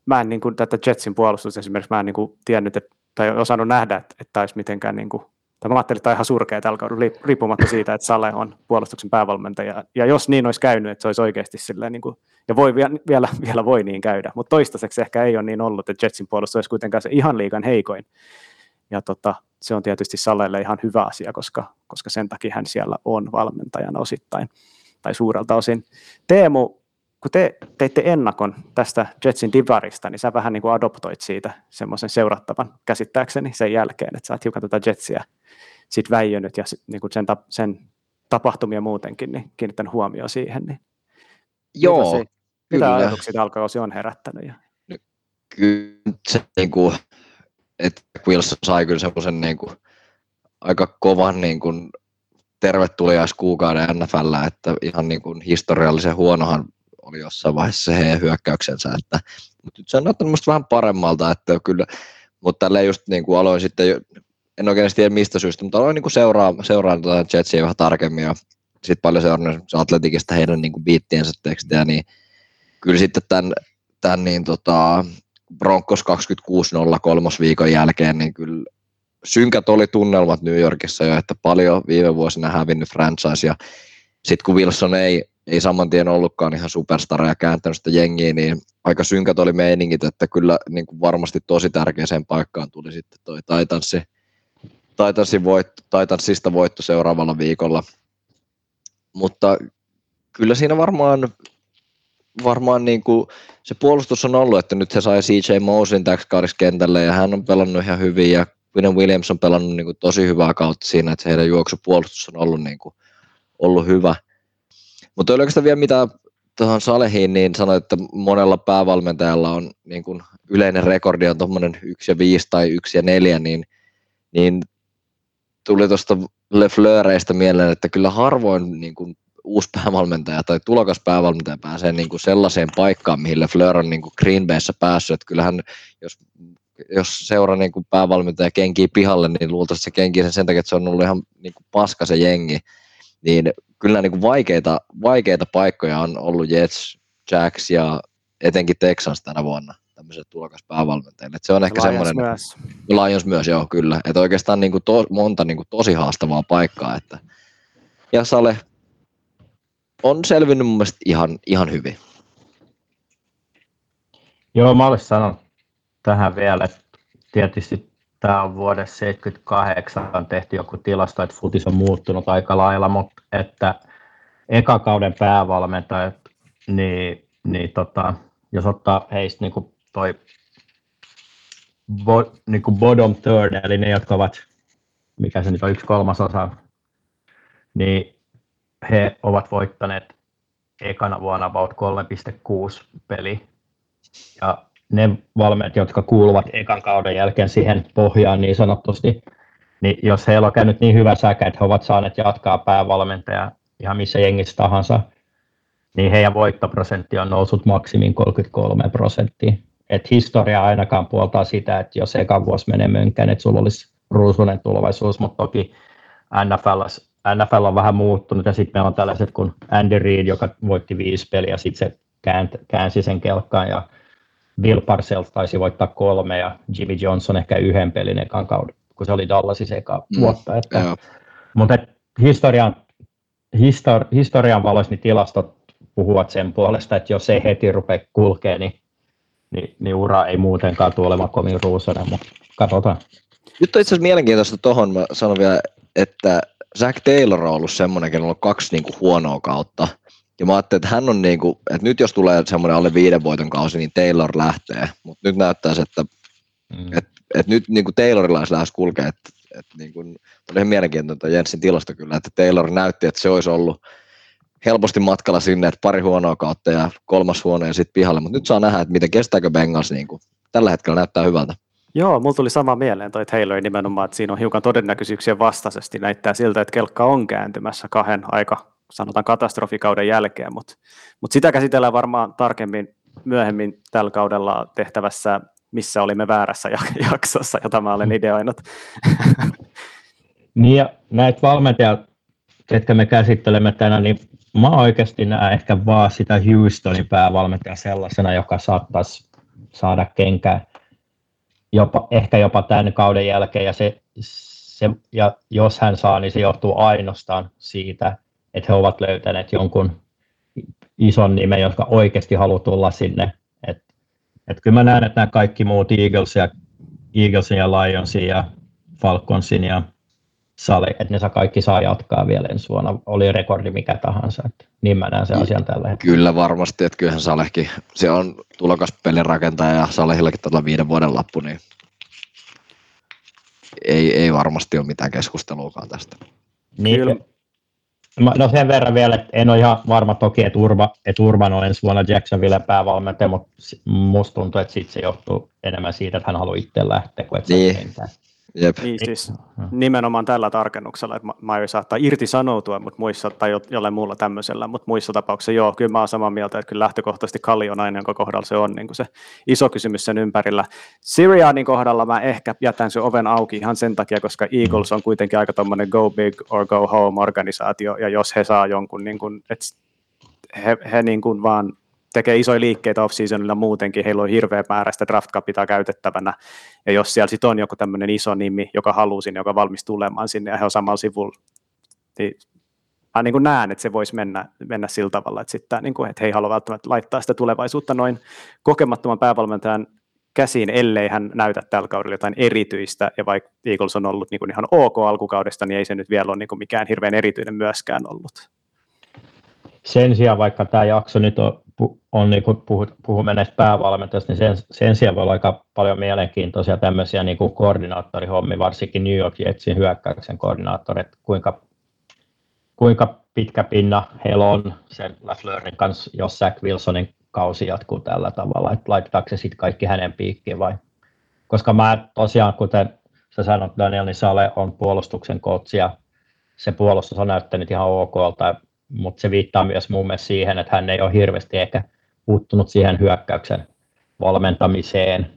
mä en niin kuin tätä Jetsin puolustusta esimerkiksi, mä en niin kuin tiennyt, että, tai osannut nähdä, että, että olisi mitenkään niin kuin tai mä ajattelin, että tämä on ihan surkea tällä kaudella, riippumatta siitä, että Sale on puolustuksen päävalmentaja. Ja jos niin olisi käynyt, että se olisi oikeasti silleen, niin kuin, ja voi vielä, vielä, vielä voi niin käydä, mutta toistaiseksi ehkä ei ole niin ollut, että Jetsin puolustus olisi kuitenkaan se ihan liikan heikoin. Ja tota, se on tietysti Salelle ihan hyvä asia, koska, koska sen takia hän siellä on valmentajana osittain tai suurelta osin. Teemu, kun te teitte ennakon tästä Jetsin divarista, niin sä vähän niin kuin adoptoit siitä semmoisen seurattavan käsittääkseni sen jälkeen, että sä oot hiukan tätä Jetsiä sit väijynyt ja sit, niin kuin sen, sen tapahtumia muutenkin, niin kiinnittänyt huomioon siihen. Niin Joo, mitä, se, mitä ajatuksia alkakausi on herättänyt? Ja... Kyllä se, niin kuin, että Wilson sai kyllä semmoisen niin kuin, aika kovan niin kuin, tervetuliaiskuukauden NFL, että ihan niin kuin, historiallisen huonohan oli jossain vaiheessa se heidän hyökkäyksensä, että, mutta nyt se on näyttänyt vähän paremmalta, että kyllä, mutta tällä just niin kuin aloin sitten en oikein tiedä mistä syystä, mutta aloin niin seuraa, seuraa tuota Jetsiä vähän tarkemmin ja sitten paljon seurannut Atletikista heidän niin kuin biittiensä tekstejä, niin kyllä sitten tämän, tämän niin tota, Broncos 26-0 kolmos viikon jälkeen, niin kyllä synkät oli tunnelmat New Yorkissa jo, että paljon viime vuosina hävinnyt franchise ja sitten kun Wilson ei, ei saman tien ollutkaan ihan superstara ja kääntänyt sitä jengiä, niin aika synkät oli meiningit, että kyllä niin kuin varmasti tosi tärkeäseen paikkaan tuli sitten toi Titansi, Titansin voitto, Titansista voitto seuraavalla viikolla. Mutta kyllä siinä varmaan, varmaan niin kuin se puolustus on ollut, että nyt se sai CJ Mosin täksi kentälle ja hän on pelannut ihan hyvin ja William Williams on pelannut niin kuin tosi hyvää kautta siinä, että heidän juoksupuolustus on ollut, niin kuin, ollut hyvä. Mutta oikeastaan vielä mitä tuohon Salehiin, niin sanoit, että monella päävalmentajalla on niin kuin yleinen rekordi on tuommoinen 1 ja 5 tai 1 ja 4, niin, niin tuli tuosta Lefleureista mieleen, että kyllä harvoin niin kuin uusi päävalmentaja tai tulokas päävalmentaja pääsee niin kuin sellaiseen paikkaan, mihin Lefleur on niin kuin Green Bayssä päässyt, että kyllähän jos, jos seura niin kuin päävalmentaja kenkii pihalle, niin luultavasti se kenkii sen sen takia, että se on ollut ihan niin kuin paska se jengi, niin kyllä niin kuin vaikeita, vaikeita paikkoja on ollut Jets, Jacks ja etenkin Texans tänä vuonna tämmöiselle tulokaspäävalmentajille. Et se on ehkä semmoinen, myös. Lions myös, joo, kyllä. Että oikeastaan niin kuin to, monta niin kuin tosi haastavaa paikkaa. Että, ja Sale on selvinnyt mun mielestä ihan, ihan hyvin. Joo, mä olisin sanonut tähän vielä, että tietysti tämä on vuodessa 78 tehty joku tilasto, että futis on muuttunut aika lailla, mutta että eka kauden päävalmentajat, niin, niin tota, jos ottaa heistä niin kuin toi bo, niin kuin bottom third, eli ne, jotka ovat, mikä se nyt on, yksi kolmasosa, niin he ovat voittaneet ekana vuonna about 3,6 peli. Ja ne valmentajat, jotka kuuluvat ekan kauden jälkeen siihen pohjaan niin sanotusti, niin jos heillä on käynyt niin hyvä säkä, että he ovat saaneet jatkaa päävalmentaja ihan missä jengissä tahansa, niin heidän voittoprosentti on noussut maksimin 33 prosenttia. Et historia ainakaan puoltaa sitä, että jos eka vuosi menee mönkään, että sulla olisi ruusunen tulevaisuus, mutta toki NFL, NFL on vähän muuttunut ja sitten meillä on tällaiset kuin Andy Reid, joka voitti viisi peliä, sitten se käänsi sen kelkkaan ja Bill Parcells taisi voittaa kolme ja Jimmy Johnson ehkä yhden pelin ekan kauden, kun se oli Dallasissa eka mm, vuotta. Että, mutta historian, histori, historian valoissa niin tilastot puhuvat sen puolesta, että jos ei heti rupea kulkea, niin, niin, niin ura ei muutenkaan tule olemaan kovin ruusunen, mutta katsotaan. Nyt on itse asiassa mielenkiintoista tuohon, mä sanon vielä, että Zach Taylor on ollut semmoinen, kenellä on kaksi niin kuin huonoa kautta, ja mä ajattelin, että hän on niin kuin, että nyt jos tulee semmoinen alle viiden voiton kausi, niin Taylor lähtee. Mutta nyt näyttää että, mm. että, että nyt niin kuin Taylorilla olisi lähes kulkea. Että, että niin kuin, oli ihan mielenkiintoista Jensin tilasta kyllä, että Taylor näytti, että se olisi ollut helposti matkalla sinne, että pari huonoa kautta ja kolmas huono ja sitten pihalle. Mutta nyt saa nähdä, että miten kestääkö Bengals niin kuin, tällä hetkellä näyttää hyvältä. Joo, mulla tuli sama mieleen toi Taylor nimenomaan, että siinä on hiukan todennäköisyyksiä vastaisesti. Näyttää siltä, että kelkka on kääntymässä kahden aika sanotaan katastrofikauden jälkeen, mutta mut sitä käsitellään varmaan tarkemmin myöhemmin tällä kaudella tehtävässä, missä olimme väärässä jaksossa, jota mä olen ideoinut. Niin ja näitä valmentajia, ketkä me käsittelemme tänään, niin mä oikeasti näen ehkä vaan sitä Houstonin päävalmentaja sellaisena, joka saattaisi saada kenkää jopa, ehkä jopa tämän kauden jälkeen, ja, se, se, ja jos hän saa, niin se johtuu ainoastaan siitä, että he ovat löytäneet jonkun ison nimen, jotka oikeasti haluaa tulla sinne. Et, et kyllä mä näen, että nämä kaikki muut Eagles ja, Eaglesin ja Lionsin ja Falconsin ja Sale, että ne saa, kaikki saa jatkaa vielä ensi vuonna, oli rekordi mikä tahansa. Että niin mä näen sen asian tällä hetkellä. Kyllä varmasti, että kyllähän Salehkin, se on tulokas pelin rakentaja ja Salehillakin tällä viiden vuoden lappu, niin ei, ei varmasti ole mitään keskusteluakaan tästä. Niin, Kyllä. No sen verran vielä, että en ole ihan varma toki, että, Urba, että Urban on ensi vuonna Jacksonville päävalmentaja, mutta musta tuntuu, että siitä se johtuu enemmän siitä, että hän haluaa itse lähteä, kuin että niin. Jep. Niin siis nimenomaan tällä tarkennuksella, että Mairi saattaa irtisanoutua, mutta muissa, tai jollain muulla tämmöisellä, mutta muissa tapauksissa joo, kyllä mä oon samaa mieltä, että kyllä lähtökohtaisesti Kali on aina, jonka kohdalla se on niin kuin se iso kysymys sen ympärillä. Sirianin kohdalla mä ehkä jätän sen oven auki ihan sen takia, koska Eagles on kuitenkin aika tommonen go big or go home organisaatio, ja jos he saa jonkun, niin kuin, että he, he niin kuin vaan tekee isoja liikkeitä off-seasonilla muutenkin, heillä on hirveä määrä sitä draft capitaa käytettävänä, ja jos siellä sitten on joku tämmöinen iso nimi, joka haluaa sinne, joka valmis tulemaan sinne, ja he on samalla sivulla, niin mä niin kuin näen, että se voisi mennä, mennä sillä tavalla, että, sitten, niin kuin, että he ei halua välttämättä laittaa sitä tulevaisuutta noin kokemattoman päävalmentajan käsiin, ellei hän näytä tällä kaudella jotain erityistä, ja vaikka Eagles on ollut niin kuin ihan ok alkukaudesta, niin ei se nyt vielä ole niin kuin mikään hirveän erityinen myöskään ollut. Sen sijaan, vaikka tämä jakso nyt on on niin kuin puhumme näistä päävalmentajista, niin sen, sen sijaan voi olla aika paljon mielenkiintoisia tämmöisiä niin kuin koordinaattorihommi, varsinkin New York Jetsin hyökkäyksen koordinaattorit, kuinka, kuinka pitkä pinna heillä on sen LaFleurin kanssa, jos Zach Wilsonin kausi jatkuu tällä tavalla, että laitetaanko se sitten kaikki hänen piikkiin vai? Koska mä tosiaan, kuten sä sanot Daniel, niin Sale on puolustuksen coach ja se puolustus on näyttänyt ihan okolta, mutta se viittaa myös mun mielestä siihen, että hän ei ole hirveästi ehkä puuttunut siihen hyökkäyksen valmentamiseen.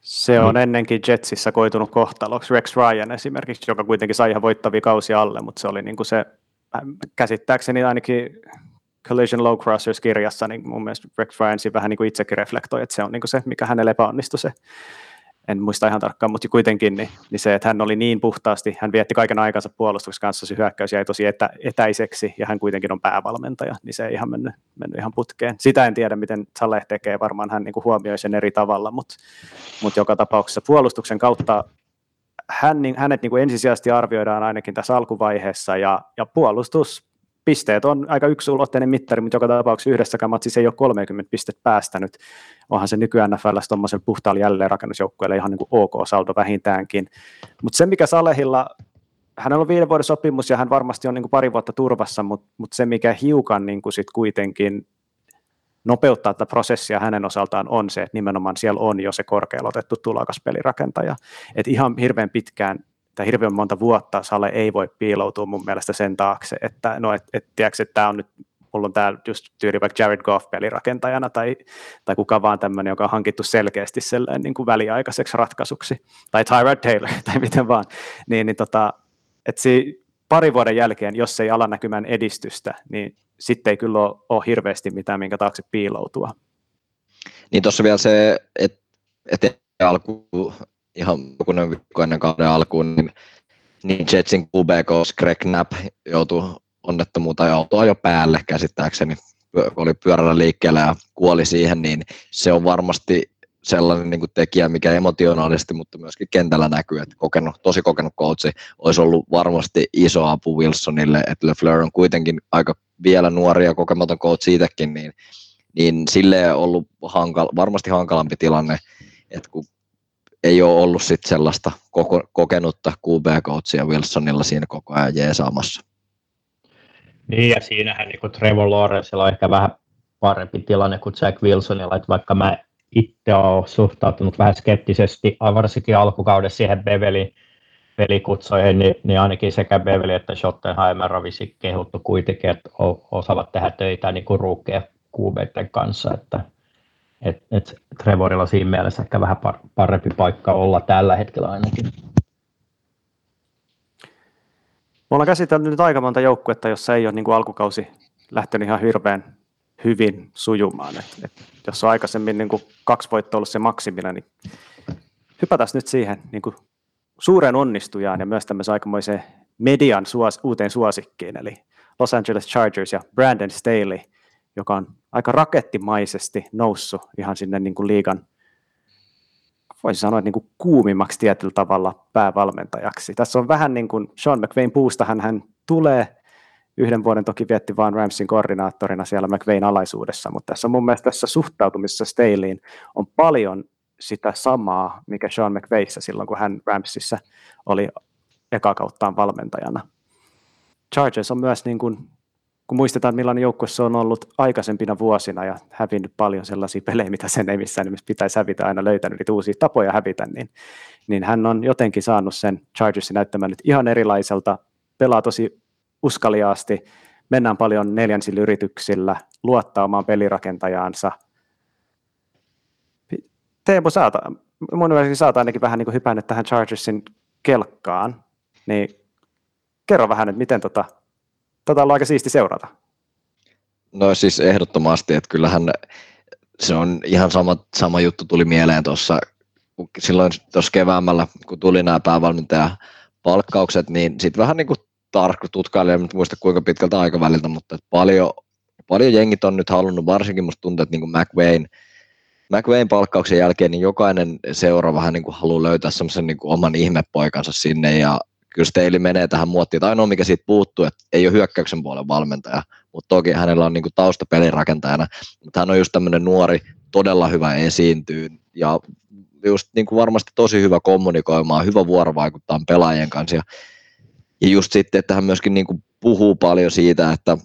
Se on niin. ennenkin Jetsissä koitunut kohtaloksi. Rex Ryan esimerkiksi, joka kuitenkin sai ihan voittavia kausia alle, mutta se oli niin kuin se, äh, käsittääkseni ainakin Collision Low Crossers-kirjassa, niin mun mielestä Rex Ryan vähän niin kuin itsekin reflektoi, että se on niin kuin se, mikä hänelle epäonnistui se en muista ihan tarkkaan, mutta kuitenkin niin, niin se, että hän oli niin puhtaasti, hän vietti kaiken aikansa puolustuksen kanssa, se hyökkäys jäi tosi etä, etäiseksi, ja hän kuitenkin on päävalmentaja, niin se ei ihan mennyt, mennyt ihan putkeen. Sitä en tiedä, miten Saleh tekee, varmaan hän niin kuin huomioi sen eri tavalla, mutta, mutta joka tapauksessa puolustuksen kautta hän, niin, hänet niin kuin ensisijaisesti arvioidaan ainakin tässä alkuvaiheessa, ja, ja puolustus pisteet on aika yksulotteinen mittari, mutta joka tapauksessa yhdessäkään matsissa ei ole 30 pistettä päästänyt. Onhan se nykyään NFL tuommoisella puhtaalla jälleenrakennusjoukkueella ihan niin kuin ok saldo vähintäänkin. Mutta se, mikä Salehilla, hänellä on viiden vuoden sopimus ja hän varmasti on niin kuin pari vuotta turvassa, mutta, mutta se, mikä hiukan niin kuin sit kuitenkin nopeuttaa tätä prosessia hänen osaltaan on se, että nimenomaan siellä on jo se korkealla otettu tulokas pelirakentaja. Et ihan hirveän pitkään tai hirveän monta vuotta Sale ei voi piiloutua mun mielestä sen taakse, että no et, et, tiedätkö, että tämä on nyt mulla on täällä just tyyli vaikka Jared Goff pelirakentajana tai, tai kuka vaan tämmöinen, joka on hankittu selkeästi sellainen niin kuin väliaikaiseksi ratkaisuksi, tai Tyrod Taylor tai miten vaan, niin, niin tota, että si, pari vuoden jälkeen, jos ei ala näkymään edistystä, niin sitten ei kyllä ole, ole hirveästi mitään, minkä taakse piiloutua. Niin tuossa vielä se, että et alku ihan jokunen viikko ennen kauden alkuun, niin, niin Jetsin QB, Greg Knapp joutui onnettomuutta ja autoa jo päälle käsittääkseni, kun oli pyörällä liikkeellä ja kuoli siihen, niin se on varmasti sellainen niin tekijä, mikä emotionaalisesti, mutta myöskin kentällä näkyy, että kokenut, tosi kokenut coachi olisi ollut varmasti iso apu Wilsonille, että LeFleur on kuitenkin aika vielä nuori ja kokematon coach siitäkin, niin, niin sille on ollut hankal, varmasti hankalampi tilanne, että kun ei ole ollut sit sellaista koko, kokenutta QB-coachia Wilsonilla siinä koko ajan jeesaamassa. Niin, ja siinähän niin Trevor Lawrencella on ehkä vähän parempi tilanne kuin Jack Wilsonilla, että vaikka mä itse olen suhtautunut vähän skeptisesti, varsinkin alkukaudessa siihen Bevelin pelikutsoihin, niin, niin ainakin sekä Beverly että Schottenheimer on visi kehuttu kuitenkin, että osaavat tehdä töitä niin kuin ruukkeja kanssa, että et, et Trevorilla siinä mielessä ehkä vähän parempi paikka olla tällä hetkellä ainakin. Me ollaan käsitelty nyt aika monta joukkuetta, jossa ei ole niin kuin alkukausi lähtenyt ihan hirveän hyvin sujumaan. Et, et jos on aikaisemmin niin kuin kaksi voittoa ollut se maksimina, niin hypätään nyt siihen niin kuin suureen onnistujaan ja myös tämmöiseen aikamoiseen median suos, uuteen suosikkiin, eli Los Angeles Chargers ja Brandon Staley, joka on aika rakettimaisesti noussut ihan sinne niin kuin liigan, voisi sanoa, niin kuin kuumimmaksi tietyllä tavalla päävalmentajaksi. Tässä on vähän niin kuin Sean McVayn puusta hän, hän tulee, yhden vuoden toki vietti vaan Ramsin koordinaattorina siellä McVayn alaisuudessa, mutta tässä mun mielestä tässä suhtautumisessa Staleyin on paljon sitä samaa, mikä Sean McVeissä silloin, kun hän Ramsissa oli eka kauttaan valmentajana. Chargers on myös, niin kuin, kun muistetaan, millainen joukkue se on ollut aikaisempina vuosina ja hävinnyt paljon sellaisia pelejä, mitä sen ei missään nimessä pitäisi hävitä, aina löytänyt niitä uusia tapoja hävitä, niin, niin hän on jotenkin saanut sen Chargersin näyttämään nyt ihan erilaiselta, pelaa tosi uskaliaasti, mennään paljon neljänsillä yrityksillä, luottaa omaan pelirakentajaansa – Teemu, oot, mun mielestä oot ainakin vähän niin hypännyt tähän Chargersin kelkkaan, niin kerro vähän, että miten tota, tota on aika siisti seurata. No siis ehdottomasti, että kyllähän se on ihan sama, sama juttu tuli mieleen tuossa, silloin tuossa keväämällä, kun tuli nämä päävalmentaja palkkaukset, niin sitten vähän niin kuin tarkku tutkailija, en muista kuinka pitkältä aikaväliltä, mutta paljon, paljon jengit on nyt halunnut, varsinkin musta tuntuu, että niin kuin McWayne McVayn palkkauksen jälkeen niin jokainen seura vähän niin kuin haluaa löytää semmoisen niin oman ihmepoikansa sinne ja kyllä Staley menee tähän muottiin. Tai ainoa, mikä siitä puuttuu, että ei ole hyökkäyksen puolen valmentaja, mutta toki hänellä on niin kuin tausta pelirakentajana, mutta hän on just tämmöinen nuori, todella hyvä esiintyy ja just niin kuin varmasti tosi hyvä kommunikoimaan, hyvä vuorovaikuttaa pelaajien kanssa ja, just sitten, että hän myöskin niin kuin puhuu paljon siitä, että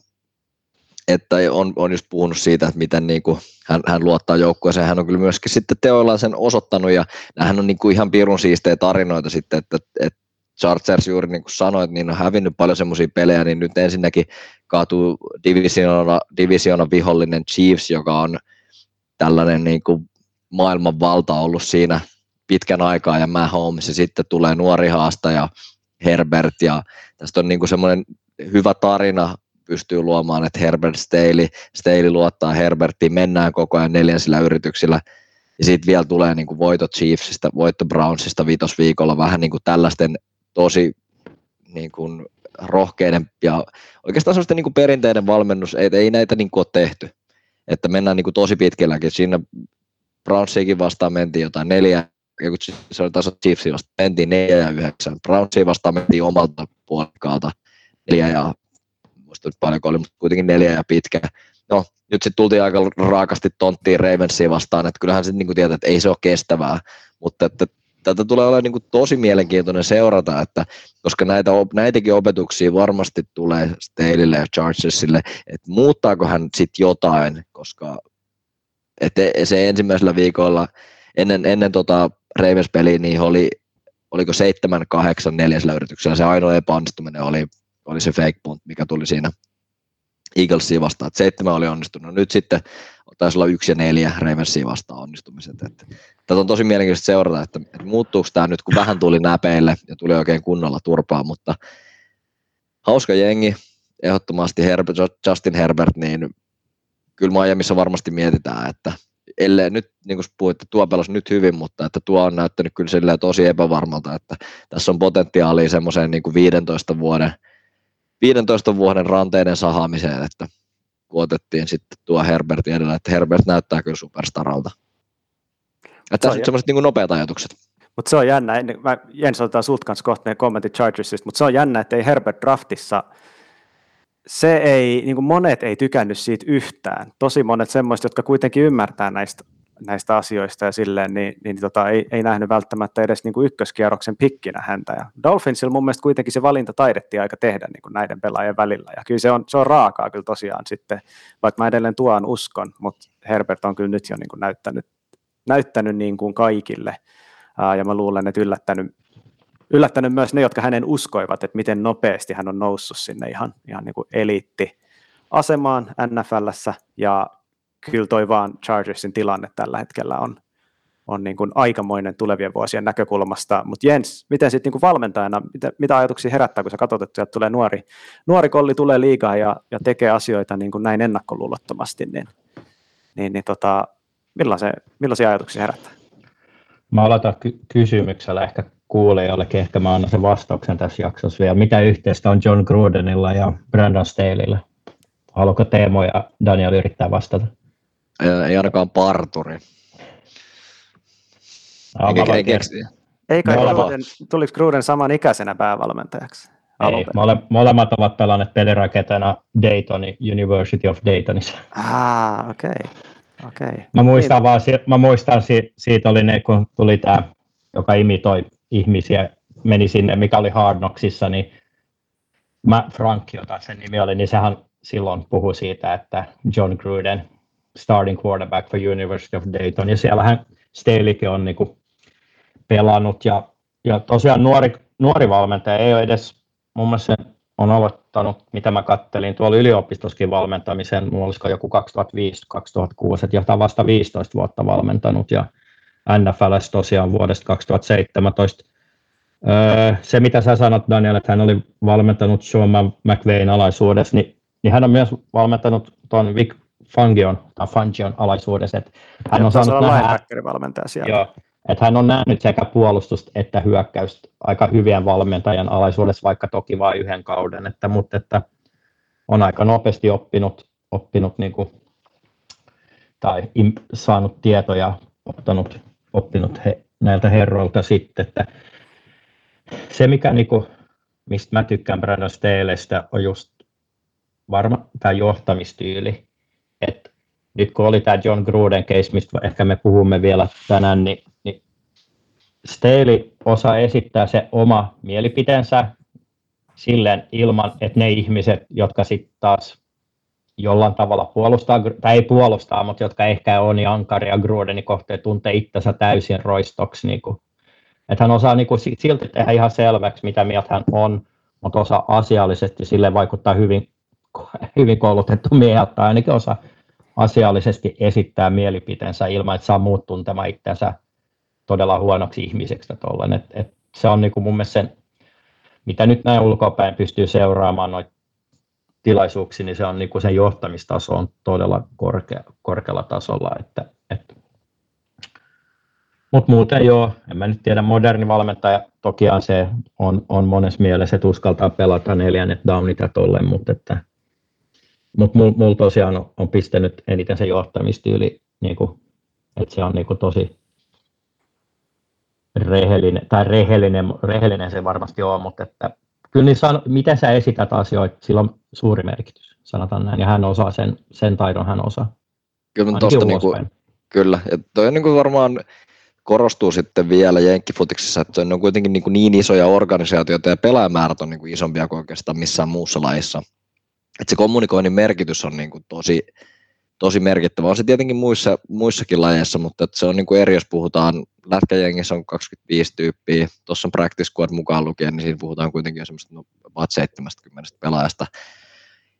että on, on just puhunut siitä, että miten niin kuin hän, hän luottaa joukkueeseen. Hän on kyllä myöskin sitten teoillaan sen osoittanut ja hän on niin kuin ihan pirun siistejä tarinoita sitten, että, että Chargers juuri niin kuin sanoit, niin on hävinnyt paljon semmoisia pelejä, niin nyt ensinnäkin kaatuu divisiona, divisiona vihollinen Chiefs, joka on tällainen niin kuin maailman valta ollut siinä pitkän aikaa ja Mahomes ja sitten tulee nuori haastaja Herbert ja tästä on niin kuin semmoinen hyvä tarina pystyy luomaan, että Herbert Staley, Staley luottaa Herbertiin, mennään koko ajan neljänsillä yrityksillä ja sitten vielä tulee niin kuin voitto Chiefsistä, voitto Brownsista viitosviikolla, vähän niin kuin tällaisten tosi niin kuin rohkeiden ja oikeastaan sellaisten niin kuin perinteinen valmennus, ei, ei näitä niin kuin ole tehty. Että mennään niin kuin tosi pitkälläkin. Siinä Brownsiakin vastaan mentiin jotain neljä, se oli taas Chiefsia vastaan, mentiin neljä ja yhdeksän. Brownsia vastaan mentiin omalta puolikkaalta neljä ja muista nyt paljonko oli, mutta kuitenkin neljä ja pitkä. No, nyt sitten tultiin aika raakasti tonttiin Ravensia vastaan, että kyllähän sitten niin tietää, että ei se ole kestävää, mutta että tätä tulee olemaan niin kuin tosi mielenkiintoinen seurata, että koska näitä, näitäkin opetuksia varmasti tulee Staleylle ja Chargersille, että muuttaako hän sitten jotain, koska että se ensimmäisellä viikolla ennen, ennen tota Ravens-peliä niin oli, oliko seitsemän, kahdeksan, neljäsellä yrityksellä. Se ainoa epäonnistuminen oli, oli se fake punt, mikä tuli siinä Eaglesia vastaan. Että seitsemän oli onnistunut. Nyt sitten taisi olla yksi ja neljä Ravensia vastaan onnistumiset. Että, tätä on tosi mielenkiintoista seurata, että, että muuttuuko tämä nyt, kun vähän tuli näpeille ja tuli oikein kunnolla turpaa, mutta hauska jengi, ehdottomasti Herbert, Justin Herbert, niin kyllä Miamiissa varmasti mietitään, että ellei nyt, niin kuin puhuitte, tuo pelasi nyt hyvin, mutta että tuo on näyttänyt kyllä tosi epävarmalta, että tässä on potentiaalia semmoiseen niin kuin 15 vuoden, 15 vuoden ranteiden sahaamiseen, että kun otettiin sitten tuo Herbert edellä, että Herbert näyttää kyllä superstaralta. Että tässä on semmoiset niin nopeat ajatukset. Mutta se on jännä, mä, Jens otetaan sulta kanssa kohta kommentit Chargersista, mutta se on jännä, että ei Herbert draftissa – se ei, niin kuin monet ei tykännyt siitä yhtään. Tosi monet semmoiset, jotka kuitenkin ymmärtää näistä, näistä asioista ja silleen, niin, niin tota, ei, ei nähnyt välttämättä edes niin kuin ykköskierroksen pikkinä häntä. Ja Dolphinsilla mun mielestä kuitenkin se valinta taidettiin aika tehdä niin kuin näiden pelaajien välillä. Ja kyllä se on, se on raakaa kyllä tosiaan sitten, vaikka mä edelleen tuon uskon, mutta Herbert on kyllä nyt jo niin kuin näyttänyt, näyttänyt niin kuin kaikille. ja mä luulen, että yllättänyt yllättänyt myös ne, jotka hänen uskoivat, että miten nopeasti hän on noussut sinne ihan, ihan niin kuin eliitti-asemaan NFLssä, ja kyllä toi vaan Chargersin tilanne tällä hetkellä on, on niin kuin aikamoinen tulevien vuosien näkökulmasta. Mutta Jens, miten sitten niin valmentajana, mitä, mitä ajatuksia herättää, kun sä katsot, että tulee nuori, nuori kolli tulee liikaa ja, ja tekee asioita niin kuin näin ennakkoluulottomasti, niin, niin, niin tota, millaisia, millaisia ajatuksia herättää? Mä aloitan ky- kysymyksellä ehkä kuulijoillekin, ehkä mä annan sen vastauksen tässä jaksossa vielä. Mitä yhteistä on John Grudenilla ja Brandon Staleylla? Haluatko Teemo ja Daniel yrittää vastata? Ei ainakaan parturi. Eikä, eikä, ei kai Gruden, tuliko Gruden saman ikäisenä päävalmentajaksi? Ei, mole, molemmat ovat pelanneet peliraketena Dayton, University of Daytonissa. Ah, okei. Okay. Okay. Mä muistan, niin. vaan, mä muistan siitä oli ne, kun tuli tämä, joka imitoi ihmisiä meni sinne, mikä oli Hard Knocksissa, niin Matt Frank, jota sen nimi oli, niin sehän silloin puhui siitä, että John Gruden, starting quarterback for University of Dayton, ja siellähän Staleykin on niin kuin pelannut, ja, ja tosiaan nuori, nuori valmentaja ei ole edes, mun mielestä on aloittanut, mitä mä kattelin, tuolla yliopistoskin valmentamisen, mulla olisiko joku 2005-2006, että johtaa vasta 15 vuotta valmentanut, ja NFLS tosiaan vuodesta 2017. Öö, se, mitä sä sanot, Daniel, että hän oli valmentanut Sean McVein alaisuudessa, niin, niin hän on myös valmentanut tuon Vic Fangion, tai Fangion alaisuudessa. Että hän on saanut nähdä, valmentaja siellä. Joo, että hän on nähnyt sekä puolustusta että hyökkäystä aika hyvien valmentajan alaisuudessa, vaikka toki vain yhden kauden, että, mutta että on aika nopeasti oppinut, oppinut niin kuin, tai im, saanut tietoja, ottanut oppinut he, näiltä herroilta sitten, että se mikä niinku, mistä mä tykkään Brandon Staleystä on just varma tämä johtamistyyli, nyt kun oli tämä John Gruden case, mistä ehkä me puhumme vielä tänään, niin, niin Staley osaa esittää se oma mielipiteensä silleen ilman, että ne ihmiset, jotka sitten taas jollain tavalla puolustaa, tai ei puolustaa, mutta jotka ehkä on niin ankaria Grudenin kohteen, tuntee itsensä täysin roistoksi. Niin kuin. Että hän osaa niin kuin, silti tehdä ihan selväksi, mitä mieltä hän on, mutta osaa asiallisesti sille vaikuttaa hyvin, hyvin koulutettu tai ainakin osaa asiallisesti esittää mielipiteensä ilman, että saa muut tuntemaan itsensä todella huonoksi ihmiseksi. Et, et se on niin kuin mun mielestä sen, mitä nyt näin ulkopäin pystyy seuraamaan noita tilaisuuksiin, niin se on niin kuin sen johtamistaso on todella korkea, korkealla tasolla, että, että Mutta muuten joo, en mä nyt tiedä, moderni valmentaja tokiaan se on, on monessa mielessä, että uskaltaa pelata neljännet downit ja tolleen, mutta että mutta mulla mul tosiaan on, on pistänyt eniten se johtamistyyli, niin kuin, että se on niin kuin tosi rehellinen, tai rehellinen, rehellinen se varmasti on, mutta että kyllä niin san, miten sä esität asioita, sillä on suuri merkitys, sanotaan näin, ja hän osaa sen, sen taidon, hän osaa. Kyllä, tosta niin kuin, kyllä. ja toi on niin kuin varmaan korostuu sitten vielä jenkkifutiksessa, että ne on kuitenkin niin, niin isoja organisaatioita ja pelaajamäärät on niin kuin isompia kuin oikeastaan missään muussa lajissa. Että se kommunikoinnin merkitys on niin kuin tosi, tosi merkittävä. On se tietenkin muissa, muissakin lajeissa, mutta että se on niin kuin eri, jos puhutaan, lätkäjengissä on 25 tyyppiä, tuossa on practice squad mukaan lukien, niin siinä puhutaan kuitenkin jo semmoista no, 70 pelaajasta.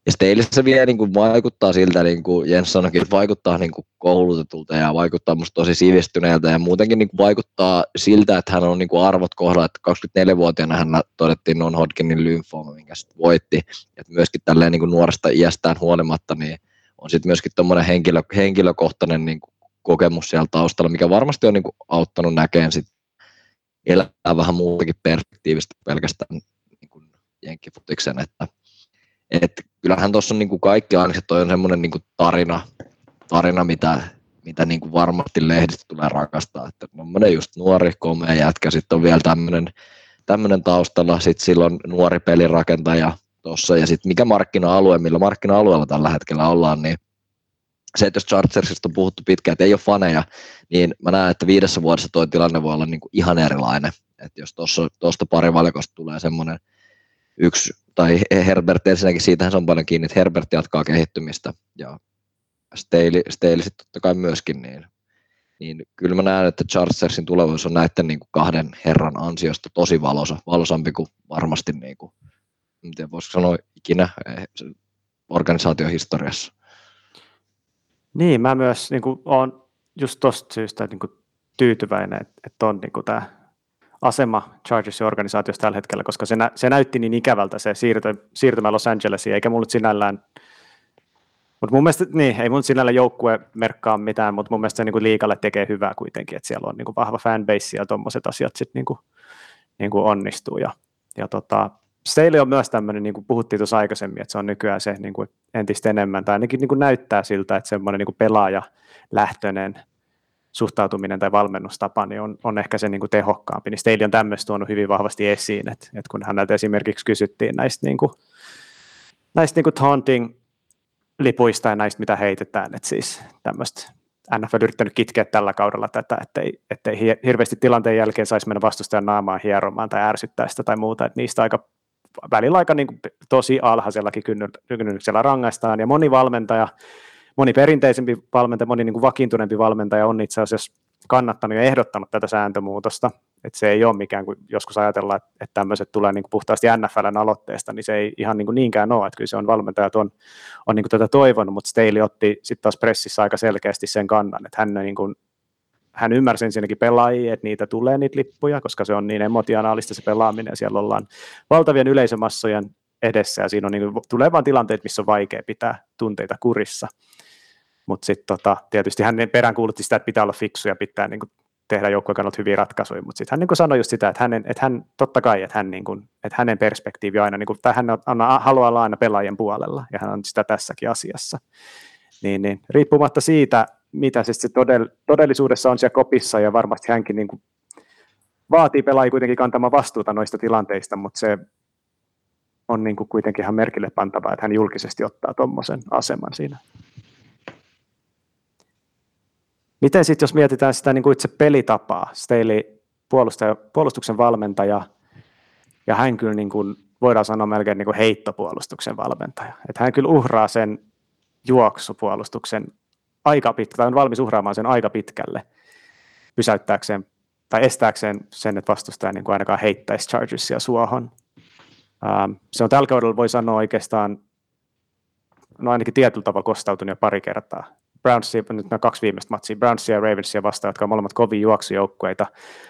Ja sitten se vielä niin kuin vaikuttaa siltä, niin kuin Jens sanoikin, että vaikuttaa niin kuin koulutetulta ja vaikuttaa musta tosi sivistyneeltä ja muutenkin niin kuin vaikuttaa siltä, että hän on niin kuin arvot kohdalla, että 24-vuotiaana hän todettiin non-Hodgkinin lymfooma, minkä sitten voitti. Että myöskin tälleen niin kuin nuoresta iästään huolimatta, niin on sitten myöskin tuommoinen henkilö, henkilökohtainen niin kuin kokemus siellä taustalla, mikä varmasti on niin kuin auttanut näkeen sit elää vähän muutakin perspektiivistä pelkästään niin kuin jenkkifutiksen, että et kyllähän tuossa on niin kuin kaikki aina, toi on semmoinen niin tarina, tarina, mitä, mitä niin kuin varmasti lehdistä tulee rakastaa. Että on just nuori, komea jätkä, sitten on vielä tämmöinen, tämmöinen taustalla, sitten silloin nuori pelirakentaja tuossa, ja sitten mikä markkina-alue, millä markkina-alueella tällä hetkellä ollaan, niin se, että jos Chargersista on puhuttu pitkään, että ei ole faneja, niin mä näen, että viidessä vuodessa tuo tilanne voi olla niin kuin ihan erilainen. Että jos tuosta pari valikosta tulee semmoinen yksi tai Herbert ensinnäkin, siitähän se on paljon kiinni, että Herbert jatkaa kehittymistä ja Staley, Staley sitten totta kai myöskin, niin, niin kyllä mä näen, että Chargersin tulevaisuus on näiden niin kuin kahden herran ansiosta tosi valosa, valosampi kuin varmasti, niin kuin, en tiedä voisiko sanoa ikinä eh, organisaatiohistoriassa. Niin, mä myös niin kuin, olen just tuosta syystä niin kuin, tyytyväinen, että, että on niin kuin, tämä asema Chargersin organisaatiossa tällä hetkellä, koska se, nä, se näytti niin ikävältä se siirtymä, siirtymä Los Angelesiin, eikä mulla sinällään mutta mun mielestä, niin, ei mun sinällä joukkue merkkaa mitään, mutta mun mielestä se niin liikalle tekee hyvää kuitenkin, että siellä on niin kuin vahva fanbase ja tuommoiset asiat sitten niin niin onnistuu. Ja, ja tota, Staley on myös tämmöinen, niin kuin puhuttiin tuossa aikaisemmin, että se on nykyään se niin kuin entistä enemmän, tai ainakin niin kuin näyttää siltä, että semmoinen niin pelaaja lähtöinen suhtautuminen tai valmennustapa niin on, on ehkä se niin kuin tehokkaampi. Niin Staley on tämmöistä tuonut hyvin vahvasti esiin, että, että kun häneltä esimerkiksi kysyttiin näistä, niin kuin, näistä niin kuin taunting lipuista ja näistä, mitä heitetään, että siis tämmöistä NFL on yrittänyt kitkeä tällä kaudella tätä, ettei, ettei hirveästi tilanteen jälkeen saisi mennä vastustajan naamaan hieromaan tai ärsyttää sitä tai muuta, että niistä aika välillä aika niin kuin tosi alhaisellakin kynnyksellä rangaistaan, ja moni valmentaja moni perinteisempi valmentaja, moni niin kuin vakiintuneempi valmentaja on itse asiassa kannattanut ja ehdottanut tätä sääntömuutosta. Että se ei ole mikään kuin joskus ajatellaan, että, tämmöiset tulee niin kuin puhtaasti NFLn aloitteesta, niin se ei ihan niin kuin niinkään ole. Että kyllä se on valmentajat on, on niin kuin tätä toivonut, mutta Staley otti sitten taas pressissä aika selkeästi sen kannan, että hän, niin kuin, hän ymmärsi ensinnäkin pelaajia, että niitä tulee niitä lippuja, koska se on niin emotionaalista se pelaaminen, siellä ollaan valtavien yleisömassojen edessä ja siinä on niin kuin, tulee vain tilanteet, missä on vaikea pitää tunteita kurissa. Mutta sitten tota, tietysti hän peräänkuulutti sitä, että pitää olla fiksu ja pitää niin kuin, tehdä joukkojen kannalta hyviä ratkaisuja, mutta sitten hän niin sanoi just sitä, että, hänen, että hän, totta kai, että, hän, niin kuin, että hänen perspektiivi aina, niin kuin, tai hän on, haluaa olla aina pelaajien puolella, ja hän on sitä tässäkin asiassa. Niin, niin, riippumatta siitä, mitä se todell, todellisuudessa on siellä kopissa, ja varmasti hänkin niin kuin, vaatii pelaajia kuitenkin kantamaan vastuuta noista tilanteista, mutta se on niin kuin kuitenkin ihan merkille pantavaa, että hän julkisesti ottaa tuommoisen aseman siinä. Miten sitten, jos mietitään sitä niin kuin itse pelitapaa, puolustaja, puolustuksen valmentaja, ja hän kyllä niin kuin, voidaan sanoa melkein niin kuin heittopuolustuksen valmentaja. Että hän kyllä uhraa sen juoksupuolustuksen aika pitkälle, tai on valmis uhraamaan sen aika pitkälle pysäyttääkseen tai estääkseen sen, että vastustaja niin kuin ainakaan heittäisi Chargersia suohon. Ähm, se on tällä kaudella, voi sanoa oikeastaan, no ainakin tietyllä tavalla kostautunut jo pari kertaa. Brownsia, nyt nämä kaksi viimeistä matsia, Brownsia ja Ravensia vastaan, jotka on molemmat kovia juoksujoukkueita.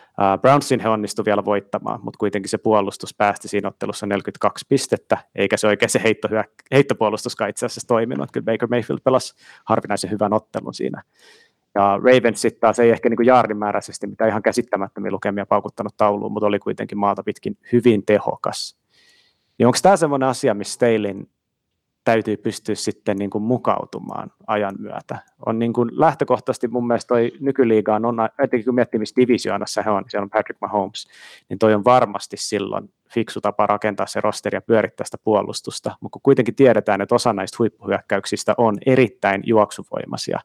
Uh, Brownsin he onnistu vielä voittamaan, mutta kuitenkin se puolustus päästi siinä ottelussa 42 pistettä, eikä se oikein se heitto, heittopuolustuskaan itse asiassa toiminut. Kyllä Baker Mayfield pelasi harvinaisen hyvän ottelun siinä. Ja Ravens sitten taas ei ehkä niin jaardimääräisesti mitä ihan käsittämättömiä lukemia paukuttanut tauluun, mutta oli kuitenkin maalta pitkin hyvin tehokas. Niin onko tämä sellainen asia, missä Steilin täytyy pystyä sitten niin kuin mukautumaan ajan myötä. On niin kuin lähtökohtaisesti mun mielestä toi nykyliigaan on, etenkin kun miettii, missä divisioonassa he on, siellä on Patrick Mahomes, niin toi on varmasti silloin fiksu tapa rakentaa se rosteri ja pyörittää sitä puolustusta, mutta kun kuitenkin tiedetään, että osa näistä huippuhyökkäyksistä on erittäin juoksuvoimaisia,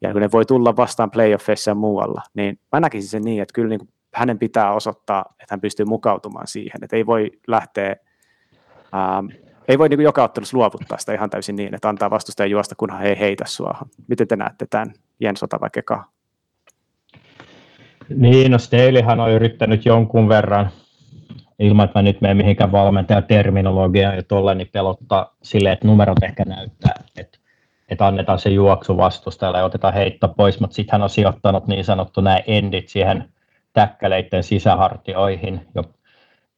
ja kun ne voi tulla vastaan playoffeissa ja muualla, niin mä näkisin sen niin, että kyllä niin kuin hänen pitää osoittaa, että hän pystyy mukautumaan siihen, että ei voi lähteä ähm, ei voi niin joka ottelussa luovuttaa sitä ihan täysin niin, että antaa vastustajan juosta, kunhan he ei heitä suohon. Miten te näette tämän Jens vai Keka? Niin, no Staleyhan on yrittänyt jonkun verran, ilman että mä nyt menen mihinkään valmentajaterminologiaan ja tolle, niin pelottaa silleen, että numerot ehkä näyttää, että, että annetaan se juoksu vastustajalle ja otetaan heitto pois, mutta sitten hän on sijoittanut niin sanottu nämä endit siihen täkkäleiden sisähartioihin,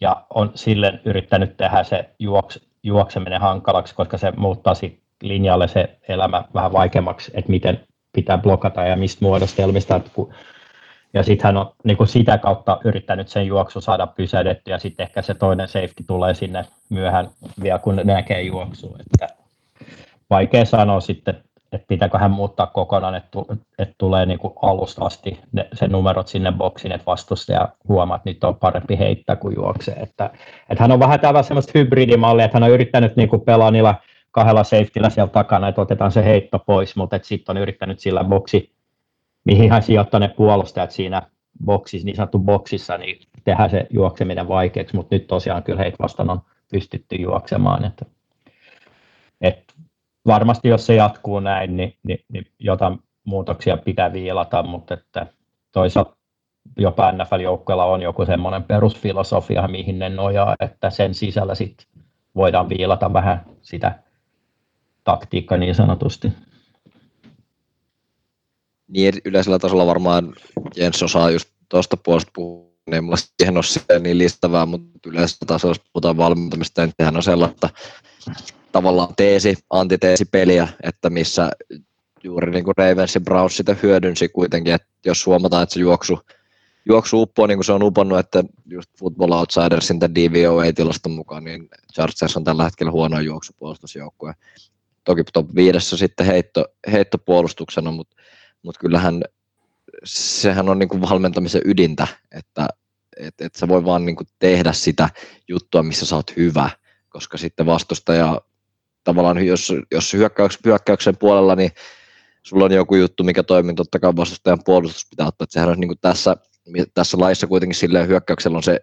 ja on sille yrittänyt tehdä se juoksu, juokseminen hankalaksi, koska se muuttaa linjalle se elämä vähän vaikeammaksi, että miten pitää blokata ja mistä muodostelmista. Ja sitten hän on niin kuin sitä kautta yrittänyt sen juoksu saada pysähdettyä ja sitten ehkä se toinen safety tulee sinne myöhään vielä kun näkee juoksu. Että vaikea sanoa sitten, että pitääkö hän muuttaa kokonaan, että, että tulee niin kuin alusta asti ne, se numerot sinne boksiin, että vastustaja huomaa, että nyt on parempi heittää kuin juoksee. Että, että hän on vähän tämä semmoista hybridimallia, että hän on yrittänyt niin kuin pelaa niillä kahdella safetyllä siellä takana, että otetaan se heitto pois, mutta sitten on yrittänyt sillä boksi, mihin hän sijoittaa ne puolustajat siinä boksissa, niin sanottu boksissa, niin tehdä se juokseminen vaikeaksi, mutta nyt tosiaan kyllä heitä vastaan on pystytty juoksemaan. Että, että varmasti jos se jatkuu näin, niin, niin, niin jotain muutoksia pitää viilata, mutta että toisaalta jopa NFL-joukkueella on joku semmoinen perusfilosofia, mihin ne nojaa, että sen sisällä sit voidaan viilata vähän sitä taktiikkaa niin sanotusti. Niin yleisellä tasolla varmaan Jens osaa just tuosta puolesta puhua, ei mulla siihen ole niin listävää, mutta yleisellä tasolla, jos puhutaan valmentamista, niin sehän on sellaista tavallaan teesi, antiteesipeliä, että missä juuri niin kuin Ravens ja Browns sitä hyödynsi kuitenkin, että jos huomataan, että se juoksu, juoksu uppoo niin kuin se on uponnut, että just Football Outsidersin tämän DVOA-tilaston mukaan, niin Chargers on tällä hetkellä huono juoksupuolustusjoukkue. Toki top viidessä sitten heitto, heittopuolustuksena, mutta, mutta kyllähän sehän on niin kuin valmentamisen ydintä, että et, et sä voi vaan niin kuin tehdä sitä juttua, missä sä oot hyvä, koska sitten vastustaja tavallaan jos, jos hyökkäyksen, hyökkäyksen puolella, niin sulla on joku juttu, mikä toimii, totta kai vastustajan puolustus pitää ottaa, että sehän on niin kuin tässä, tässä laissa kuitenkin silleen hyökkäyksellä on se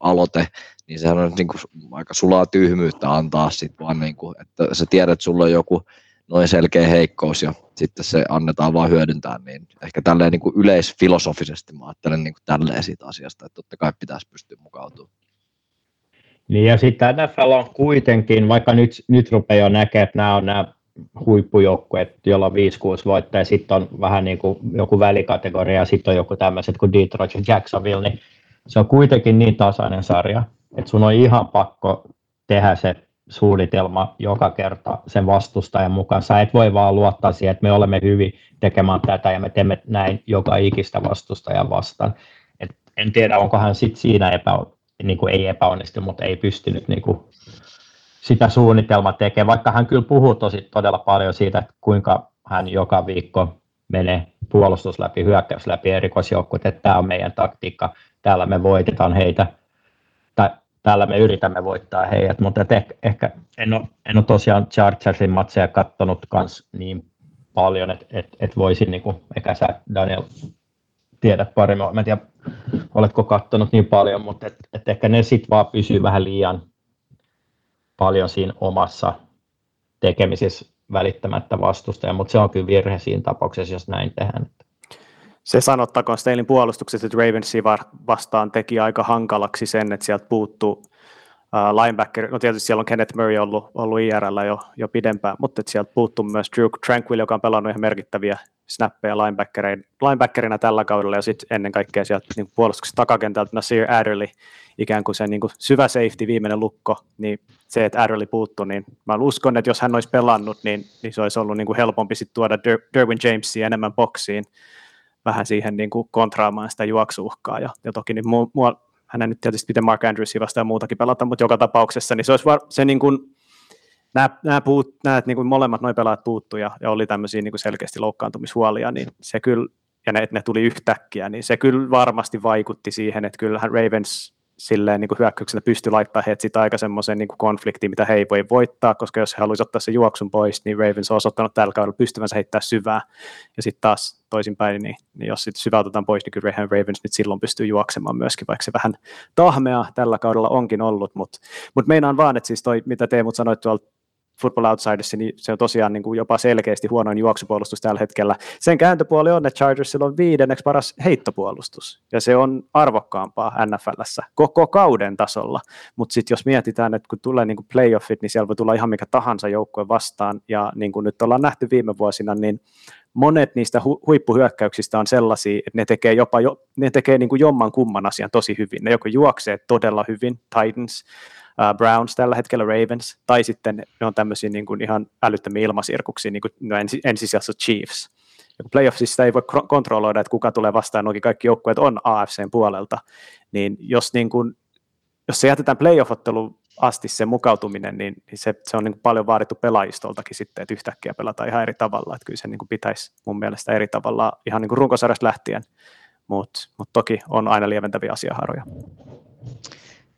aloite, niin sehän on niin kuin aika sulaa tyhmyyttä antaa sit vaan, niin kuin, että sä tiedät, että sulla on joku noin selkeä heikkous ja sitten se annetaan vaan hyödyntää, niin ehkä tälleen niin kuin yleisfilosofisesti mä ajattelen niin kuin tälleen siitä asiasta, että totta kai pitäisi pystyä mukautumaan. Niin ja sitten NFL on kuitenkin, vaikka nyt, nyt rupeaa jo näkemään, että nämä on nämä huippujoukkueet, joilla on 5-6 voittajaa, sitten on vähän niin kuin joku välikategoria, ja sitten on joku tämmöiset kuin Detroit ja Jacksonville, niin se on kuitenkin niin tasainen sarja, että sun on ihan pakko tehdä se suunnitelma joka kerta sen vastustajan mukaan. Sä et voi vaan luottaa siihen, että me olemme hyvin tekemään tätä ja me teemme näin joka ikistä vastustajan vastaan. Et en tiedä, onko hän sit siinä epä, niin kuin ei epäonnistu, mutta ei pystynyt niin kuin sitä suunnitelmaa tekemään, vaikka hän kyllä puhuu tosi todella paljon siitä, että kuinka hän joka viikko menee puolustus läpi, hyökkäys läpi erikoisjoukkuet, että tämä on meidän taktiikka, täällä me voitetaan heitä, täällä me yritämme voittaa heidät, mutta ehkä, ehkä en, ole, en ole tosiaan Chargersin matseja katsonut kans niin paljon, että et, et voisin, niin kuin, ehkä sä Daniel tiedät paremmin, mä en tiedä, oletko katsonut niin paljon, mutta et, et ehkä ne sitten vaan pysyy vähän liian paljon siinä omassa tekemisissä välittämättä vastustaja, mutta se on kyllä virhe siinä tapauksessa, jos näin tehdään. Se sanottakoon Steilin puolustuksessa, että Ravensi vastaan teki aika hankalaksi sen, että sieltä puuttuu linebacker, no tietysti siellä on Kenneth Murray ollut, ollut IRL jo, jo pidempään, mutta sieltä puuttuu myös Drew Tranquil, joka on pelannut ihan merkittäviä snappeja linebackerina tällä kaudella, ja sitten ennen kaikkea sieltä niin puolustuksessa takakentältä Nasir Adderley, ikään kuin se niin kuin syvä safety, viimeinen lukko, niin se, että Adderley puuttuu, niin mä uskon, että jos hän olisi pelannut, niin, niin se olisi ollut niin kuin helpompi sit tuoda Derwin Jamesia enemmän boksiin, vähän siihen niin kuin kontraamaan sitä juoksuuhkaa, ja, ja toki niin mua, mua hänen nyt tietysti miten Mark Andrewsia vastaan muutakin pelata, mutta joka tapauksessa, niin se olisi var, se niin kuin, nämä, nämä, puut, nämä niin kuin molemmat noin pelaat puuttu ja, ja oli tämmöisiä niin kuin selkeästi loukkaantumishuolia, niin se kyllä, ja ne, ne tuli yhtäkkiä, niin se kyllä varmasti vaikutti siihen, että kyllähän Ravens silleen niin kuin hyökkäyksenä pystyi laittamaan heidät sitä aika semmoisen niin konfliktiin, mitä he ei voi voittaa, koska jos he haluaisivat ottaa sen juoksun pois, niin Ravens on osoittanut tällä kaudella pystyvänsä heittää syvää, ja sitten taas toisinpäin, niin, niin jos sitten syvää otetaan pois, niin kyllä Ravens nyt silloin pystyy juoksemaan myöskin, vaikka se vähän tahmea tällä kaudella onkin ollut, mutta mut meinaan vaan, että siis toi, mitä Teemut sanoit tuolta Football Outsiderissa, niin se on tosiaan niin kuin jopa selkeästi huonoin juoksupuolustus tällä hetkellä. Sen kääntöpuoli on, että Chargersilla on viidenneksi paras heittopuolustus, ja se on arvokkaampaa NFLssä koko kauden tasolla. Mutta sitten jos mietitään, että kun tulee niin kuin playoffit, niin siellä voi tulla ihan mikä tahansa joukkue vastaan, ja niin kuin nyt ollaan nähty viime vuosina, niin monet niistä hu- huippuhyökkäyksistä on sellaisia, että ne tekee jopa jo, ne tekee niin kuin jomman kumman asian tosi hyvin. Ne joko juoksee todella hyvin, Titans, uh, Browns tällä hetkellä, Ravens, tai sitten ne on tämmöisiä niin kuin ihan älyttömiä ilmasirkuksia, niin kuin no ensi, ensisijassa Chiefs. Ja kun playoffsista ei voi kontrolloida, että kuka tulee vastaan, noin kaikki joukkueet on AFCn puolelta, niin jos, niin kuin, jos se jätetään playoff-otteluun asti se mukautuminen, niin, niin se, se on niin kuin paljon vaadittu pelaajistoltakin sitten, että yhtäkkiä pelataan ihan eri tavalla, että kyllä se niin kuin pitäisi mun mielestä eri tavalla ihan niin kuin runkosarjasta lähtien, mutta mut toki on aina lieventäviä asiaharoja.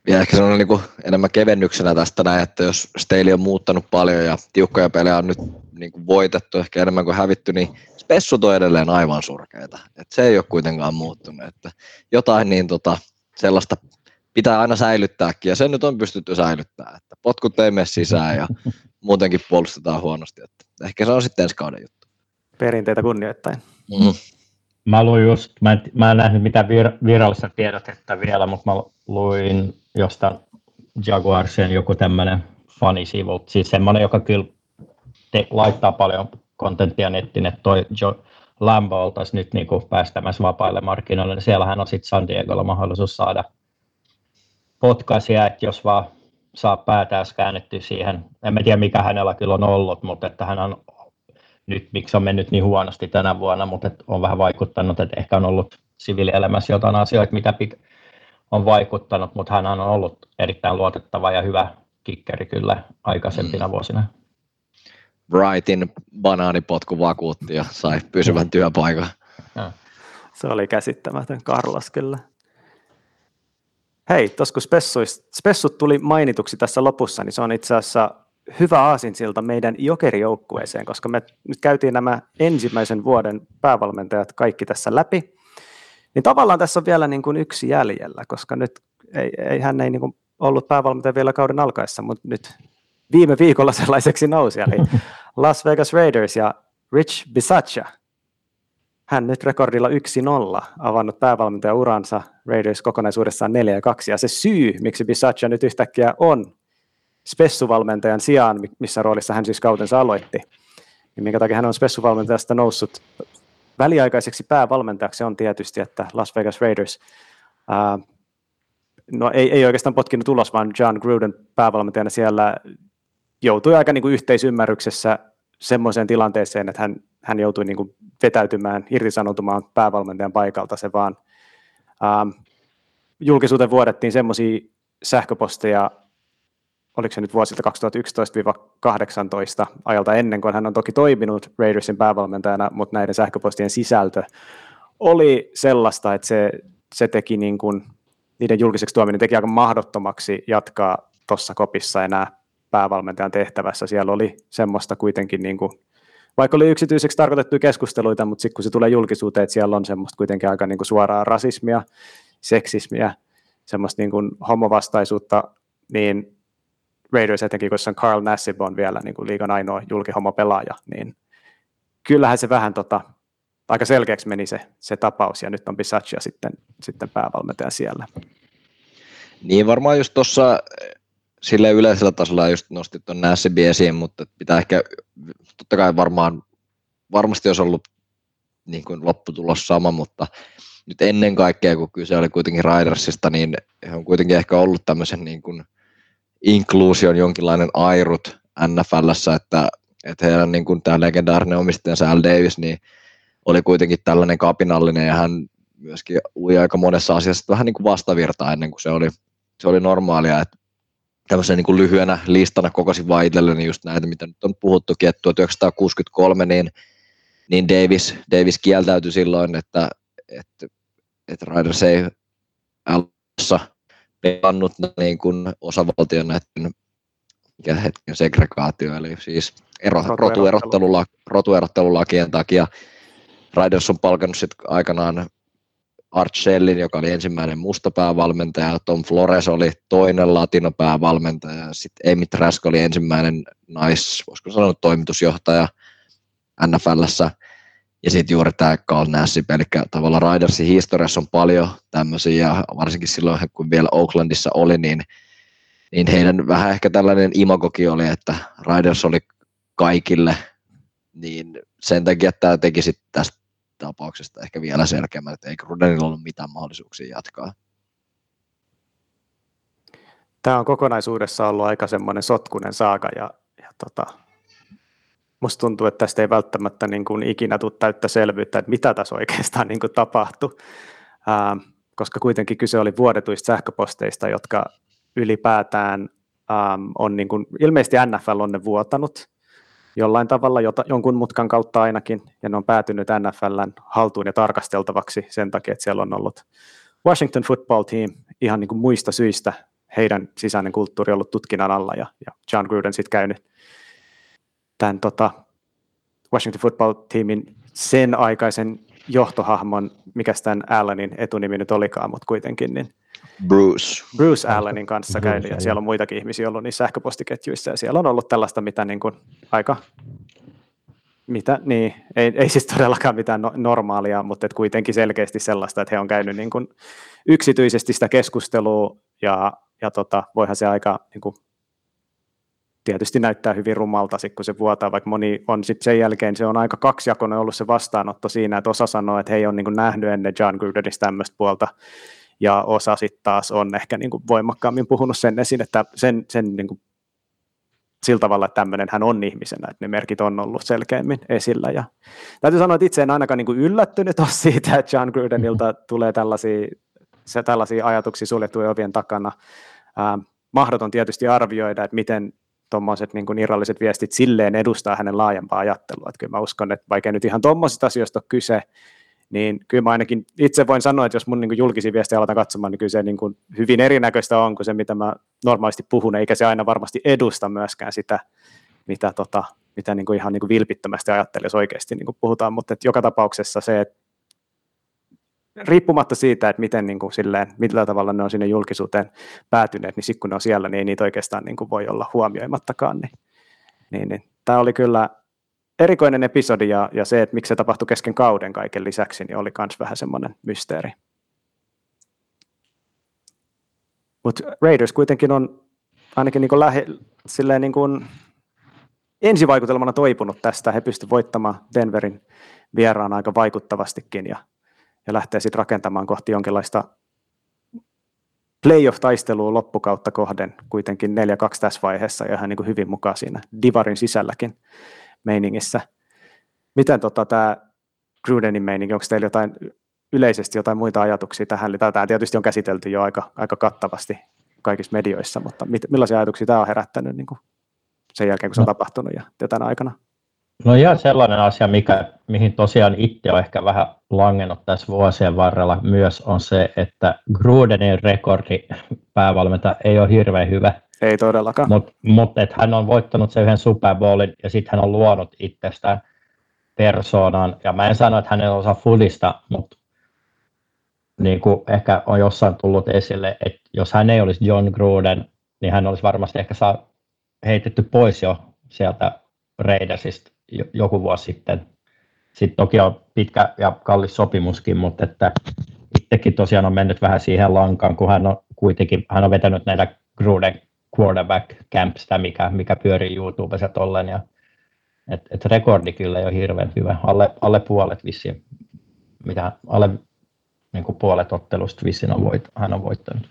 Ja ehkä se on niin kuin enemmän kevennyksenä tästä näin, että jos Staley on muuttanut paljon ja tiukkoja pelejä on nyt niin kuin voitettu ehkä enemmän kuin hävitty, niin spessut on edelleen aivan surkeita. Et se ei ole kuitenkaan muuttunut. Että jotain niin tota, sellaista pitää aina säilyttääkin, ja sen nyt on pystytty säilyttämään, että potkut ei mene sisään ja muutenkin puolustetaan huonosti. Että ehkä se on sitten ensi kauden juttu. Perinteitä kunnioittain. Mm. Mä luin just, mä en, mä en nähnyt mitään vir, virallista tiedotetta vielä, mutta mä luin jostain Jaguarsien joku tämmöinen fanisivulta, siis semmoinen, joka kyllä te, laittaa paljon kontenttia nettiin, että toi jo, Lambo oltaisiin nyt niin kuin päästämässä vapaille markkinoille, niin siellähän on sitten San Diegolla mahdollisuus saada potkaisia, että jos vaan saa päätään käännetty siihen. En tiedä, mikä hänellä kyllä on ollut, mutta että hän on nyt, miksi on mennyt niin huonosti tänä vuonna, mutta että on vähän vaikuttanut, että ehkä on ollut siviilielämässä jotain asioita, mitä pit- on vaikuttanut, mutta hän on ollut erittäin luotettava ja hyvä kikkeri kyllä aikaisempina mm. vuosina. Brightin banaanipotku vakuutti ja sai pysyvän työpaikan. Ja. Se oli käsittämätön Carlos kyllä. Hei, tuossa kun spessut tuli mainituksi tässä lopussa, niin se on itse asiassa hyvä aasinsilta meidän jokerijoukkueeseen, koska me nyt käytiin nämä ensimmäisen vuoden päävalmentajat kaikki tässä läpi. Niin tavallaan tässä on vielä niin kuin yksi jäljellä, koska nyt ei, ei hän ei niin kuin ollut päävalmentaja vielä kauden alkaessa, mutta nyt viime viikolla sellaiseksi nousi, eli Las Vegas Raiders ja Rich Bisaccia hän nyt rekordilla 1-0 avannut päävalmentajan uransa Raiders kokonaisuudessaan 4 2. Ja se syy, miksi Bisaccia nyt yhtäkkiä on spessuvalmentajan sijaan, missä roolissa hän siis kautensa aloitti, niin minkä takia hän on spessuvalmentajasta noussut väliaikaiseksi päävalmentajaksi on tietysti, että Las Vegas Raiders ää, no ei, ei oikeastaan potkinut ulos, vaan John Gruden päävalmentajana siellä joutui aika niin kuin yhteisymmärryksessä semmoiseen tilanteeseen, että hän, hän joutui niin kuin vetäytymään, irtisanoutumaan päävalmentajan paikalta. Se vaan ähm, julkisuuteen vuodettiin semmoisia sähköposteja, oliko se nyt vuosilta 2011-2018 ajalta ennen kuin hän on toki toiminut Raidersin päävalmentajana, mutta näiden sähköpostien sisältö oli sellaista, että se, se teki niin kuin, niiden julkiseksi tuominen teki aika mahdottomaksi jatkaa tuossa kopissa enää päävalmentajan tehtävässä. Siellä oli semmoista kuitenkin, niin kuin, vaikka oli yksityiseksi tarkoitettuja keskusteluita, mutta sitten kun se tulee julkisuuteen, että siellä on semmoista kuitenkin aika niin kuin suoraa rasismia, seksismiä, semmoista niin kuin homovastaisuutta, niin Raiders etenkin, kun se on Carl Nassib on vielä niin kuin liigan ainoa julkihomopelaaja, niin kyllähän se vähän tota, aika selkeäksi meni se, se tapaus, ja nyt on Bisaccia sitten, sitten päävalmentaja siellä. Niin varmaan just tuossa sille yleisellä tasolla just nostit tuon Nassibin esiin, mutta pitää ehkä, totta kai varmaan, varmasti olisi ollut niin kuin lopputulos sama, mutta nyt ennen kaikkea, kun kyse oli kuitenkin Ridersista, niin he on kuitenkin ehkä ollut tämmöisen niin kuin inkluusion jonkinlainen airut NFLssä, että, että heidän niin kuin tämä legendaarinen omistajansa Al Davis, niin oli kuitenkin tällainen kapinallinen ja hän myöskin ui aika monessa asiassa vähän niin kuin vastavirtaa ennen kuin se oli, se oli normaalia, että tämmöisen niin kuin lyhyenä listana kokosin vaan itselleni just näitä, mitä nyt on puhuttukin, että 1963 niin, niin Davis, Davis kieltäytyi silloin, että, että, että Riders ei alussa pelannut niin kuin osavaltion näiden mikä hetken segregaatio, eli siis ero, rotuerottelula, rotuerottelulakien takia. Riders on palkannut sitten aikanaan Art Shellin, joka oli ensimmäinen mustapäävalmentaja, Tom Flores oli toinen latinopäävalmentaja, sitten Amy Trask oli ensimmäinen nais, voisiko sanoa toimitusjohtaja NFLssä, ja sitten juuri tämä Carl Nassib, eli tavallaan Ridersin historiassa on paljon tämmöisiä, ja varsinkin silloin, kun vielä Oaklandissa oli, niin, niin heidän vähän ehkä tällainen imagoki oli, että Riders oli kaikille, niin sen takia tämä teki sitten tästä tapauksesta ehkä vielä selkeämmän, että ei Grudenilla ollut mitään mahdollisuuksia jatkaa. Tämä on kokonaisuudessa ollut aika semmoinen sotkunen saaka ja, ja tota, musta tuntuu, että tästä ei välttämättä niin kuin ikinä tule täyttä selvyyttä, että mitä tässä oikeastaan niin kuin tapahtui, ää, koska kuitenkin kyse oli vuodetuista sähköposteista, jotka ylipäätään ää, on niin kuin, ilmeisesti NFL on ne vuotanut, jollain tavalla jota, jonkun mutkan kautta ainakin, ja ne on päätynyt NFLn haltuun ja tarkasteltavaksi sen takia, että siellä on ollut Washington Football Team ihan niin kuin muista syistä heidän sisäinen kulttuuri ollut tutkinnan alla, ja, ja John Gruden sitten käynyt tämän tota, Washington Football Teamin sen aikaisen johtohahmon, mikä tämän Allenin etunimi nyt olikaan, mutta kuitenkin, niin Bruce. Bruce Allenin kanssa käynyt, ja siellä on muitakin ihmisiä ollut niissä sähköpostiketjuissa, ja siellä on ollut tällaista, mitä niin kuin aika, mitä, niin, ei, ei siis todellakaan mitään no, normaalia, mutta et kuitenkin selkeästi sellaista, että he on käynyt niin kuin yksityisesti sitä keskustelua, ja, ja tota, voihan se aika niin kuin, tietysti näyttää hyvin rumalta, kun se vuotaa, vaikka moni on sitten sen jälkeen, se on aika kaksijakoinen ollut se vastaanotto siinä, että osa sanoo, että he ei ole niin nähnyt ennen John Grudenista tämmöistä puolta, ja osa sitten taas on ehkä niin kuin voimakkaammin puhunut sen esiin, että sen, sen niin kuin sillä tavalla, että tämmöinen hän on ihmisenä, että ne merkit on ollut selkeämmin esillä. Ja täytyy sanoa, että itse en ainakaan niin kuin yllättynyt ole siitä, että John Grudenilta tulee tällaisia, se, tällaisia ajatuksia suljettujen ovien takana. Ähm, mahdoton tietysti arvioida, että miten tuommoiset niin irralliset viestit silleen edustaa hänen laajempaa ajattelua. Että kyllä mä uskon, että vaikka nyt ihan tuommoisista asioista ole kyse, niin kyllä mä ainakin itse voin sanoa, että jos mun niin julkisia viestejä aletaan katsomaan, niin kyllä se niin kuin hyvin erinäköistä on kuin se, mitä mä normaalisti puhun, eikä se aina varmasti edusta myöskään sitä, mitä, tota, mitä niin kuin ihan niin kuin vilpittömästi ajattelee, jos oikeasti niin kuin puhutaan, mutta että joka tapauksessa se, että riippumatta siitä, että miten niin kuin silleen, millä tavalla ne on sinne julkisuuteen päätyneet, niin sitten kun ne on siellä, niin ei niitä oikeastaan niin kuin voi olla huomioimattakaan. Niin, niin, niin. Tämä oli kyllä erikoinen episodi ja, ja se, että miksi se tapahtui kesken kauden kaiken lisäksi, niin oli myös vähän semmoinen mysteeri. Mutta Raiders kuitenkin on ainakin niin lähe, silleen niin kuin ensivaikutelmana toipunut tästä. He pystyivät voittamaan Denverin vieraan aika vaikuttavastikin ja, ja lähtee sitten rakentamaan kohti jonkinlaista playoff-taistelua loppukautta kohden kuitenkin 4-2 tässä vaiheessa ja ihan niin kuin hyvin mukaan siinä Divarin sisälläkin meiningissä. Miten tota, tämä Grudenin meininki, onko teillä jotain yleisesti jotain muita ajatuksia tähän? Tämä tietysti on käsitelty jo aika, aika kattavasti kaikissa medioissa, mutta mit, millaisia ajatuksia tämä on herättänyt niin kuin sen jälkeen, kun se on no. tapahtunut ja tänä aikana? No ihan sellainen asia, mikä, mihin tosiaan itse on ehkä vähän langennut tässä vuosien varrella myös, on se, että Grudenin rekordi päävalmentaja ei ole hirveän hyvä. Ei todellakaan. Mutta mut, hän on voittanut sen yhden Super Bowlin ja sitten hän on luonut itsestään persoonan. Ja mä en sano, että hän ei osaa fudista, mutta niin kuin ehkä on jossain tullut esille, että jos hän ei olisi John Gruden, niin hän olisi varmasti ehkä saa heitetty pois jo sieltä Raidersista joku vuosi sitten. Sitten toki on pitkä ja kallis sopimuskin, mutta että itsekin tosiaan on mennyt vähän siihen lankaan, kun hän on kuitenkin hän on vetänyt näitä Gruden quarterback campsta, mikä, mikä pyörii YouTubessa tollen. Ja, et, et rekordi kyllä ei ole hirveän hyvä. Alle, alle puolet vissiin, mitä alle niin kuin puolet ottelusta vissiin on voit, hän on voittanut.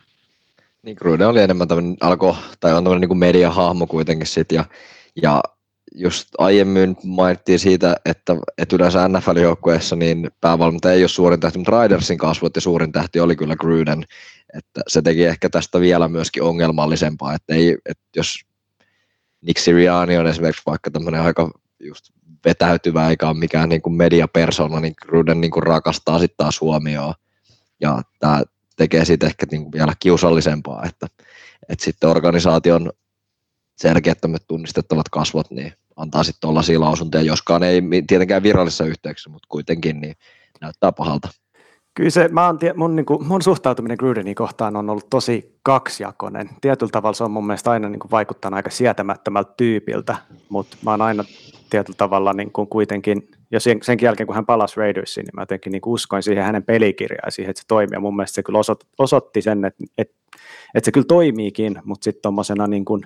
Niin Gruden oli enemmän tämmöinen alko, tai on tämmöinen niin mediahahmo kuitenkin sit, ja, ja just aiemmin mainittiin siitä, että, että yleensä NFL-joukkueessa niin päävalmentaja ei ole suurin tähti, mutta Ridersin kasvot ja suurin tähti oli kyllä Gruden, että se teki ehkä tästä vielä myöskin ongelmallisempaa, että, ei, että jos Nick Sirianni on esimerkiksi vaikka tämmöinen aika just vetäytyvä eikä ole mikään niin kuin mediapersona, niin Gruden niin kuin rakastaa sitten taas huomioon. Ja tämä tekee siitä ehkä niin kuin vielä kiusallisempaa, että, että sitten organisaation selkeät tunnistettavat kasvot, niin antaa sitten tuollaisia lausuntoja, joskaan ei tietenkään virallisessa yhteyksissä, mutta kuitenkin niin näyttää pahalta. Kyllä se, mä oon, mun, niin kuin, mun suhtautuminen Grudenin kohtaan on ollut tosi kaksijakoinen. Tietyllä tavalla se on mun mielestä aina niin kuin, vaikuttanut aika sietämättömältä tyypiltä, mutta mä oon aina tietyllä tavalla niin kuin, kuitenkin, ja sen, senkin jälkeen kun hän palasi Raidersiin, niin mä jotenkin niin kuin, uskoin siihen hänen pelikirjaan ja siihen, että se toimii. Ja mun mielestä se kyllä osoitti sen, että, että, että se kyllä toimiikin, mutta sitten tuommoisena niin kuin,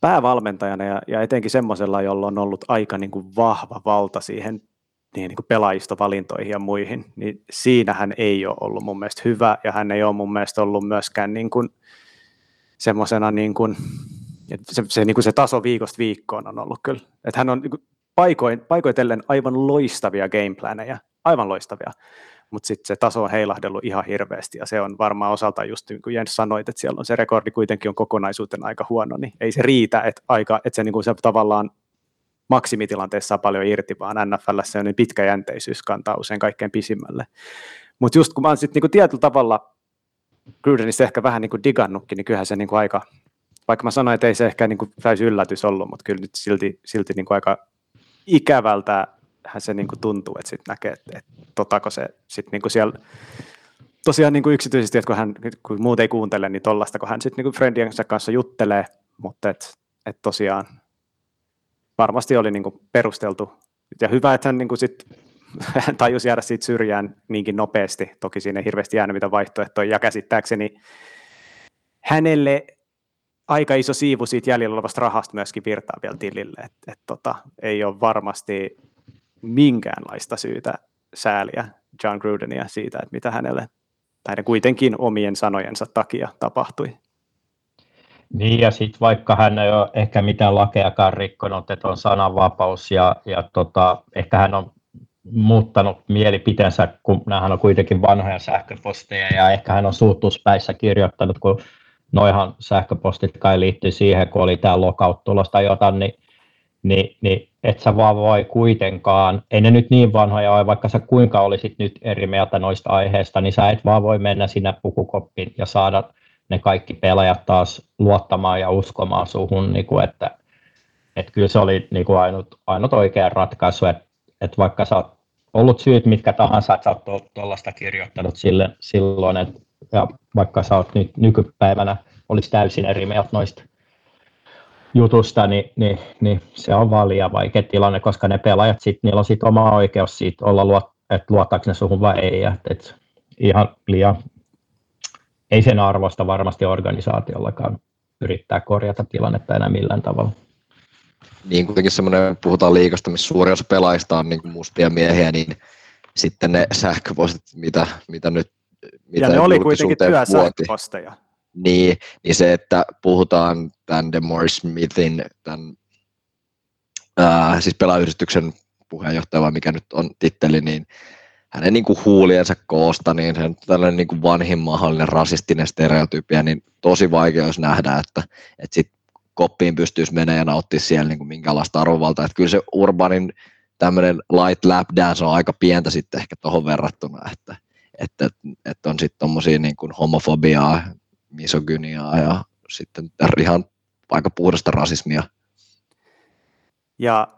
päävalmentajana ja, ja etenkin semmoisella, jolla on ollut aika niin kuin vahva valta siihen niin, kuin pelaajistovalintoihin ja muihin, niin siinä hän ei ole ollut mun mielestä hyvä ja hän ei ole mun mielestä ollut myöskään niin kuin semmoisena niin kuin, se, se, niin kuin se taso viikosta viikkoon on ollut kyllä. Että hän on niin kuin paikoin, paikoitellen aivan loistavia gameplaneja, aivan loistavia, mutta sitten se taso on heilahdellut ihan hirveästi ja se on varmaan osalta just niin kuin Jens sanoit, että siellä on se rekordi kuitenkin on kokonaisuutena aika huono, niin ei se riitä, että, aika, että se, niin kuin se tavallaan maksimitilanteessa saa paljon irti, vaan NFL se on niin pitkäjänteisyys kantaa usein kaikkein pisimmälle. Mutta just kun mä oon sitten niin tietyllä tavalla Grudenista ehkä vähän niin kuin digannutkin, niin kyllähän se kuin aika, vaikka mä sanoin, että ei se ehkä niin kuin täysi yllätys ollut, mutta kyllä nyt silti, silti kuin aika ikävältä se niin kuin tuntuu, että sitten näkee, että, että totako se sitten niin kuin siellä tosiaan niin kuin yksityisesti, että kun, hän, kun muut ei kuuntele, niin tollaista, kun hän sitten niin friendiensä kanssa juttelee, mutta että et tosiaan varmasti oli niin kuin perusteltu. Ja hyvä, että hän niin kuin sit, hän tajusi jäädä siitä syrjään niinkin nopeasti, toki siinä ei hirveästi jäänyt mitä vaihtoehtoja, ja käsittääkseni hänelle aika iso siivu siitä jäljellä olevasta rahasta myöskin virtaa vielä tilille, että et tota, ei ole varmasti minkäänlaista syytä sääliä John Grudenia siitä, että mitä hänelle näiden kuitenkin omien sanojensa takia tapahtui. Niin ja sitten vaikka hän ei ole ehkä mitään lakeakaan rikkonut, että on sananvapaus ja, ja tota, ehkä hän on muuttanut mielipiteensä, kun nämähän on kuitenkin vanhoja sähköposteja ja ehkä hän on suuttuspäissä kirjoittanut, kun noihan sähköpostit kai liittyy siihen, kun oli tämä lockout tulosta jotain, niin, niin, niin et sä vaan voi kuitenkaan, ei ne nyt niin vanhoja ole, vaikka sä kuinka olisit nyt eri mieltä noista aiheista, niin sä et vaan voi mennä sinne pukukoppiin ja saada ne kaikki pelaajat taas luottamaan ja uskomaan suhun, niin kuin, että, että kyllä se oli niin kuin ainut, ainut oikea ratkaisu, että, että vaikka sä oot ollut syyt mitkä tahansa, että sä oot tuollaista kirjoittanut sille, silloin, että, ja vaikka sä oot nyt nykypäivänä olisi täysin eri mieltä noista jutusta, niin, niin, niin, se on vaan liian vaikea tilanne, koska ne pelaajat, sit, niillä on sit oma oikeus siitä olla, luot, että luottaako ne suhun vai ei. että et ihan liian, ei sen arvosta varmasti organisaatiollakaan yrittää korjata tilannetta enää millään tavalla. Niin kuitenkin semmoinen, puhutaan liikasta, missä suuri osa pelaajista on niin kuin mustia miehiä, niin sitten ne sähköpostit, mitä, mitä nyt mitä ja ne oli kuitenkin työsähköposteja. Niin, niin se, että puhutaan tämän DeMore Smithin, tämän ää, siis pelaajyhdistyksen puheenjohtaja, vai mikä nyt on titteli, niin hänen niin kuin huuliensa koosta, niin se on tällainen niin kuin vanhin mahdollinen rasistinen stereotypia, niin tosi vaikea olisi nähdä, että, että sit koppiin pystyisi menemään ja nauttia siellä niin kuin minkälaista arvovaltaa. Että kyllä se Urbanin tämmöinen light lap dance on aika pientä sitten ehkä tuohon verrattuna, että, että, että on sitten tuommoisia niin kuin homofobiaa, misogyniaa ja sitten ihan aika puhdasta rasismia. Ja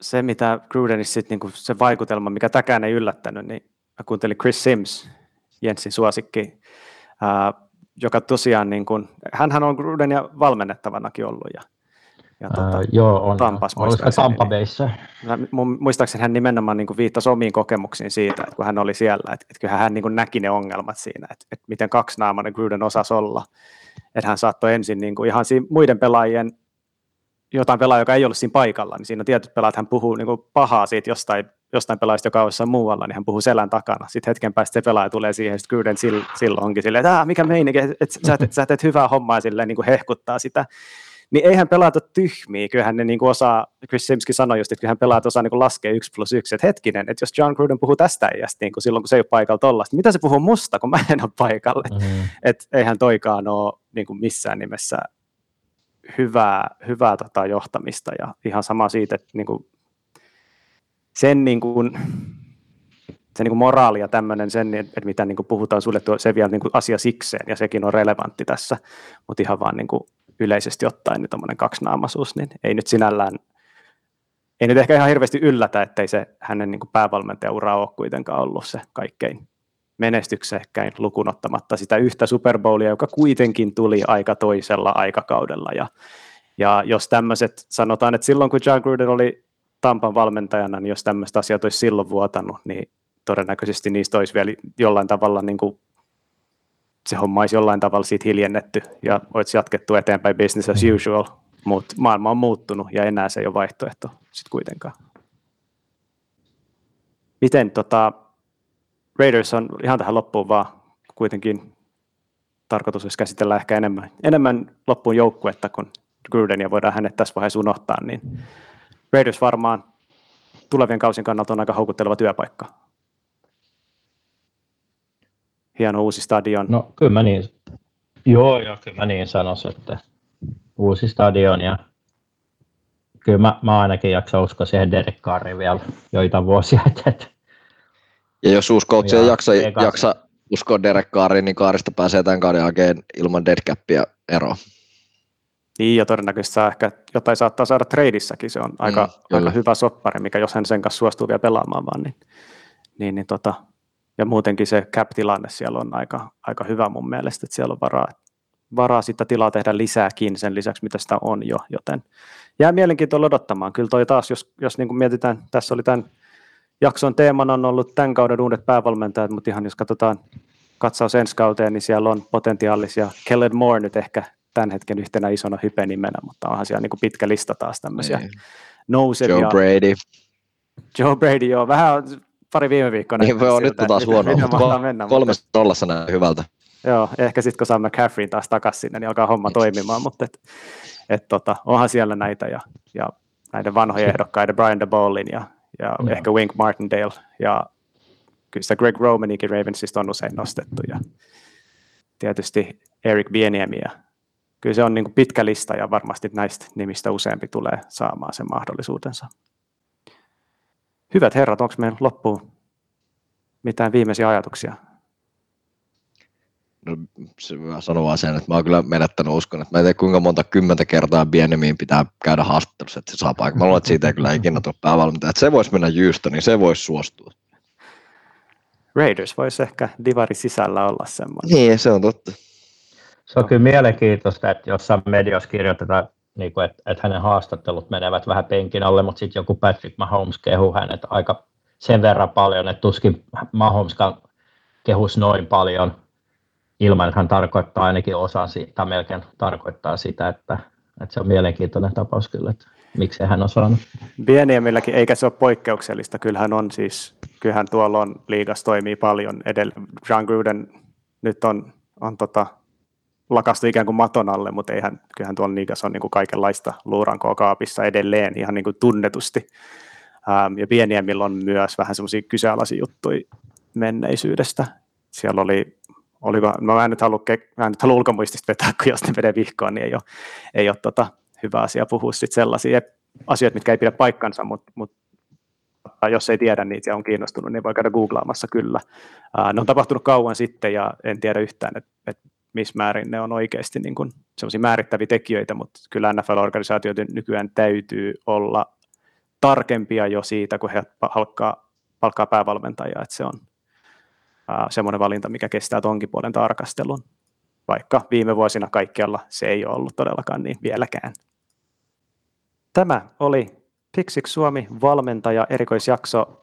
se, mitä Grudenissa sitten, niin se vaikutelma, mikä täkään ei yllättänyt, niin mä kuuntelin Chris Sims, Jensin suosikki, ää, joka tosiaan, niin kuin, hänhän on Grudenia valmennettavanakin ollut ja, ja tuota, uh, joo, on. Tampas, muistaakseni. Tampa Bayssä. Niin, muistaakseni hän nimenomaan niin kuin viittasi omiin kokemuksiin siitä, että kun hän oli siellä, että, että kyllähän hän niin kuin näki ne ongelmat siinä, että, että miten kaksinaamainen Gruden osasi olla. Että hän saattoi ensin niin kuin ihan muiden pelaajien, jotain pelaajia, joka ei ollut siinä paikalla, niin siinä on tietyt pelaajat, hän puhuu niin kuin pahaa siitä jostain, jostain pelaajista, joka on jossain muualla, niin hän puhuu selän takana. Sitten hetken päästä se pelaaja tulee siihen, sitten Gruden silloin onkin silleen, että mikä meininki, että sä, sä teet hyvää hommaa silleen niin kuin hehkuttaa sitä niin eihän pelata tyhmiä, kyllähän ne niin kuin osaa, Chris Simski sanoi just, että kyllähän pelaat osaa niin kuin laskea yksi plus yksi, että hetkinen, että jos John Gruden puhuu tästä iästä niin kuin silloin, kun se ei ole paikalla tollasta, mitä se puhuu musta, kun mä en ole paikalla, mm-hmm. että eihän toikaan ole niin kuin missään nimessä hyvää, hyvää tota johtamista. Ja ihan sama siitä, että niin kuin sen niin kuin, se niin kuin moraali ja tämmöinen, sen, että mitä niin kuin puhutaan sulle, se vielä niin kuin asia sikseen, ja sekin on relevantti tässä, mutta ihan vaan niin kuin yleisesti ottaen niin tuommoinen kaksinaamaisuus, niin ei nyt sinällään, ei nyt ehkä ihan hirveästi yllätä, ettei se hänen niin päävalmentajaura ole kuitenkaan ollut se kaikkein menestyksekkäin lukunottamatta sitä yhtä Super Bowlia, joka kuitenkin tuli aika toisella aikakaudella. Ja, ja jos tämmöiset, sanotaan, että silloin kun John Gruden oli Tampan valmentajana, niin jos tämmöistä asiat olisi silloin vuotanut, niin todennäköisesti niistä olisi vielä jollain tavalla niin kuin se homma olisi jollain tavalla siitä hiljennetty ja olisi jatkettu eteenpäin business as mm. usual, mutta maailma on muuttunut ja enää se ei ole vaihtoehto sitten kuitenkaan. Miten tota, Raiders on ihan tähän loppuun vaan kuitenkin tarkoitus olisi käsitellä ehkä enemmän, enemmän loppuun joukkuetta, kun Gruden ja voidaan hänet tässä vaiheessa unohtaa, niin Raiders varmaan tulevien kausien kannalta on aika houkutteleva työpaikka hieno uusi stadion. No kyllä mä niin, joo, joo, kyllä mä niin sanoisin, että uusi stadion ja kyllä mä, mä ainakin jaksan uskoa siihen Derek Carriin vielä joitain vuosia. Että, ja jos uusi coach ei jaksa, jaksa uskoa Derek Carriin, niin Kaarista pääsee tämän kauden jälkeen ilman deadcappia eroon. Niin, ja todennäköisesti saa ehkä jotain saattaa saada treidissäkin, se on aika, mm, aika hyvä soppari, mikä jos hän sen kanssa suostuu vielä pelaamaan vaan, niin, niin, niin tota, ja muutenkin se cap-tilanne siellä on aika, aika hyvä mun mielestä, että siellä on varaa, varaa sitä tilaa tehdä lisääkin sen lisäksi, mitä sitä on jo, joten jää mielenkiintoista odottamaan. Kyllä toi taas, jos, jos niin kuin mietitään, tässä oli tämän jakson teemana on ollut tämän kauden uudet päävalmentajat, mutta ihan jos katsotaan katsaus ensi kauteen, niin siellä on potentiaalisia. Kellen Moore nyt ehkä tämän hetken yhtenä isona hypenimenä, mutta onhan siellä niin kuin pitkä lista taas tämmöisiä niin. nousevia. Joe Brady. Joe Brady, joo. Vähän pari viime viikkoa. Niin voi on nyt taas huono, mutta kol- kolmesta tollassa näin hyvältä. Joo, ehkä sitten kun saamme McCaffreyin taas takaisin sinne, niin alkaa homma toimimaan, mutta et, et tota, onhan siellä näitä ja, ja näiden vanhojen ehdokkaiden, Brian DeBallin ja, ja no. ehkä Wink Martindale ja kyllä sitä Greg Romanikin Ravensista on usein nostettu ja tietysti Eric Bieniemi ja kyllä se on niin kuin pitkä lista ja varmasti näistä nimistä useampi tulee saamaan sen mahdollisuutensa. Hyvät herrat, onko meillä loppuun mitään viimeisiä ajatuksia? No, se mä sanon vaan sen, että mä oon kyllä menettänyt uskon, että mä en tiedä kuinka monta kymmentä kertaa Bienemiin pitää käydä haastattelussa, että se saa paikan. Mä luulen, että siitä ei kyllä ikinä tule päävalmentaja. Että se voisi mennä Jyystä, niin se voisi suostua. Raiders voisi ehkä divari sisällä olla semmoinen. Niin, se on totta. Se on kyllä mielenkiintoista, että jossain mediassa kirjoitetaan niin kuin, että, että hänen haastattelut menevät vähän penkin alle, mutta sitten joku Patrick Mahomes kehu hänet aika sen verran paljon, että tuskin Mahomeskaan kehus noin paljon ilman, että hän tarkoittaa ainakin osa siitä, melkein tarkoittaa sitä, että, että se on mielenkiintoinen tapaus kyllä, että miksi hän on saanut. Pieniemmilläkin, eikä se ole poikkeuksellista, kyllähän on siis, kyllähän tuolla on liigas toimii paljon edelleen. John Gruden nyt on, on tota, lakastu ikään kuin maton alle, mutta eihän, kyllähän tuolla liigassa on niin kuin kaikenlaista luurankoa kaapissa edelleen ihan niin kuin tunnetusti. Ähm, ja pieniemmillä on myös vähän semmoisia kyseenalaisia juttuja menneisyydestä. Siellä oli, oliko, no mä en nyt halua, mä en nyt halua ulkomuistista vetää, kun jos ne menee vihkoon, niin ei ole, ei ole tota, hyvä asia puhua sit sellaisia asioita, mitkä ei pidä paikkansa, mutta mut, jos ei tiedä niitä ja on kiinnostunut, niin voi käydä googlaamassa kyllä. Äh, ne on tapahtunut kauan sitten ja en tiedä yhtään, että et missä määrin ne on oikeasti niin kuin sellaisia määrittäviä tekijöitä, mutta kyllä NFL-organisaatioiden nykyään täytyy olla tarkempia jo siitä, kun he palkkaa, palkkaa päävalmentajaa, että se on ää, semmoinen valinta, mikä kestää tonkin puolen tarkastelun, vaikka viime vuosina kaikkialla se ei ole ollut todellakaan niin vieläkään. Tämä oli Pixix Suomi valmentaja erikoisjakso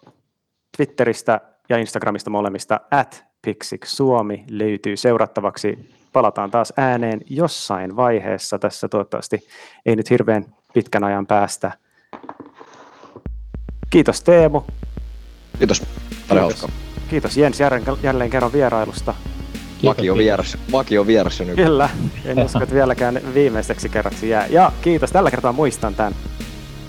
Twitteristä ja Instagramista molemmista at Pixix Suomi löytyy seurattavaksi palataan taas ääneen jossain vaiheessa tässä toivottavasti ei nyt hirveän pitkän ajan päästä. Kiitos Teemu. Kiitos. Paljon hauskaa. Kiitos Jens jälleen, jälleen kerran vierailusta. Vakio vieras, vakio vieras nyt. Kyllä, en usko, että vieläkään viimeiseksi kerraksi jää. Ja kiitos, tällä kertaa muistan tämän.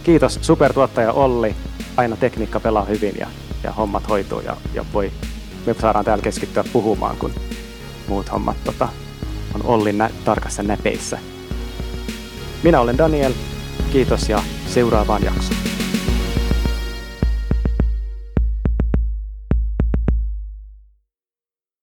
Kiitos supertuottaja Olli. Aina tekniikka pelaa hyvin ja, ja hommat hoituu ja, ja voi, me saadaan täällä keskittyä puhumaan, kun muut hommat tota, on Ollin nä- tarkassa näpeissä. Minä olen Daniel, kiitos ja seuraavaan jaksoon.